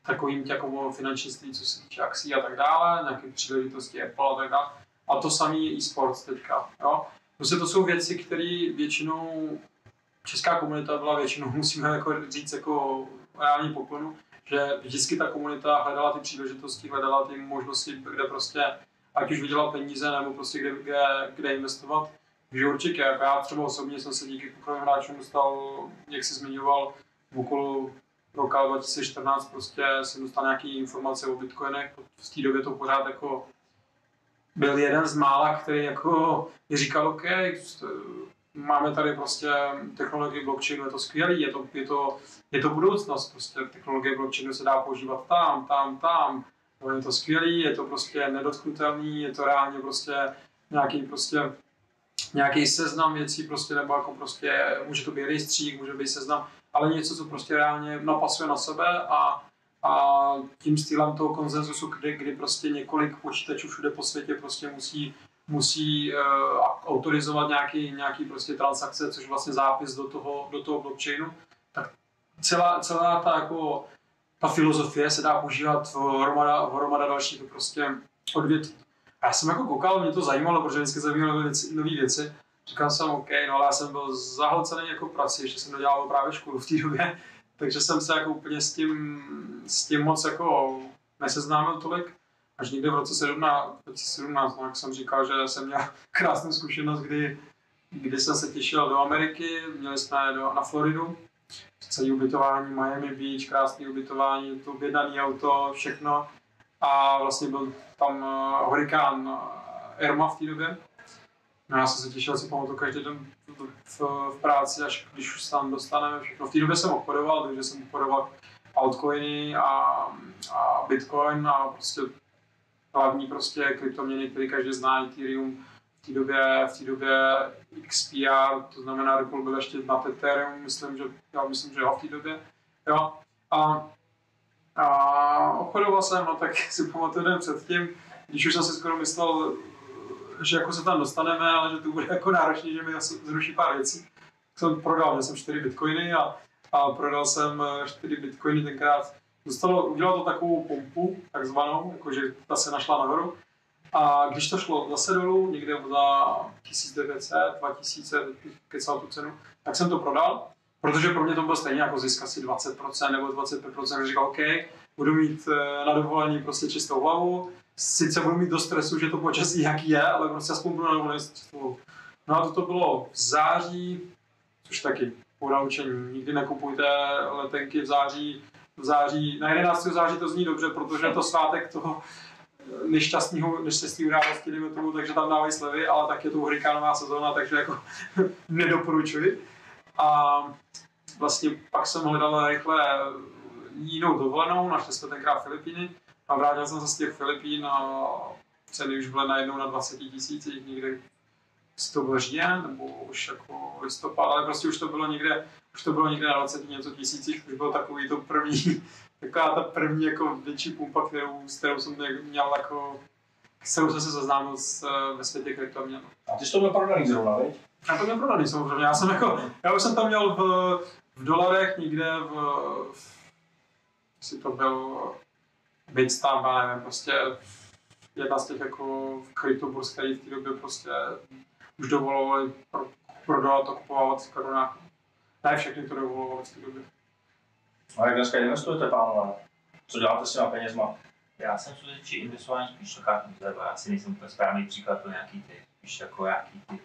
takovým jako finančnictví, co se týče akcí a tak dále, nějaké příležitosti Apple a tak dále. A to samé je e-sports teďka. Jo? Prostě to jsou věci, které většinou česká komunita byla většinou, musíme jako říct jako reální poklonu, že vždycky ta komunita hledala ty příležitosti, hledala ty možnosti, kde prostě ať už vydělat peníze nebo prostě kde, kde, kde investovat. Takže určitě, já třeba osobně jsem se díky pokrovým hráčům dostal, jak jsi zmiňoval, v okolo roka 2014 prostě jsem dostal nějaké informace o bitcoinech, v té době to pořád jako byl jeden z mála, který jako říkal, OK, máme tady prostě technologii blockchainu, je to skvělý, je to, je to, je to budoucnost, prostě. Technologie blockchainu se dá používat tam, tam, tam, no, je to skvělý, je to prostě nedotknutelný, je to reálně prostě nějaký prostě nějaký seznam věcí prostě, nebo jako prostě, může to být rejstřík, může být seznam, ale něco, co prostě reálně napasuje na sebe a, a tím stylem toho konsenzusu, kdy, kdy prostě několik počítačů všude po světě prostě musí musí uh, autorizovat nějaký, nějaký prostě transakce, což vlastně zápis do toho, do toho blockchainu, tak celá, celá ta jako ta filozofie se dá používat v hromada, v hromada dalších prostě odvětví. Já jsem jako koukal, mě to zajímalo, protože vždycky zajímaly nové věci. Říkal jsem, OK, no ale já jsem byl zahlcený jako prací, ještě jsem dodělal právě školu v té době, takže jsem se jako úplně s tím, s tím moc jako neseznámil tolik. Až někde v roce 17, 2017, no, jak jsem říkal, že jsem měl krásnou zkušenost, kdy, kdy jsem se těšil do Ameriky, měli jsme do, na Floridu, celý ubytování, Miami Beach, krásné ubytování, to objednané auto, všechno. A vlastně byl tam uh, hurikán Irma v té době. No já jsem se těšil, si pamatuju každý den v, v, v, práci, až když už se tam dostaneme všechno. V té době jsem obchodoval, takže jsem obchodoval altcoiny a, a bitcoin a prostě hlavní prostě kryptoměny, které každý zná, Ethereum, v té době, v té době XPR, to znamená Ripple byl ještě na Ethereum, myslím, že, já myslím, že jo, v té době, jo. A, a obchodoval jsem, no tak si pamatuju den předtím, když už jsem si skoro myslel, že jako se tam dostaneme, ale že to bude jako náročný, že mi zruší pár věcí. Jsem prodal, měl jsem 4 bitcoiny a, a prodal jsem 4 bitcoiny tenkrát dostalo, udělalo to takovou pompu, takzvanou, jakože ta se našla nahoru. A když to šlo zase dolů, někde za 1900, 2000, kecal tu cenu, tak jsem to prodal, protože pro mě to bylo stejně jako zisk asi 20% nebo 25%. Říkal, OK, budu mít eh, na dovolení prostě čistou hlavu, sice budu mít do stresu, že to počasí jaký je, ale prostě aspoň budu na dovolení čistou. No a toto bylo v září, což taky po naučení. Nikdy nekupujte letenky v září v září, na 11. září to zní dobře, protože je to svátek toho nešťastného, neštěstí události, dejme tomu, takže tam dávají slevy, ale tak je to hurikánová sezóna, takže jako nedoporučuji. A vlastně pak jsem hledal rychle jinou dovolenou, našli jsme tenkrát Filipíny a vrátil jsem se z těch Filipín a ceny už byly najednou na 20 tisících, někde to byl říjen, nebo už jako listopad, ale prostě už to bylo někde, už to bylo někde na 20 něco tisících, už bylo takový to první, taková ta první jako větší pumpa, kterou, s kterou jsem měl jako, s kterou jsem se seznámil s, ve světě kryptoměn. A ty jsi to měl prodaný zrovna, veď? Já to měl prodaný samozřejmě, já jsem jako, já už jsem tam měl v, v dolarech někde v, v si to byl Bitstamp, nevím, prostě jedna z těch jako kryptoburs, který v té době prostě už dovolovali pro, prodávat a kupovat v korunách. ne všechny to dovolovali v té době. A jak dneska investujete, pánové? Co děláte s těma penězma? Já jsem se týče investování spíš třeba, já si nejsem úplně správný příklad pro nějaký ty, spíš jako nějaký ty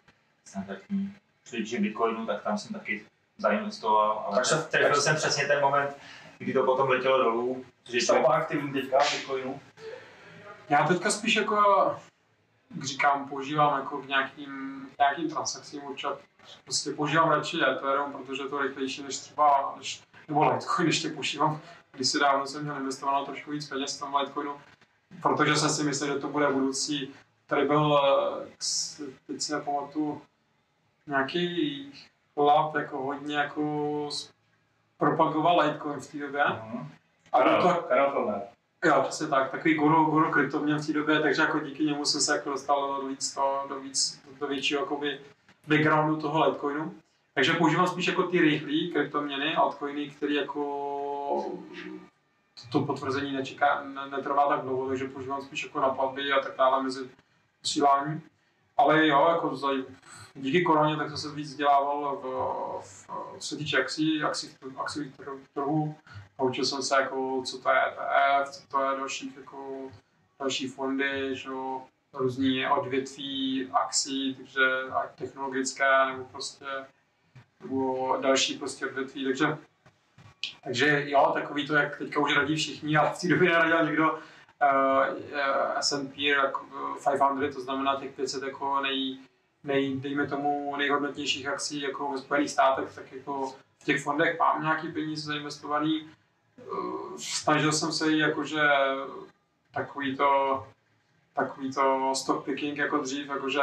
standardní. Co se týče Bitcoinu, tak tam jsem taky zainvestoval, ale Tak se- tak trefil tak- jsem přesně ten moment, kdy to potom letělo dolů, člověk, oba aktivní teďka v Bitcoinu? Já teďka spíš jako, jak říkám, používám jako k nějakým, k nějakým transakcím určitě. Prostě používám radši Ethereum, protože je to rychlejší než třeba, než, nebo Litecoin ještě používám. Když si dávno jsem měl investovanou trošku víc peněz v tom Litecoinu, protože jsem si myslel, že to bude budoucí. Tady byl, eh, teď si nepamatuju, nějaký chlap jako hodně jako propagoval Litecoin v té době. Mhm. A Karel, toho, Karel Filner. Jo, přesně tak. Takový guru, guru kryptoměn v té době, takže jako díky němu jsem se jako dostal do víc, to, do víc, do většího jakoby backgroundu toho Litecoinu. Takže používám spíš jako ty rychlé kryptoměny, altcoiny, které jako to potvrzení nečeká, ne, netrvá tak dlouho, takže používám spíš jako na platby a tak dále mezi posílání. Ale jo, jako za, díky koroně, tak jsem se víc vzdělával v, v, co se týče akcí, akcí, akcí trhu, Naučil jsem se, jako, co to je ETF, co to je další, jako, další fondy, že, různý odvětví akcí, takže technologické, nebo prostě nebo další prostě odvětví, takže takže jo, takový to, jak teďka už radí všichni, ale v té době radil někdo S&P jako, uh, 500, to znamená těch 500 jako nej, nej, dejme tomu nejhodnotnějších akcí jako ve Spojených státech, tak jako v těch fondech mám nějaký peníze zainvestovaný, Eh, snažil jsem se jakože takový to, takový to stock picking jako dřív, jakože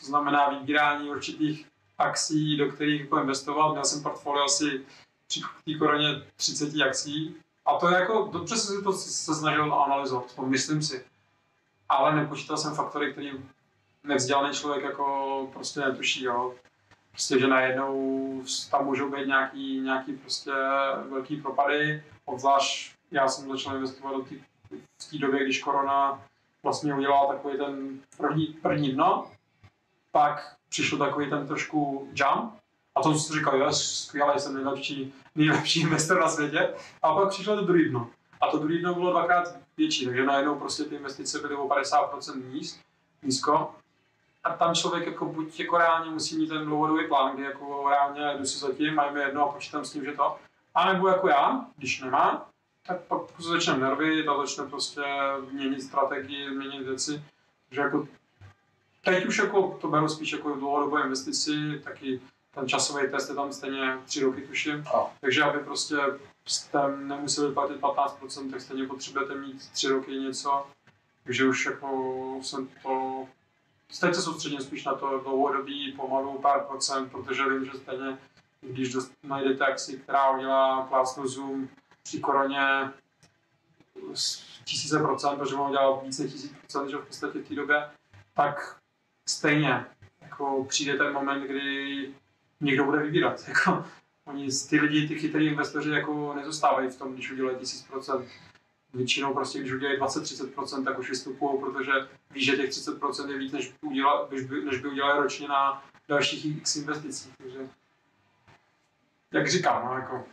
to znamená vybírání určitých akcí, do kterých jako investovat. Měl jsem portfolio asi při té koroně 30 akcí a to je jako, dobře jsem to se snažil analyzovat, myslím si. Ale nepočítal jsem faktory, který nevzdělaný člověk jako prostě netuší, jo. Prostě, že najednou tam můžou být nějaký, nějaký prostě velký propady, obzvlášť já jsem začal investovat do tý, v té době, když korona vlastně udělala takový ten první, první dno, pak přišel takový ten trošku jump a to jsem říkal, jo, skvělé, jsem nejlepší, nejlepší investor na světě a pak přišlo to druhý dno. A to druhý dno bylo dvakrát větší, takže najednou prostě ty investice byly o 50% níz, nízko. A tam člověk jako buď jako reálně musí mít ten dlouhodobý plán, kdy jako reálně jdu si zatím, mají mi jedno a počítám s tím, že to. A nebo jako já, když nemá, tak pak se začne nervy a začne prostě měnit strategii, měnit věci. Takže jako teď už jako to beru spíš jako dlouhodobou investici, taky ten časový test je tam stejně tři roky tuším, No. takže aby prostě jste nemuseli platit 15%, tak stejně potřebujete mít tři roky něco, takže už jako jsem to Teď se soustředím spíš na to dlouhodobí, pomalu pár procent, protože vím, že stejně, když dost, najdete akci, která udělá plácnu Zoom při koroně tisíce procent, protože on udělal více tisíc procent, že v podstatě v té době, tak stejně jako přijde ten moment, kdy někdo bude vybírat. Jako, oni, ty lidi, ty chytrý investoři jako nezůstávají v tom, když udělají tisíc procent. Většinou prostě, když udělají 20-30%, tak už vystupují, protože ví, že těch 30% je víc, než, uděla, než, by, než by udělali ročně na dalších x investicích. Takže, jak říkám, no, jako,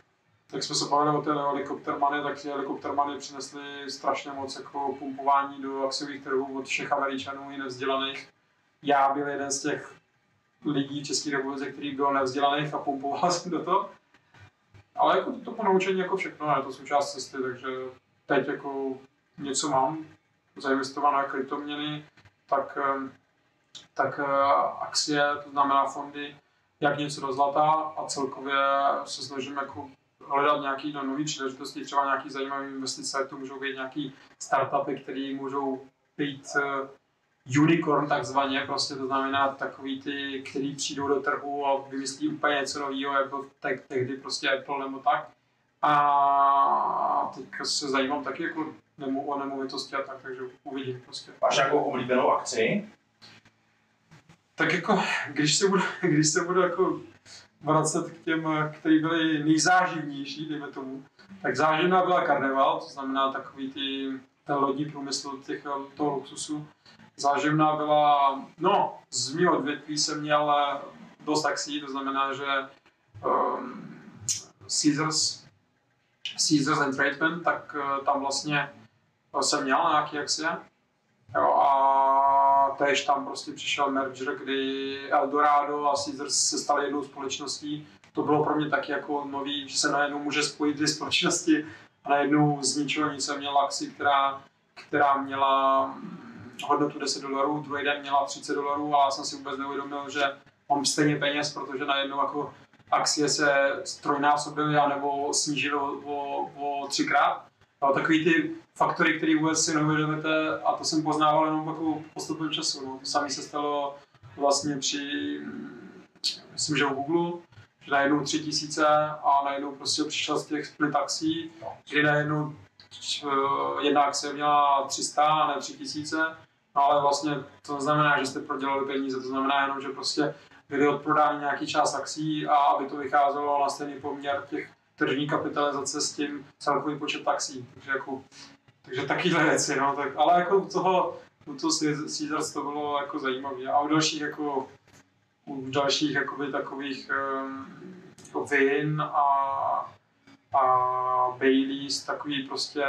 tak jsme se bavili o té helikopter money, tak ty helikopter money přinesly strašně moc jako pumpování do akciových trhů od všech Američanů i nevzdělaných. Já byl jeden z těch lidí České republice, který byl nevzdělaných a pumpoval jsem do toho. Ale jako to ponaučení jako všechno, je to součást cesty, takže teď jako něco mám zainvestované kryptoměny, tak, eh, tak eh, akcie, to znamená fondy, jak něco do zlata a celkově se snažím jako hledat nějaké no, nové příležitosti, třeba nějaké zajímavé investice, to můžou být nějaké startupy, které můžou být uh, unicorn takzvaně, prostě to znamená takový ty, který přijdou do trhu a vymyslí úplně něco nového, jako te- tehdy prostě Apple nebo tak. A teď se zajímám taky jako nemu, o nemovitosti a tak, takže uvidím prostě. Máš nějakou oblíbenou akci? Tak jako, když se budu, když se budu jako vracet k těm, který byli nejzáživnější, dejme tomu, tak záživná byla karneval, to znamená takový ty, ten lodní průmysl těch, toho luxusu. Záživná byla, no, z mého odvětví jsem měl dost taxí, to znamená, že um, Caesars, Caesars and tak eh, tam vlastně jsem měl nějaký akcie. Jo, a též tam prostě přišel merger, kdy Eldorado a Caesars se staly jednou společností. To bylo pro mě taky jako nový, že se najednou může spojit dvě společnosti a najednou z ničeho nic jsem měl akci, která, která měla hodnotu 10 dolarů, druhý den měla 30 dolarů a já jsem si vůbec neuvědomil, že mám stejně peněz, protože najednou jako akcie se trojnásobily nebo snížily o, o, o třikrát. No, takový ty faktory, které vůbec si neuvědomíte a to jsem poznával jenom jako postupem času. No. To samé se stalo vlastně při, myslím, že u Google, že najednou tři tisíce a najednou prostě přišel z těch split taxí, kdy najednou eh, jedna akce měla 300 a ne 3000, no ale vlastně to znamená, že jste prodělali peníze, to znamená jenom, že prostě byly odprodány nějaký část akcí a aby to vycházelo na stejný poměr těch tržní kapitalizace s tím celkový počet taxí. Takže, jako, takže takovýhle věci, no, tak, ale jako u toho, u toho Caesars to bylo jako zajímavé. A u dalších jako u dalších jakoby takových um, jako Vin a, a Baileys, takový prostě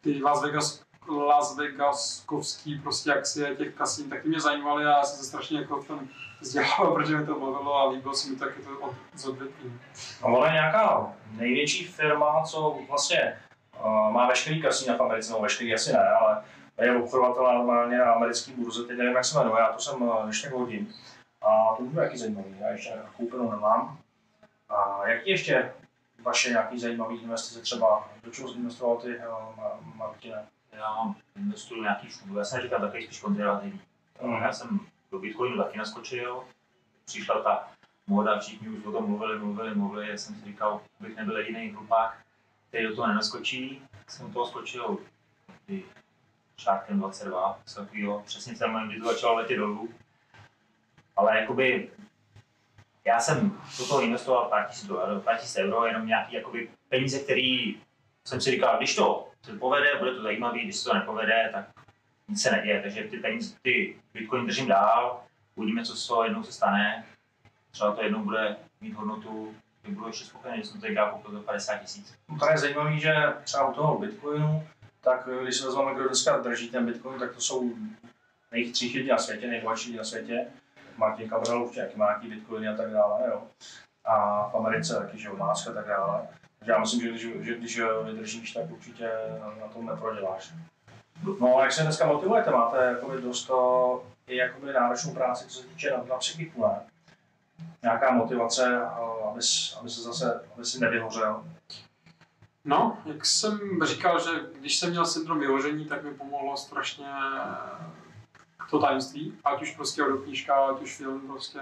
ty Las Vegas Las Vegaskovský prostě akcie těch kasín, tak ty mě zajímaly a já jsem se strašně jako v tom vzdělával, protože mi to bavilo a líbilo se mi taky to od, z odvětví. No, ale nějaká největší firma, co vlastně uh, má veškerý kasína v Americe, no veškerý asi ne, ale je obchodovatel normálně na americký burze, teď nevím, jak se jmenuje, já to jsem ještě hodím. A to bude jaký zajímavý, já ještě koupenou nemám. A jaký ještě vaše nějaký zajímavý investice třeba, do čeho investoval ty, uh, Martine? Já investuju nějaký fond, já jsem říkal takový spíš konzervativní. Mhm. Já jsem do Bitcoinu taky naskočil, přišla ta móda, všichni už o tom mluvili, mluvili, mluvili, já jsem si říkal, bych nebyl jediný hlupák, který do toho nenaskočí, jsem do toho skočil kdy šárkem 22, něco takového, přesně ten moment, kdy to začalo letět dolů. Ale jakoby, já jsem do toho investoval pár tisíc dolarů, pár tisíc euro, jenom nějaký jakoby peníze, který jsem si říkal, když to se povede, bude to zajímavý, když se to nepovede, tak nic se neděje. Takže ty peníze, ty Bitcoin držím dál, uvidíme, co toho jednou se stane. Třeba to jednou bude mít hodnotu, kdy budu ještě spokojený, že jsem to teďka koupil za 50 tisíc. No, to je zajímavé, že třeba u toho Bitcoinu, tak když se vezmeme, kdo dneska drží ten Bitcoin, tak to jsou nejchytřejší lidi na světě, nejbohatší lidi na světě. Martin určitě jaký má nějaký Bitcoin a tak dále, jo. A v Americe taky, že a tak dále. Já myslím, že když, že když vydržíš, tak určitě na tom neproděláš. No a jak se dneska motivujete? Máte jakoby dost i jakoby náročnou práci, co se týče na, na psychiku, ne? Nějaká motivace, aby, aby se zase, aby si nevyhořel. No, jak jsem říkal, že když jsem měl syndrom vyhoření, tak mi pomohlo strašně to tajemství, ať už prostě knížka, ať už film, prostě.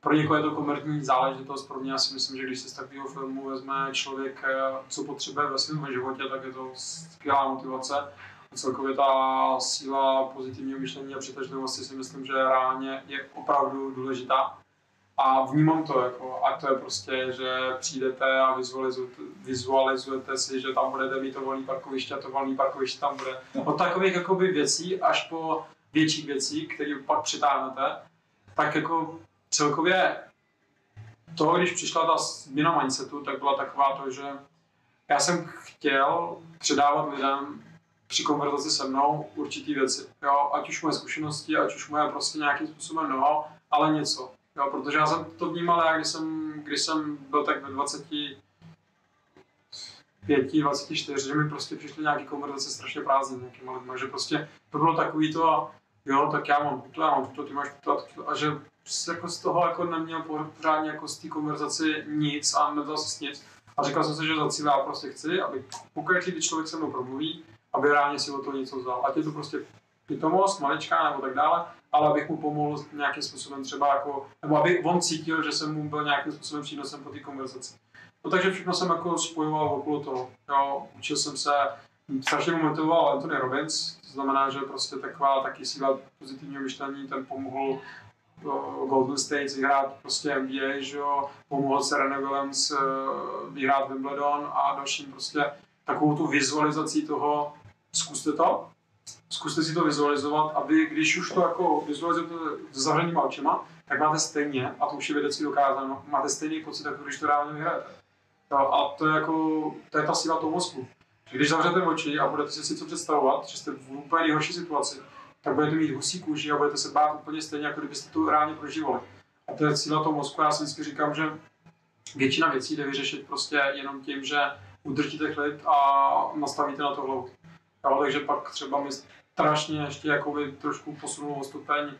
Pro někoho je to komerční záležitost, pro mě já si myslím, že když se z takového filmu vezme člověk, eh, co potřebuje ve svém životě, tak je to skvělá motivace celkově ta síla pozitivního myšlení a přitažlivosti si myslím, že reálně je opravdu důležitá. A vnímám to, jako, a to je prostě, že přijdete a vizualizujete, vizualizujete si, že tam budete mít to volné parkoviště a to volné parkoviště tam bude. Od takových jakoby, věcí až po větší věcí, které pak přitáhnete, tak jako celkově to, když přišla ta změna mindsetu, tak byla taková to, že já jsem chtěl předávat lidem při konverzaci se mnou určitý věci. Jo? Ať už moje zkušenosti, ať už moje prostě nějakým způsobem know ale něco. Jo? Protože já jsem to vnímal, já, když jsem, když jsem byl tak ve 25, 24, že mi prostě přišly nějaké konverzace strašně prázdné nějakýma lidmi, že prostě to bylo takový to a jo, tak já mám to, já mám to, ty máš to, a že jako z toho jako neměl pořádně jako z té konverzaci nic a nedal si nic. A říkal jsem si, že za cíl já prostě chci, aby pokaždé, když člověk se mnou promluví, aby reálně si o to něco vzal. Ať je to prostě pitomost, maličká nebo tak dále, ale abych mu pomohl nějakým způsobem třeba jako, nebo aby on cítil, že jsem mu byl nějakým způsobem přínosem po té konverzaci. No takže všechno jsem jako spojoval okolo toho. Jo, učil jsem se, strašně motivoval Anthony Robbins, to znamená, že prostě taková taky síla pozitivního myšlení, ten pomohl Golden State vyhrát prostě NBA, že jo, pomohl Serena Williams eh, vyhrát Wimbledon a dalším prostě takovou tu vizualizací toho, zkuste to, zkuste si to vizualizovat, aby když už to jako vizualizujete s zavřenýma očima, tak máte stejně, a to už je vědecky dokázáno, máte stejný pocit, jako když to reálně vyhrajete. A to je jako, to je ta síla toho mozku. Když zavřete oči a budete si něco představovat, že jste v úplně nejhorší situaci, tak budete mít husí kůži a budete se bát úplně stejně, jako kdybyste to reálně prožívali. A to je síla toho mozku. Já si vždycky říkám, že většina věcí jde vyřešit prostě jenom tím, že udržíte klid a nastavíte na to hlavu. Jo, takže pak třeba mi strašně ještě jakoby trošku posunul stupeň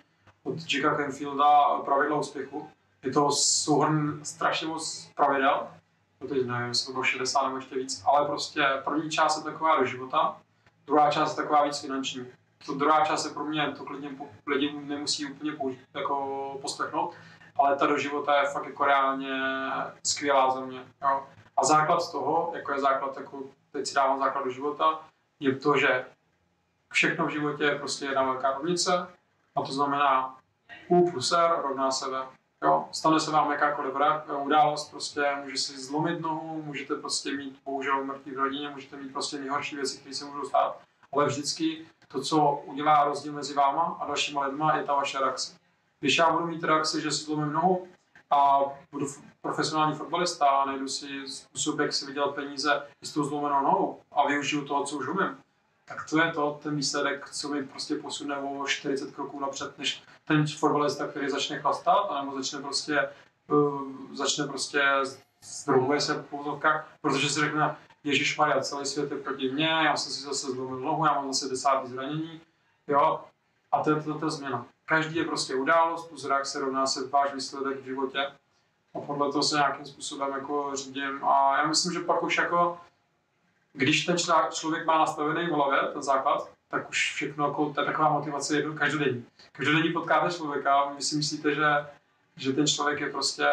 od Jacka Canfielda pravidla úspěchu. Je to souhrn strašně moc pravidel, to teď nevím, jestli to bylo 60 nebo ještě víc, ale prostě první část je taková do života, druhá část je taková víc finanční. To druhá část je pro mě, to klidně lidi nemusí úplně použít, jako poslechnout, ale ta do života je fakt jako reálně skvělá za mě. Jo. A základ toho, jako je základ, jako teď si dávám základ do života, je to, že všechno v životě je prostě jedna velká rovnice a to znamená U plus R rovná se V. Jo, stane se vám jakákoliv událost, prostě může si zlomit nohu, můžete prostě mít bohužel mrtvý v rodině, můžete mít prostě nejhorší věci, které se můžou stát, ale vždycky to, co udělá rozdíl mezi váma a dalšíma lidma, je ta vaše reakce. Když já budu mít reakci, že si zlomím nohu a budu profesionální fotbalista a najdu si způsob, jak si vydělat peníze s tou zlomenou nohou a využiju toho, co už umím, tak to je to, ten výsledek, co mi prostě posune o 40 kroků napřed, než ten fotbalista, který začne chlastat, anebo začne prostě, uh, začne prostě zdrohuje se v protože si řekne, Ježíš Maria, celý svět je proti mně, já jsem si zase zlomil nohu, já mám zase desátý zranění, jo, a to je to, to změna. Každý je prostě událost, plus reakce rovná se váš výsledek v životě a podle toho se nějakým způsobem jako řídím a já myslím, že pak už jako když ten člověk má nastavený v hlavě, ten základ, tak už všechno, jako, to je taková motivace jedno, každodenní. Každodenní potkáte člověka a vy si myslíte, že, že ten člověk je prostě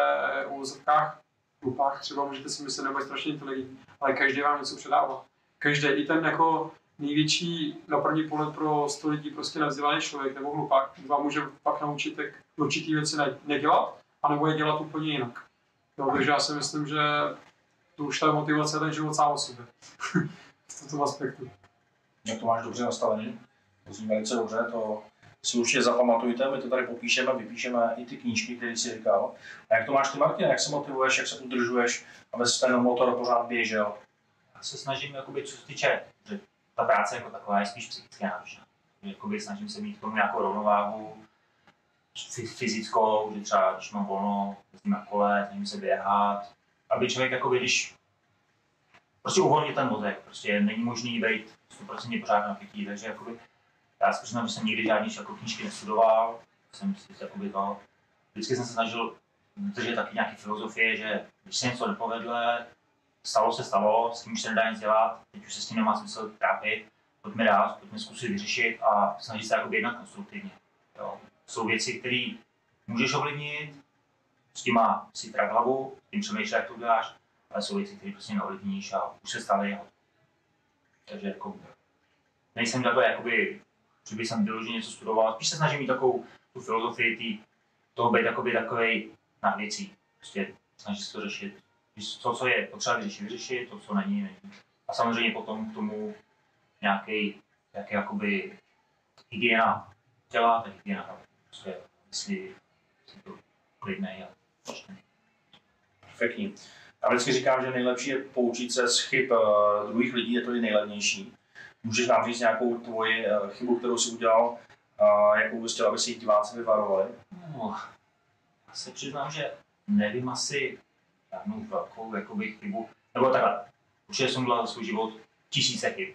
v úvozovkách hlupách, třeba můžete si myslet, nebo je strašně inteligentní, ale každý vám něco předává. Každý, i ten jako největší na první pohled pro 100 lidí prostě nevzdělaný člověk nebo hlupák, vám může pak naučit, jak určitý věci ne- nedělat, anebo je dělat úplně jinak. Jo, takže já si myslím, že to už ta motivace je ten život sám o sobě. v tomto aspektu. Jak to máš dobře nastavený? To velice dobře, to si určitě zapamatujte, my to tady popíšeme, vypíšeme i ty knížky, které jsi říkal. A jak to máš ty, Martin, jak se motivuješ, jak se udržuješ, aby se ten motor pořád běžel? Já se snažím, jakoby, co se týče, že ta práce jako taková je spíš psychicky náročná. Jakoby, snažím se mít k tomu nějakou rovnováhu fy- fyzickou, že třeba když mám volno, jezdím na kole, snažím se běhat, aby člověk, jakoby, když prostě uvolnit ten mozek, prostě není možný být 100% pořád napětí, takže jakoby, já si přiznám, že jsem nikdy žádný jako knížky nestudoval, jsem si jakoby to, vždycky jsem se snažil držet taky nějaké filozofie, že když se něco nepovedle, stalo se stalo, s tím už se nedá nic dělat, teď už se s tím nemá smysl trápit, pojďme dál, pojďme zkusit vyřešit a snažit se jakoby jednat konstruktivně. Jo. Jsou věci, které můžeš ovlivnit, s tím má si trak hlavu, tím přemýšlej, jak to uděláš, ale jsou věci, které prostě neovlivníš a už se staly. Takže jako, nejsem takhle, jakoby, že bych jsem vyloženě něco studoval, spíš se snažím mít takovou tu filozofii tý, toho být jakoby takovej nad věcí. Prostě snažit se to řešit to, co je potřeba vyřešit, vyřešit, to, co není, není. A samozřejmě potom k tomu nějaký, jak jakoby hygiena těla, tak hygiena hlavy. Prostě, jestli si to klidnej a šťastný. Perfektní. A vždycky říkám, že nejlepší je poučit se z chyb uh, druhých lidí, je to i nejlevnější. Můžeš nám říct nějakou tvoji uh, chybu, kterou jsi udělal, jakou bys chtěl, aby si diváci vyvarovali? No, já se přiznám, že nevím asi žádnou velkou jakoby, chybu. Nebo takhle, určitě jsem udělal za svůj život tisíce chyb.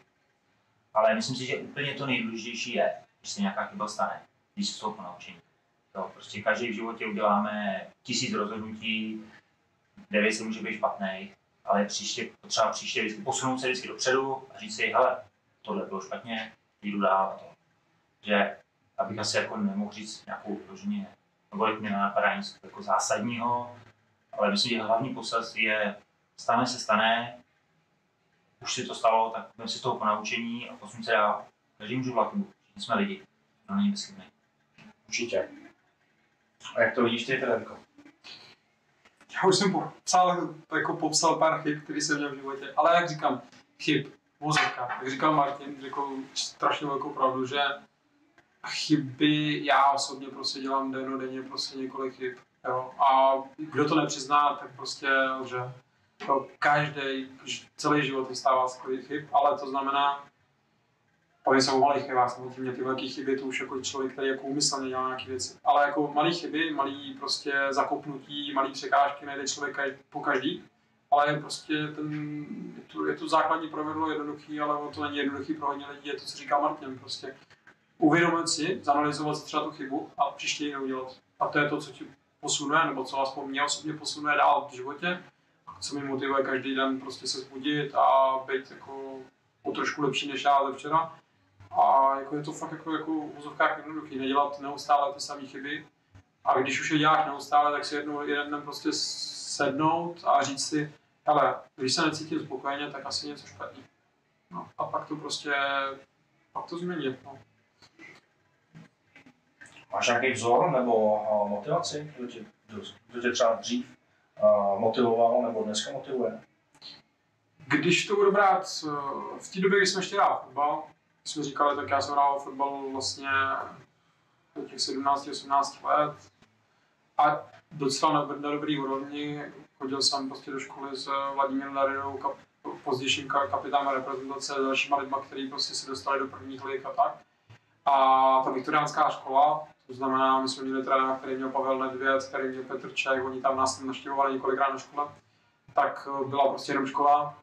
Ale myslím si, že úplně to nejdůležitější je, když se nějaká chyba stane, když toho ponaučení. Jo, prostě každý v životě uděláme tisíc rozhodnutí, devět se může být špatný, ale příště, potřeba příště vždycky posunout se vždycky dopředu a říct si, hele, tohle bylo špatně, jdu dál a to. Že abych asi jako nemohl říct nějakou vyloženě, nebo jak mi nenapadá nic jako zásadního, ale myslím, že hlavní poselství je, stane se stane, už si to stalo, tak budeme si z toho ponaučení a posun se dál. Každý můžu dělat chybu, všichni jsme lidi, to není bezchybný. Určitě. A jak to vidíš ty, Federko? Já už jsem popsal, jako popsal pár chyb, které jsem měl v životě, ale jak říkám, chyb, vozovka. Jak říkal Martin, řekl strašně velkou pravdu, že chyby já osobně prostě dělám dennodenně prostě několik chyb. Jo? A kdo to nepřizná, tak prostě lže. jako každý, celý život vystává z chyb, ale to znamená, Bavím se o malých chybách, samozřejmě ty velké chyby, to už jako člověk, který jako úmyslně dělá nějaké věci. Ale jako malé chyby, malý prostě zakopnutí, malý překážky najde člověk po každý. Ale prostě ten, je to, je to základní pravidlo jednoduchý, ale to není jednoduchý pro hodně lidí, je to, co říká Martin, prostě uvědomit si, zanalizovat si třeba tu chybu a příště ji neudělat. A to je to, co ti posunuje, nebo co aspoň mě osobně posunuje dál v životě, co mi motivuje každý den prostě se zbudit a být jako o trošku lepší než já ze včera. A jako je to fakt jako, jako v úzovkách jednoduchý, nedělat neustále ty samé chyby. A když už je děláš neustále, tak si jednou, jeden den prostě sednout a říct si, ale když se necítím spokojeně, tak asi něco špatně. No, a pak to prostě, pak to změnit. No. Máš nějaký vzor nebo uh, motivaci, kdo tě, kdo, kdo tě třeba dřív uh, motivoval nebo dneska motivuje? Když to budu brát, v té době, kdy jsme ještě hrál fotbal, jsme říkali, tak já jsem hrál fotbal vlastně do těch 17-18 let a docela na, na dobrý úrovni. Chodil jsem prostě do školy s Vladimírem Daridou, kap, pozdějším kapitánem reprezentace, dalšíma lidma, kteří prostě se dostali do prvních lig a tak. A ta viktoriánská škola, to znamená, my jsme měli trenéra, který měl Pavel Nedvěd, který měl Petr Ček, oni tam nás navštěvovali několikrát na škole, tak byla prostě jenom škola,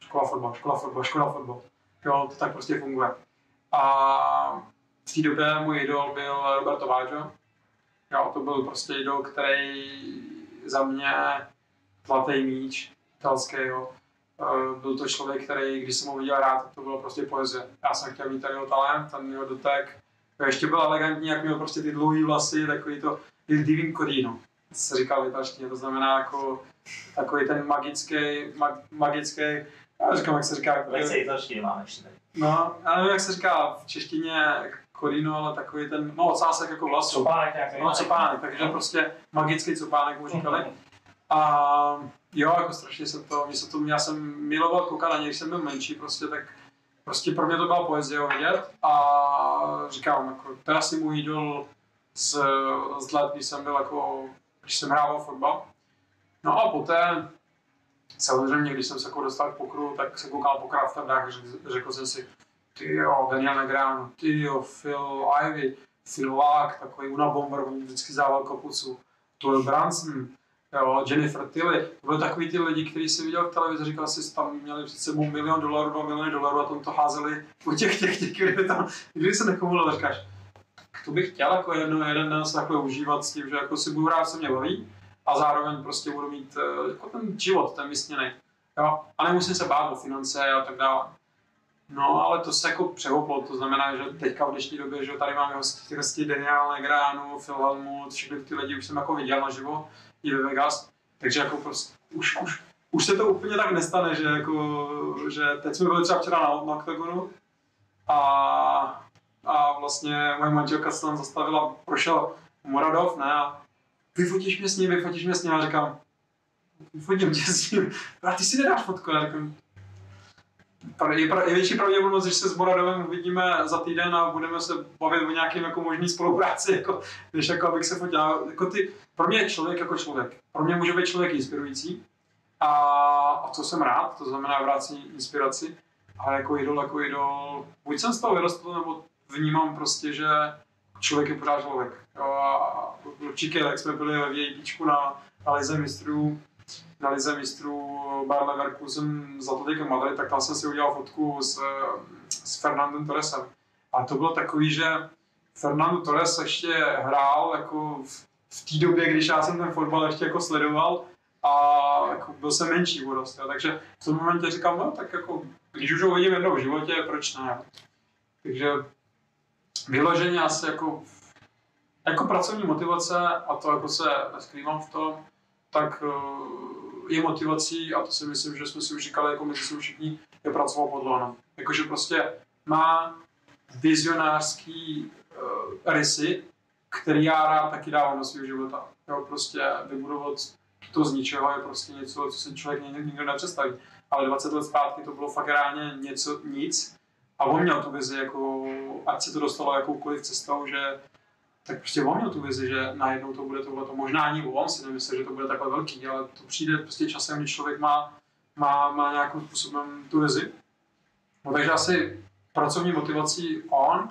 škola fotbal, škola fotbal, škola fotbal. Jo, to tak prostě funguje. A v té době můj idol byl Roberto Baggio. Jo, to byl prostě idol, který za mě zlatý míč italského. Eh, byl to člověk, který, když jsem ho viděl rád, to bylo prostě poezie. Já jsem chtěl mít tady jeho talent, ten jeho dotek. Ještě byl elegantní, jak měl prostě ty dlouhé vlasy, takový to il divin codino, se říká v italštině, to znamená jako takový ten magický, mag, magický, já říkám, jak se říká. Lekce italštiny máme ještě tady. No, já nevím, jak se říká v češtině korino, ale takový ten, no ocásek jako vlasů. Copánek nějaký. No, copánek, takže prostě magický copánek mu říkali. A jo, jako strašně se to, mě se to, já jsem miloval koukat na něj, když jsem byl menší, prostě tak prostě pro mě to byla poezie ho vidět a říkám, jako, to je asi můj idol z, z let, když jsem byl jako, když jsem hrával fotbal. No a poté samozřejmě, když jsem se jako dostal k pokru, tak jsem koukal po Kraftandách, řekl jsem si, ty jo, Daniel Negrano, ty jo, Phil Ivy, Phil Lack, takový Una Bomber, on vždycky zával kapucu, Toil Branson, jo, Jennifer Tilly, to byly takový ty lidi, kteří si viděl v televizi, říkal si, tam měli před sebou milion dolarů, dva miliony dolarů a tom to házeli po těch těch těch, kdyby tam, kdyby se nekomu říkáš, to bych chtěl jako jedno, jeden den se takhle užívat s tím, že jako si budu hrát, co mě baví, a zároveň prostě budu mít eh, jako ten život, ten vysněný. Jo? A nemusím se bát o finance a tak dále. No, ale to se jako přehoplo, to znamená, že teďka v dnešní době, že tady máme hostí, hostí Daniel Negránu, Phil Helmut, všechny ty lidi už jsem jako viděl naživo i ve Vegas, takže jako prostě už, už, už se to úplně tak nestane, že jako, že teď jsme byli třeba včera na, na Octagonu a, a vlastně moje manželka se tam zastavila, prošel Moradov, ne, a vyfotíš mě s ním, vyfotíš mě s ním a říkám, vyfotím tě s ním, a ty si nedáš fotku, já říkám, je, větší pravděpodobnost, že se s Moradovem uvidíme za týden a budeme se bavit o nějakým jako možný spolupráci, jako, než jako abych se fotil. Jako ty, pro mě je člověk jako člověk. Pro mě může být člověk inspirující a, a to jsem rád, to znamená vrácení inspiraci, ale jako idol, jako idol, buď jsem z toho vyrostl, nebo vnímám prostě, že člověk je pořád člověk. Jo, a určitě, jak jsme byli ve VIPčku na, na Lize mistrů, na Lize mistrů Bayer Leverkusen za to Madrid, tak tam jsem si udělal fotku s, s Fernandem Torresem. A to bylo takový, že Fernando Torres ještě hrál jako v, v té době, když já jsem ten fotbal ještě jako sledoval a jako byl jsem menší úrost. Takže v tom momentě říkám, no tak jako, když už ho vidím jednou v životě, proč ne? Takže vyloženě asi jako, jako pracovní motivace, a to jako se neskrývám v tom, tak eh, je motivací, a to si myslím, že jsme si už říkali jako mezi sebou všichni, je pracovat pod lónem. Jakože prostě má vizionářský uh, rysy, který já rád taky dávám do svého života. Jo, prostě vybudovat to z ničeho je prostě něco, co si člověk nikdy, nepředstaví. Ale 20 let zpátky to bylo fakt reálně něco, nic. A on měl tu vizi, jako, ať se to dostalo jakoukoliv cestou, že tak prostě on měl tu vizi, že najednou to bude tohle. Možná ani on si nemyslel, že to bude takhle velký, ale to přijde prostě časem, když člověk má má, má nějakým způsobem tu vizi. No, takže asi pracovní motivací on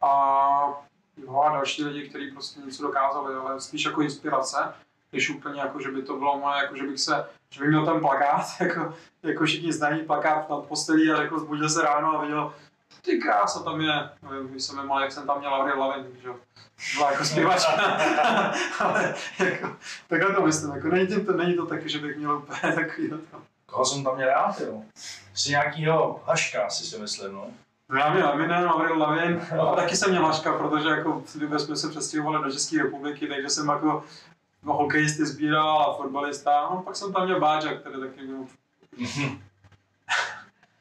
a, jo, a další lidi, kteří prostě něco dokázali, ale spíš jako inspirace, než úplně jako, že by to bylo moje, jako, že bych se, že bych měl ten plakát, jako, jako všichni znají plakát nad postelí a jako zbudil se ráno a viděl, ty krása tam je, No, když jsem je mal, jak jsem tam měl Avril Lavin, že jo, byla jako zpěvačka, ale jako, takhle to myslím, jako není, to, není to taky, že bych měl úplně takový to. Koho jsem tam měl rád, jo? Jsi nějakýho Haška, si si myslím, no. No já měl Eminem, Avril Lavin, a taky jsem měl Haška, protože jako v té době jsme se přestěhovali do České republiky, takže jsem jako no, hokejisty sbíral a fotbalista, no pak jsem tam měl Báča, který taky byl.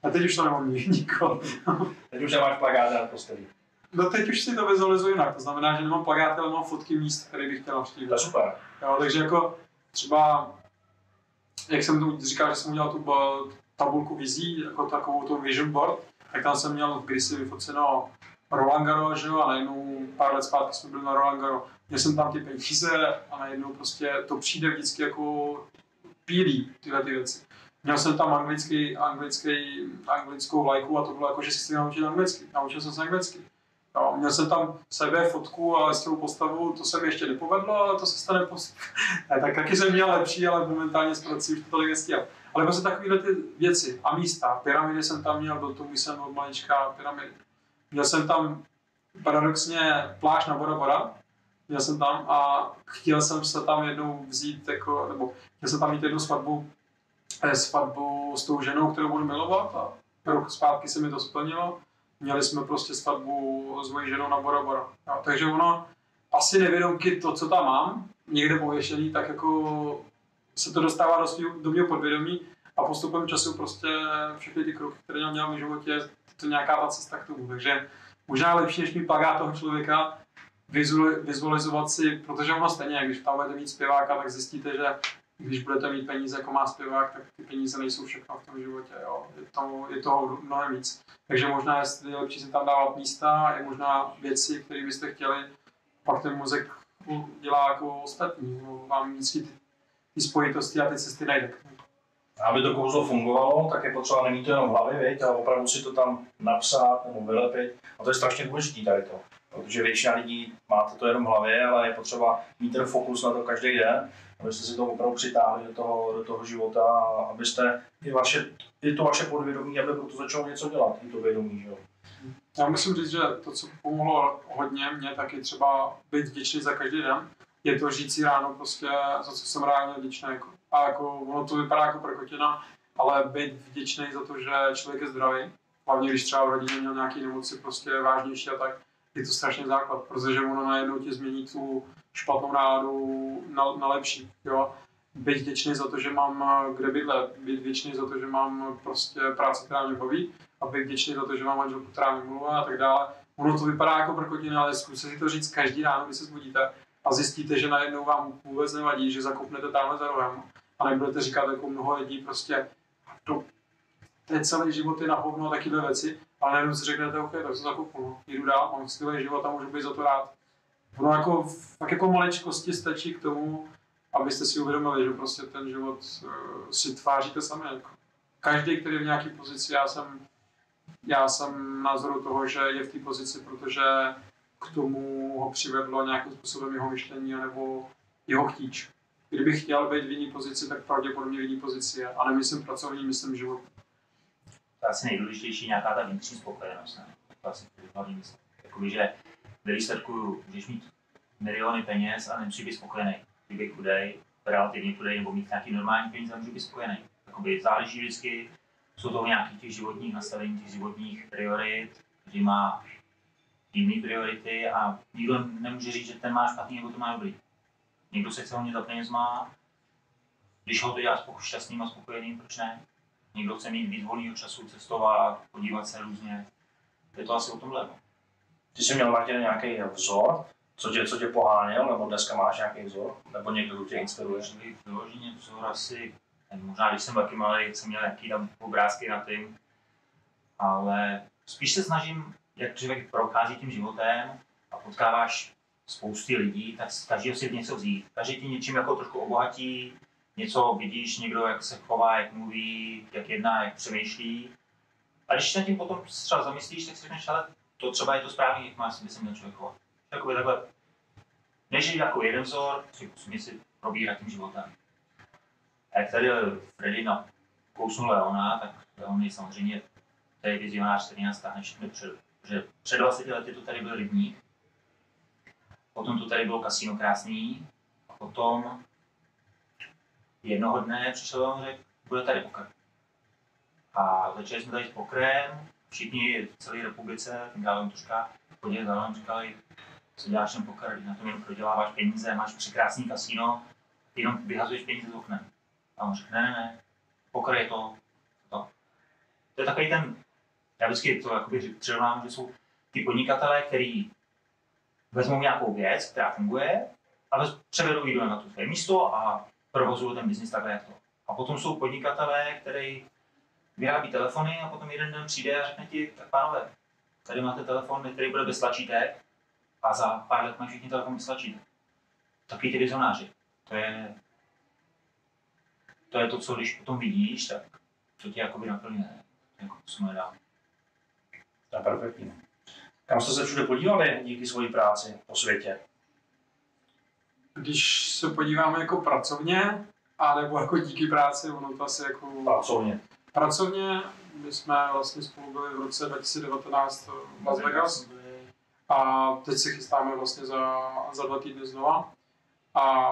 A teď už to nemám ni- nikoho. Teď už nemáš plakát na postelí. No teď už si to vizualizuji jinak, to znamená, že nemám plakáty, ale mám fotky míst, které bych chtěl To je navštívit. super. Jo, takže jako třeba, jak jsem tu říkal, že jsem udělal tu tabulku vizí, jako takovou tu vision board, tak tam jsem měl kdysi vyfoceno Roland Garros, že jo, a najednou pár let zpátky jsme byli na Roland Garros. Měl jsem tam ty peníze a najednou prostě to přijde vždycky jako bílý, tyhle ty věci. Měl jsem tam anglický, anglický, anglickou vlajku a to bylo jako, že si chci naučit anglicky. Naučil jsem se anglicky. Jo, měl jsem tam sebe, fotku a s tou postavu, to se mi ještě nepovedlo, ale to se stane ne, tak taky jsem měl lepší, ale momentálně s prací už to tolik nestíhal. Ale prostě takovéhle ty věci a místa. Pyramidy jsem tam měl, do toho jsem od malička pyramidy. Měl jsem tam paradoxně pláž na Bora Bora, měl jsem tam a chtěl jsem se tam jednou vzít, jako, nebo chtěl jsem tam mít jednu svatbu, eh, svatbu s tou ženou, kterou budu milovat a rok zpátky se mi to splnilo. Měli jsme prostě svatbu s mojí ženou na Bora Bora. Jo, takže ono, asi nevědomky to, co tam mám, někde pověšený, tak jako se to dostává do, svýho, do mého podvědomí a postupem času prostě všechny ty kroky, které měl v životě, to nějaká ta cesta k tomu. Takže možná lepší, než mi plagát toho člověka, vizuali- vizualizovat si, protože ono stejně, když tam budete mít zpěváka, tak zjistíte, že když budete mít peníze, jako má zpěvák, tak ty peníze nejsou všechno v tom životě. Jo. Je, to, je toho mnohem víc. Takže možná je lepší si tam dávat místa, je možná věci, které byste chtěli, pak ten mozek dělá jako ostatní. No, vám vždycky ty, ty spojitosti a ty cesty najde. A aby to kouzlo fungovalo, tak je potřeba nemít to jenom v hlavě, viď, ale opravdu si to tam napsat nebo vylepit. A to je strašně důležité tady to. Protože většina lidí máte to jenom v hlavě, ale je potřeba mít ten fokus na to každý den, abyste si to opravdu přitáhli do toho, do toho života a abyste i, vaše, i to vaše podvědomí, aby proto začalo něco dělat, i to vědomí. Jo. Já musím říct, že to, co pomohlo hodně mě, taky třeba být vděčný za každý den, je to říct si ráno prostě, za co jsem reálně vděčný. Jako. A jako, ono to vypadá jako prkotina, ale být vděčný za to, že člověk je zdravý, hlavně když třeba v rodině měl nějaké nemoci prostě vážnější a tak, je to strašně základ, protože ono najednou ti změní tu špatnou náladu na, na lepší. Jo? Být vděčný za to, že mám kde bydlet, být vděčný za to, že mám prostě práci, která mě baví, a být vděčný za to, že mám manželku, která mi mluví a tak dále. Ono to vypadá jako prkotina, ale zkuste si to říct každý ráno, když se zbudíte a zjistíte, že najednou vám vůbec nevadí, že zakopnete tamhle za rohem a nebudete říkat jako mnoho lidí prostě to, je celý život je na hovno a takyhle věci, ale najednou si řeknete, OK, tak se zakopnu, jdu dál, mám skvělý život a můžu být za to rád. Ono jako, tak jako maličkosti stačí k tomu, abyste si uvědomili, že prostě ten život uh, si tváříte sami. Jako. Každý, který je v nějaké pozici, já jsem, já jsem názoru toho, že je v té pozici, protože k tomu ho přivedlo nějakým způsobem jeho myšlení nebo jeho chtíč. Kdybych chtěl být v jiné pozici, tak pravděpodobně v jiné pozici je. A nemyslím pracovní, myslím život. To asi nejdůležitější nějaká ta vnitřní spokojenost. Ne? To asi hlavní. Jakoby, že ve výsledku můžeš mít miliony peněz a nemusí být spokojený. Kdyby chudej, relativně chudej, nebo mít nějaký normální peníze, může být spokojený. Jakoby záleží vždycky, jsou to nějakých těch životních nastavení, těch životních priorit, kdy má jiné priority a nikdo nemůže říct, že ten má špatný nebo to má dobrý. Někdo se chce hodně za penězma, když ho to dělá šťastným a spokojeným, proč ne? Někdo chce mít víc volného času, cestovat, podívat se různě. Je to asi o tomhle. no. Ty jsi měl Martin nějaký vzor, co tě, co tě poháněl, nebo dneska máš nějaký vzor, nebo někdo, kdo tě inspiruje? Vyloženě vzor asi, možná když jsem taky malý, jsem měl nějaký tam obrázky na tím, ale spíš se snažím, jak člověk prochází tím životem a potkáváš spousty lidí, tak z každého si něco vzít. Každý ti něčím jako trošku obohatí, něco vidíš, někdo jak se chová, jak mluví, jak jedná, jak přemýšlí. A když se tím potom třeba zamyslíš, tak si řekneš, ale to třeba je to správný, jak má si myslím ten člověk chovat. Jakoby takhle, než jako jeden vzor, si musím si probírat tím životem. A jak tady Freddy kousnul Leona, tak Leon je samozřejmě to je vizionář, který nás táhne všechno dopředu. Protože před 20 lety tu tady byl rybník, potom tu tady bylo kasíno krásný, a potom jednoho dne přišel a řekl, bude tady poker. A začali jsme tady s pokrem, všichni v celé republice, dávám troška, chodili za mnou, říkali, co děláš ten poker, na tom jenom proděláváš peníze, máš překrásný kasíno, jenom vyhazuješ peníze z oknem. A on řekl, ne, ne, ne, poker je to, to. To je takový ten, já vždycky to jakoby přirovnám, že jsou ty podnikatelé, kteří vezmou nějakou věc, která funguje, a převedou ji na to své místo a provozují ten biznis takhle jak to. A potom jsou podnikatelé, kteří vyrábí telefony a potom jeden den přijde a řekne ti, tak pánové, tady máte telefon, který bude bez tlačítek a za pár let mají všichni telefon bez tlačítek. Takový ty vizionáři. To je, to je to, co když potom vidíš, tak to tě jakoby naplňuje. Jako to nedá. To je perfektní. Kam jste se všude podívali díky své práci po světě? Když se podíváme jako pracovně, anebo jako díky práci, ono to asi jako Pracovně. pracovně, my jsme vlastně spolu byli v roce 2019 v Las Vegas a teď se chystáme vlastně za, za dva týdny znova. A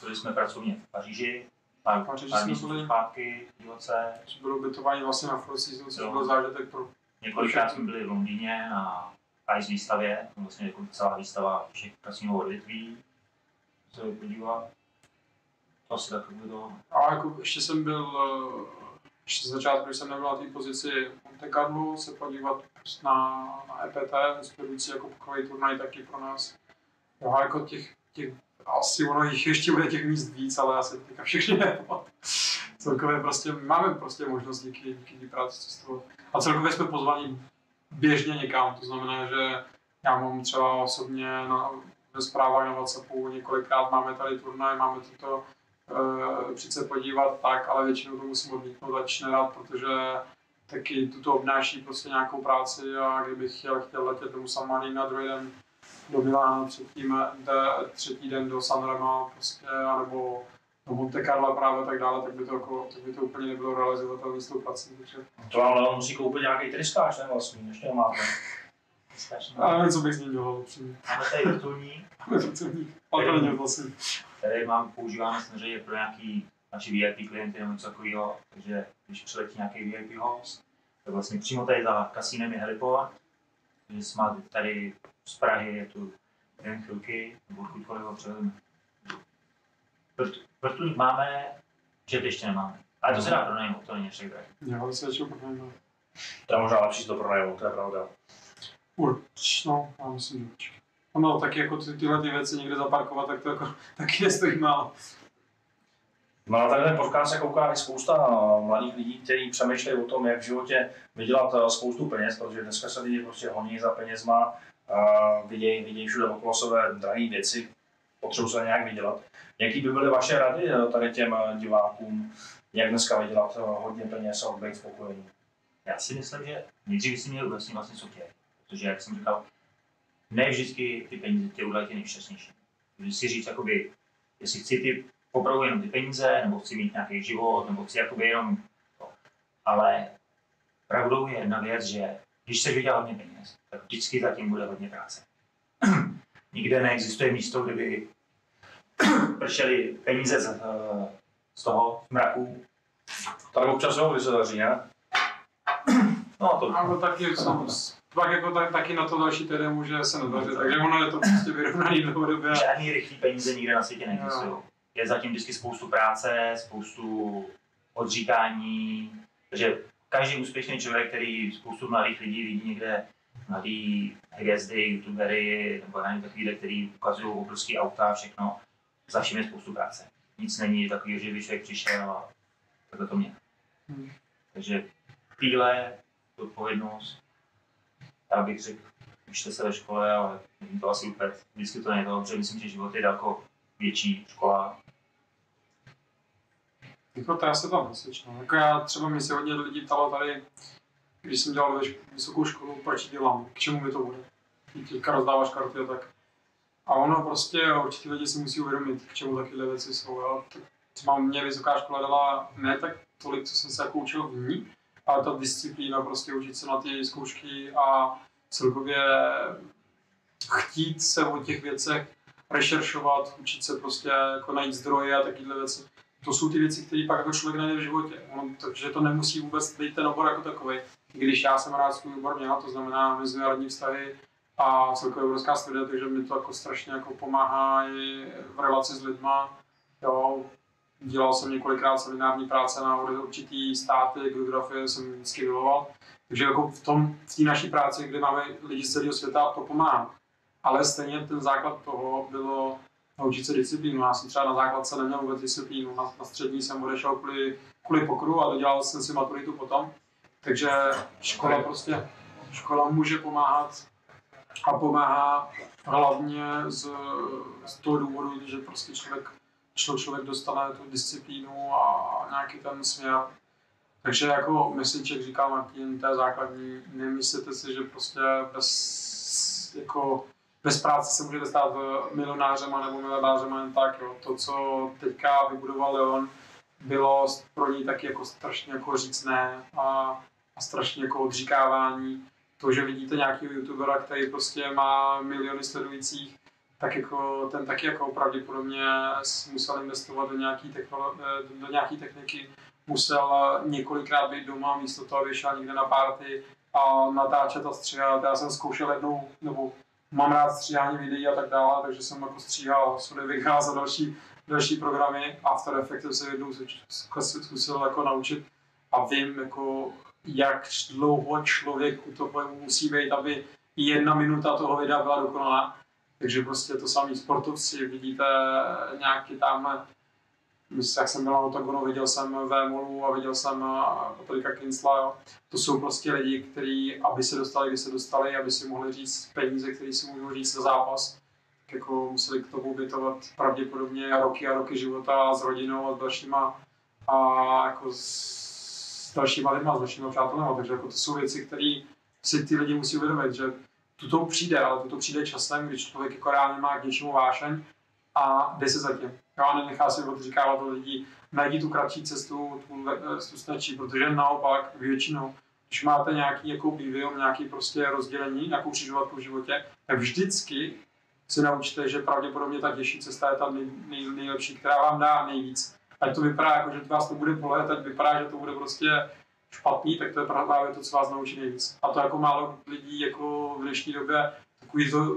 Byli jsme pracovně v Paříži, pár, V Paříži pár jsme byli. zpátky, v Divoce. bylo ubytování vlastně na Four Seasons, což byl zážitek pro Několikrát jsme byli v Londýně na ICE výstavě, vlastně jako celá výstava všech kasínových odvětví. Se podívat. To asi tak bylo. A jako ještě jsem byl, eh, ještě začátku, když jsem nebyl na té pozici Monte Carlo, se podívat na, na EPT, inspirující jako pokový turnaj taky pro nás. Jo, jako těch, těch asi ono jich ještě bude těch míst víc, ale asi teďka všechny. Celkově prostě máme prostě možnost díky, díky té práci cestovat. A celkově jsme pozvaní běžně někam, to znamená, že já mám třeba osobně na, ve zprávách na WhatsAppu několikrát máme tady turnaj, máme tuto přijít se podívat tak, ale většinou to musím odmítnout, ač nerad, protože taky tuto obnáší prostě nějakou práci a kdybych chtěl, chtěl letět do Samalí na druhý den do Milána, třetí, de, třetí den do Sanrema prostě, anebo do Monte Carlo právě tak dále, tak by to, jako, tak by to úplně nebylo realizovatelné s tou prací. Takže, To vám Leon musí koupit nějaký tryskáč, ne vlastní, ještě nemáte. Ale nevím, co bych s ním dělal upřímně. Máme tady vrtulník. Ale to není vlastně. který mám, používáme samozřejmě pro nějaký naši VIP klienty nebo něco takového, takže když přiletí nějaký VIP host, tak vlastně přímo tady za kasínem je heliport, takže jsme tady z Prahy, je tu jen chvilky, nebo odkudkoliv ho přivedeme. Vrt- Vrtulník máme, že ještě nemáme. Ale to se dá pronajmout, to není drahé. Já ale se většinou pronajmou. To je možná lepší to pronajmout, to je pravda. Urč, no, já myslím, že určitě. No, tak jako ty, tyhle ty věci někde zaparkovat, tak to jako taky nestojí málo. No na tady ten podcast se kouká i spousta mladých lidí, kteří přemýšlejí o tom, jak v životě vydělat eh, spoustu peněz, protože dneska se lidi prostě honí za penězma, a vidějí, vidějí všude okolo sebe drahé věci, potřebují se nějak vydělat. Jaký by byly vaše rady eh, tady těm eh, divákům, jak dneska vydělat hodně peněz a být spokojený? Já si myslím, že nejdřív si měl vlastně vlastně co chtějí. Protože, jak jsem říkal, ne vždycky ty peníze tě udělají nejšťastnější. Když si říct, jakoby, jestli chci ty opravdu jenom ty peníze, nebo chci mít nějaký život, nebo chci jakoby jenom to. Ale pravdou je jedna věc, že když se vydělá hodně peněz, tak vždycky zatím bude hodně práce. Nikde neexistuje místo, kde by pršely peníze z, eh, z toho mraku. Tady občas jo, když se daří, ne? No to Alebo taky, jsem, pak jako tak, taky na to další týden může se nedařit, takže ono je to prostě vyrovnaný dlouhodobě. Žádný rychlý peníze nikde na světě neexistují. Je zatím vždycky spoustu práce, spoustu odříkání, takže každý úspěšný člověk, který spoustu mladých lidí vidí někde, mladý hvězdy, youtubery, nebo nevím, takový, který ukazují obrovský auta a všechno, za vším je spoustu práce. Nic není takový, že by člověk přišel a takhle to mě. Hmm. Takže týhle odpovědnost, já bych řekl, učte se ve škole, ale to asi úplně, vždycky to není dobře, myslím, že život je daleko větší škola. Jako to já se tam přesvědčím. Jako já třeba mě se hodně lidí ptalo tady, když jsem dělal vysokou školu, proč dělám, k čemu mi to bude. Ty teďka rozdáváš karty a tak. A ono prostě, určitě lidi si musí uvědomit, k čemu takovéhle věci jsou. Jo. Třeba mě vysoká škola dala ne tak tolik, co jsem se jako učil v ní, ale ta disciplína, prostě učit se na ty zkoušky a celkově chtít se o těch věcech rešeršovat, učit se prostě jako najít zdroje a takovéhle věci. To jsou ty věci, které pak jako člověk najde v životě. Ono, takže to nemusí vůbec být ten obor jako takový. Když já jsem rád svůj obor měl, to znamená mezinárodní vztahy a celkově evropská studia, takže mi to jako strašně jako pomáhá i v relaci s lidma. Jo, dělal jsem několikrát seminární práce na určitý státy, geografie jsem vždycky miloval. Takže jako v tom, v té naší práci, kde máme lidi z celého světa, to pomáhá. Ale stejně ten základ toho bylo naučit se disciplínu. Já jsem třeba na základce neměl vůbec disciplínu. Na, na střední jsem odešel kvůli, kvůli pokru a dodělal jsem si maturitu potom. Takže škola prostě, škola může pomáhat a pomáhá hlavně z, z toho důvodu, že prostě člověk, člo- člověk dostane tu disciplínu a nějaký ten směr. Takže jako myslíček říká Martin, to je základní, nemyslíte si, že prostě bez, jako, bez práce se můžete stát eh, milionářema nebo milionářema jen tak. Jo. To, co teďka vybudoval Leon, bylo pro něj taky jako strašně jako řícné a, a strašně jako odříkávání. To, že vidíte nějakého youtubera, který prostě má miliony sledujících, tak jako ten taky jako pravděpodobně musel investovat do nějaký, technolo- eh, do nějaký techniky, musel několikrát být doma místo toho, aby šel někde na party a natáčet a stříhat. Já jsem zkoušel jednou, nebo mám rád stříhání videí a tak dále, takže jsem jako stříhal Sony Vegas a další, další programy. After Effects se jednou zkus- zkusil jako naučit a vím, jako, jak dlouho člověk u toho musí být, aby jedna minuta toho videa byla dokonalá. Takže prostě to samý sportovci, vidíte nějaký tam Myslím, jak jsem byl na Otagonu, viděl jsem Vémolu a viděl jsem eh, Patrika Kinsla, jo. To jsou prostě lidi, kteří, aby se dostali, kde se dostali, aby si mohli říct peníze, které si můžou říct za zápas, tak jako museli k tomu obětovat pravděpodobně roky a roky života s rodinou a s dalšíma a jako s, s dalšíma lidma, s dalšíma přátelema, takže jako to jsou věci, které si ty lidi musí uvědomit, že tuto přijde, ale tuto přijde časem, když člověk jako reálně má k něčemu vášeň a jde se za tím. Jo, a nenechá si odříkávat od lidí, najdi tu kratší cestu, tu, le- tu snadší, protože naopak většinou, když máte nějaký jako vývoj, nějaký prostě rozdělení, nějakou křižovatku v životě, tak vždycky se naučíte, že pravděpodobně ta těžší cesta je ta nej, nej, nejlepší, která vám dá nejvíc. Ať to vypadá jako, že vás to bude bolet, ať vypadá, že to bude prostě špatný, tak to je právě to, co vás naučí nejvíc. A to jako málo lidí jako v dnešní době takový to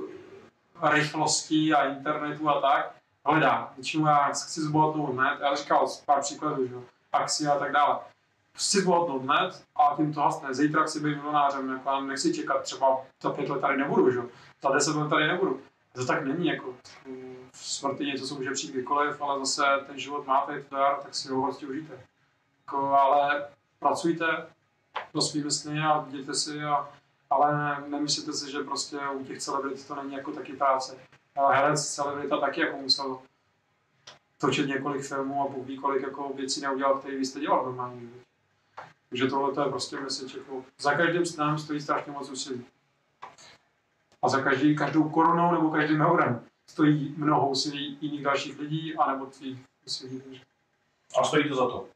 rychlosti a internetu a tak, hledá. Většinou já chci zbohatnout hned, já říkal pár příkladů, že akcie a tak dále. Chci zbohatnout hned a tím to hasne. Zítra chci být milionářem, jako já nechci čekat, třeba za pět let tady nebudu, že za deset let tady nebudu. To tak není, jako v smrti něco, co může přijít kdykoliv, ale zase ten život máte, je to dar, tak si ho prostě užijte. Jako, ale pracujte do svými sny a dějte si, a, ale ne, nemyslíte si, že prostě u těch celebrit to není jako taky práce. Herec celebrita taky jako musel točit několik filmů a Bůh ví, kolik jako věcí neudělal, který vy jste dělal životě. Takže tohle to je prostě message, jako za každým snem stojí strašně moc úsilí. A za každý, každou korunou nebo každým eurem stojí mnoho úsilí jiných dalších lidí, anebo tvých úsilí. A stojí to za to.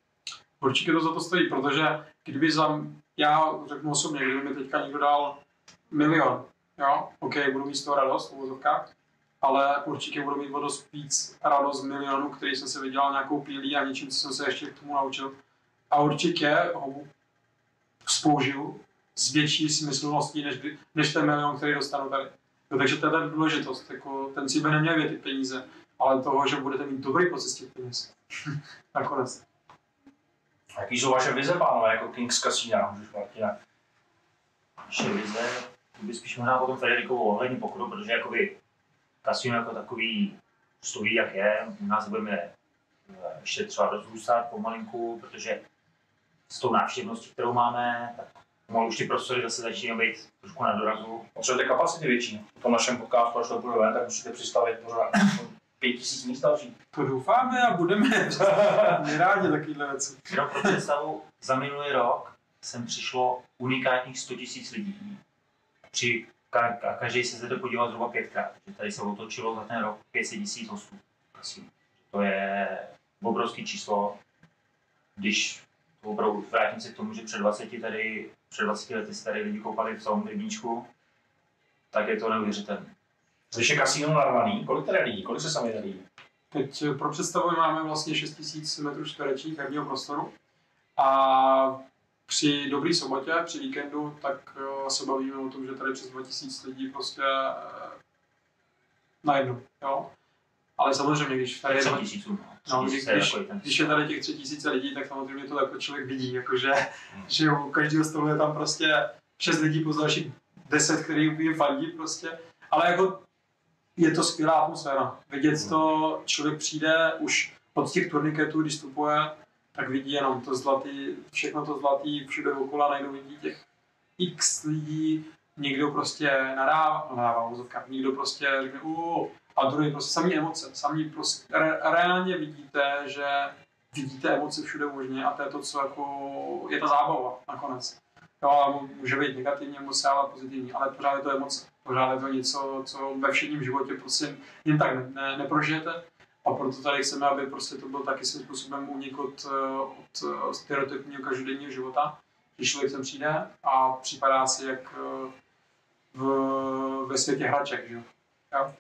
Určitě to za to stojí, protože kdyby za, já řeknu osobně, kdyby mi teďka někdo dal milion, jo, OK, budu mít z toho radost v uvozovkách, ale určitě budu mít o dost víc radost milionu, který jsem se vydělal nějakou pílí a něčím, co jsem se ještě k tomu naučil. A určitě ho spoužiju s větší smyslností, než, než ten milion, který dostanu tady. No, takže to je ta důležitost. Jako, ten cíl by neměl být ty peníze, ale toho, že budete mít dobrý pocit z těch peněz. Nakonec. Jaký jsou vaše vize, pánové, jako Kings Casino, můžeš Martina? Naše vize, to by spíš možná potom Federikovu ohledně pokru, protože jakoby kasino jako takový stojí, jak je. U nás budeme eh, ještě třeba rozrůstat pomalinku, protože s tou návštěvností, kterou máme, tak pomalu už ty prostory zase začínají být trošku na dorazu. Potřebujete kapacity větší. Po tom našem podcastu, až to bude ven, tak musíte přistavit pořád pět tisíc míst další. To doufáme a budeme. Rádi takovýhle věci. Jenom pro představu, za minulý rok sem přišlo unikátních 100 000 lidí. Při, ka, ka, každý se zde podíval zhruba pětkrát. Takže tady se otočilo za ten rok 500 000 hostů. Prosím. To je obrovské číslo. Když opravdu vrátím se k tomu, že před 20 tady, před 20 lety se tady lidi koupali v tom rybníčku, tak je to neuvěřitelné. Když je kasíno narvaný, kolik tady lidí, kolik se sami lidí? Teď eh, pro představu máme vlastně 6000 metrů čtverečních herního prostoru a při dobrý sobotě, při víkendu, tak eh, se bavíme o tom, že tady přes 2000 lidí prostě eh, najednou, jo. Ale samozřejmě, když tady je, 3 tisíců. No, No, když- když, je tady těch 3000 lidí, tak samozřejmě to jako člověk vidí, jakože, Hmm. že u každého stolu je tam prostě 6 lidí plus dalších 10, který jim fandí prostě. Ale jako je to skvělá atmosféra. Vidět to, člověk přijde už od těch turniketů, když vstupuje, tak vidí jenom to zlatý, všechno to zlatý, všude okolo najednou vidí těch x lidí, někdo prostě nadává, nadává v úzovkách, někdo prostě řekne, uh, a druhý prostě samý emoce, samý prostě, re, reálně vidíte, že vidíte emoce všude možně a to je to, co jako je ta zábava nakonec. Jo, může být negativní emoce, ale pozitivní, ale pořád je to emoce. Pořád je to něco, co ve všedním životě prostě jen tak ne, ne, neprožijete. A proto tady chceme, aby prostě to byl taky svým způsobem únik od, od stereotypního každodenního života, že člověk sem přijde a připadá si jak eh, v, ve světě hraček, že? Jo?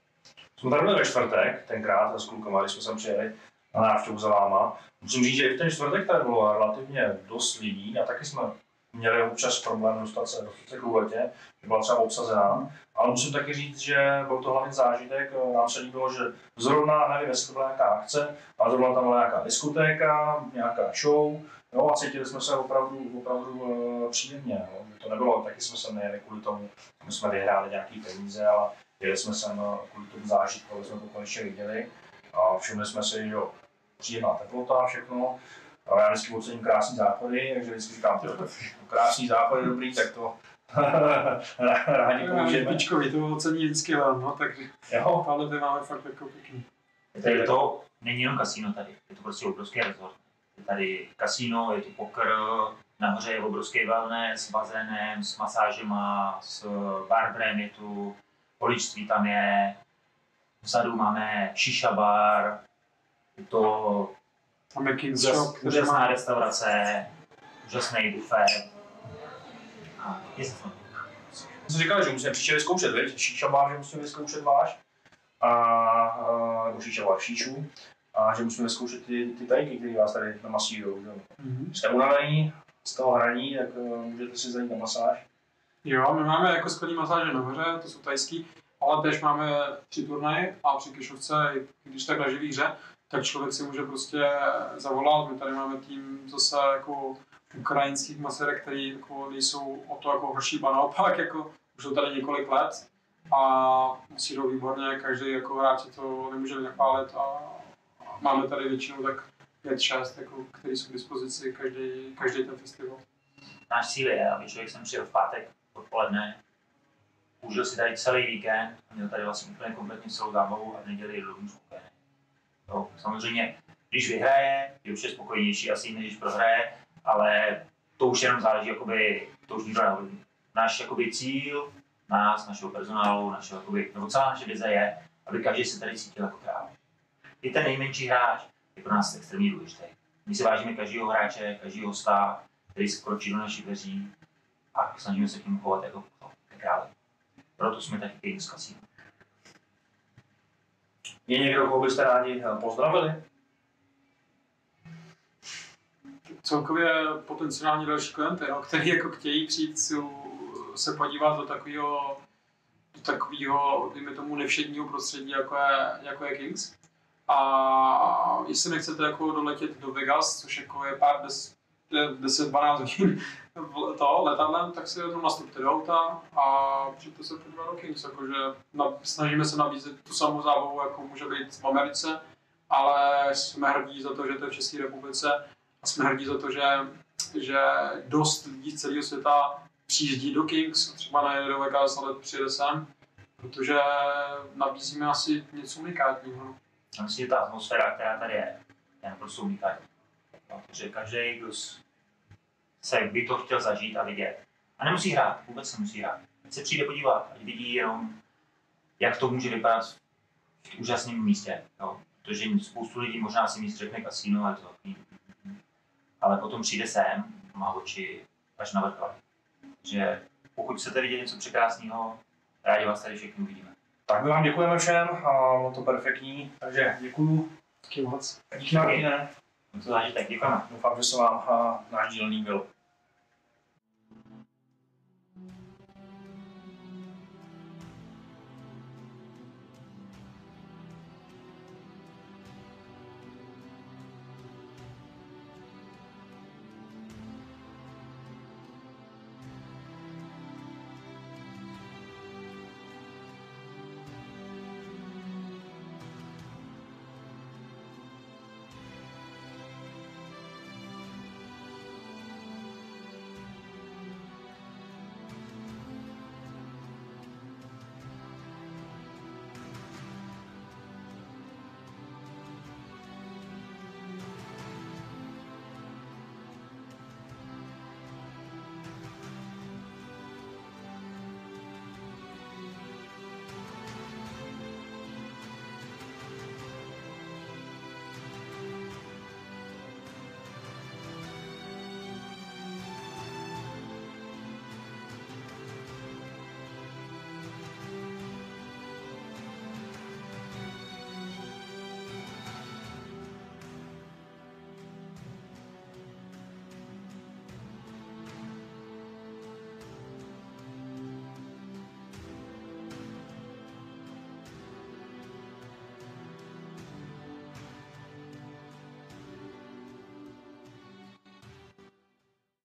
Jsme tady byli ve čtvrtek, tenkrát s klukama, když jsme sem přijeli na návštěvu za váma. Musím říct, že i v ten čtvrtek tady bylo relativně dost lidí a taky jsme měli občas problém dostat se, dostat se k úletě, že byla třeba obsazená. Ale musím taky říct, že byl to hlavně zážitek, nám se líbilo, že zrovna, nevím, jestli to byla nějaká akce, ale zrovna tam byla nějaká diskotéka, nějaká show, jo, a cítili jsme se opravdu, opravdu uh, příjemně. Jo. To nebylo, taky jsme se nejeli kvůli tomu, my jsme vyhráli nějaký peníze, ale jeli jsme sem eh, kvůli tomu zážitku, aby jsme to konečně viděli. A všimli jsme si, že jo, příjemná teplota, všechno. A já vždycky ocením krásný záchody, takže vždycky říkám, tak krásný záchod je dobrý, tak to rádi použijeme. Pičkovi, to ocení vždycky len, no, takže Jo, tohle ty máme fakt jako pěkný. Tady to není jenom kasíno tady, je to prostě obrovský resort. Je tady kasíno, je tu poker, nahoře je obrovský wellness s bazénem, s masážema, s barbrem je tu, poličství tam je, vzadu máme šiša bar, je to Tam je King's úžas, Shop, který úžasná má restaurace, úžasný buffet. A je to fun. jsem říkal, že musíme příště vyzkoušet, viď? Šíša bar, že musíme vyzkoušet váš. A, a nebo šíša bar, šíšu. A že musíme vyzkoušet ty, ty tajky, které vás tady namasírují. Mhm. Jste unavený z toho hraní, tak uh, můžete si zajít na masáž. Jo, my máme jako skvělý masáže nahoře, to jsou tajský, ale tež máme při turnaji a při kešovce, když tak na živý hře, tak člověk si může prostě zavolat. My tady máme tým zase jako ukrajinských masérek, který jako nejsou o to jako horší, ba naopak, jako už jsou tady několik let a musí jdou výborně, každý jako hráč to nemůže nachválit a máme tady většinou tak 5-6, jako, který jsou k dispozici každý, každý ten festival. Náš cíl je, aby člověk sem přijel v pátek odpoledne, užil si tady celý víkend, měl tady vlastně úplně kompletně celou zábavu a v neděli je domů spokojený. Jo, samozřejmě, když vyhraje, je už je spokojenější asi, než když prohraje, ale to už jenom záleží, jakoby, to už nikdo neovlivní. Náš jakoby, cíl, nás, našeho personálu, našeho, jakoby, nebo celá naše vize je, aby každý se tady cítil jako král. I ten nejmenší hráč je pro nás extrémně důležitý. My si vážíme každého hráče, každého hosta, který se kročí do našich dveří a snažíme se k ním chovat jako králi. Proto jsme taky Kings Casino. Je někdo, koho byste rádi eh, pozdravili? celkově potenciální další klienty, no, který jako chtějí přijít si, se podívat do takového do takového, dejme tomu, nevšedního prostředí, jako je, jako je Kings. A jestli nechcete jako doletět do Vegas, což jako je pár des, 10-12 hodin v- to letadlem, tak si jenom nastupte do auta a přijďte se podívat do Kings. Jakože na, snažíme se nabízet tu samou zábavu, jako může být v Americe, ale jsme hrdí za to, že to je v České republice a jsme hrdí za to, že, že dost lidí z celého světa přijíždí do Kings, třeba nejede do Vegas, ale přijede sem, protože nabízíme asi něco unikátního. no. Myslím, že ta atmosféra, která tady je, je naprosto unikátní. Takže každý, kdo se by to chtěl zažít a vidět. A nemusí hrát, vůbec nemusí hrát. Ať se přijde podívat, ať vidí jenom, jak to může vypadat v úžasném místě. Jo. Protože spoustu lidí možná si míst řekne kasíno, ale to. Ale potom přijde sem, má oči až na vrchol. Takže pokud chcete vidět něco překrásného, rádi vás tady všichni uvidíme. Tak my vám děkujeme všem a bylo to perfektní. Takže děkuju. Díky moc. Díky Martine. Zážitek, děkujeme. Doufám, že se vám náš díl líbil.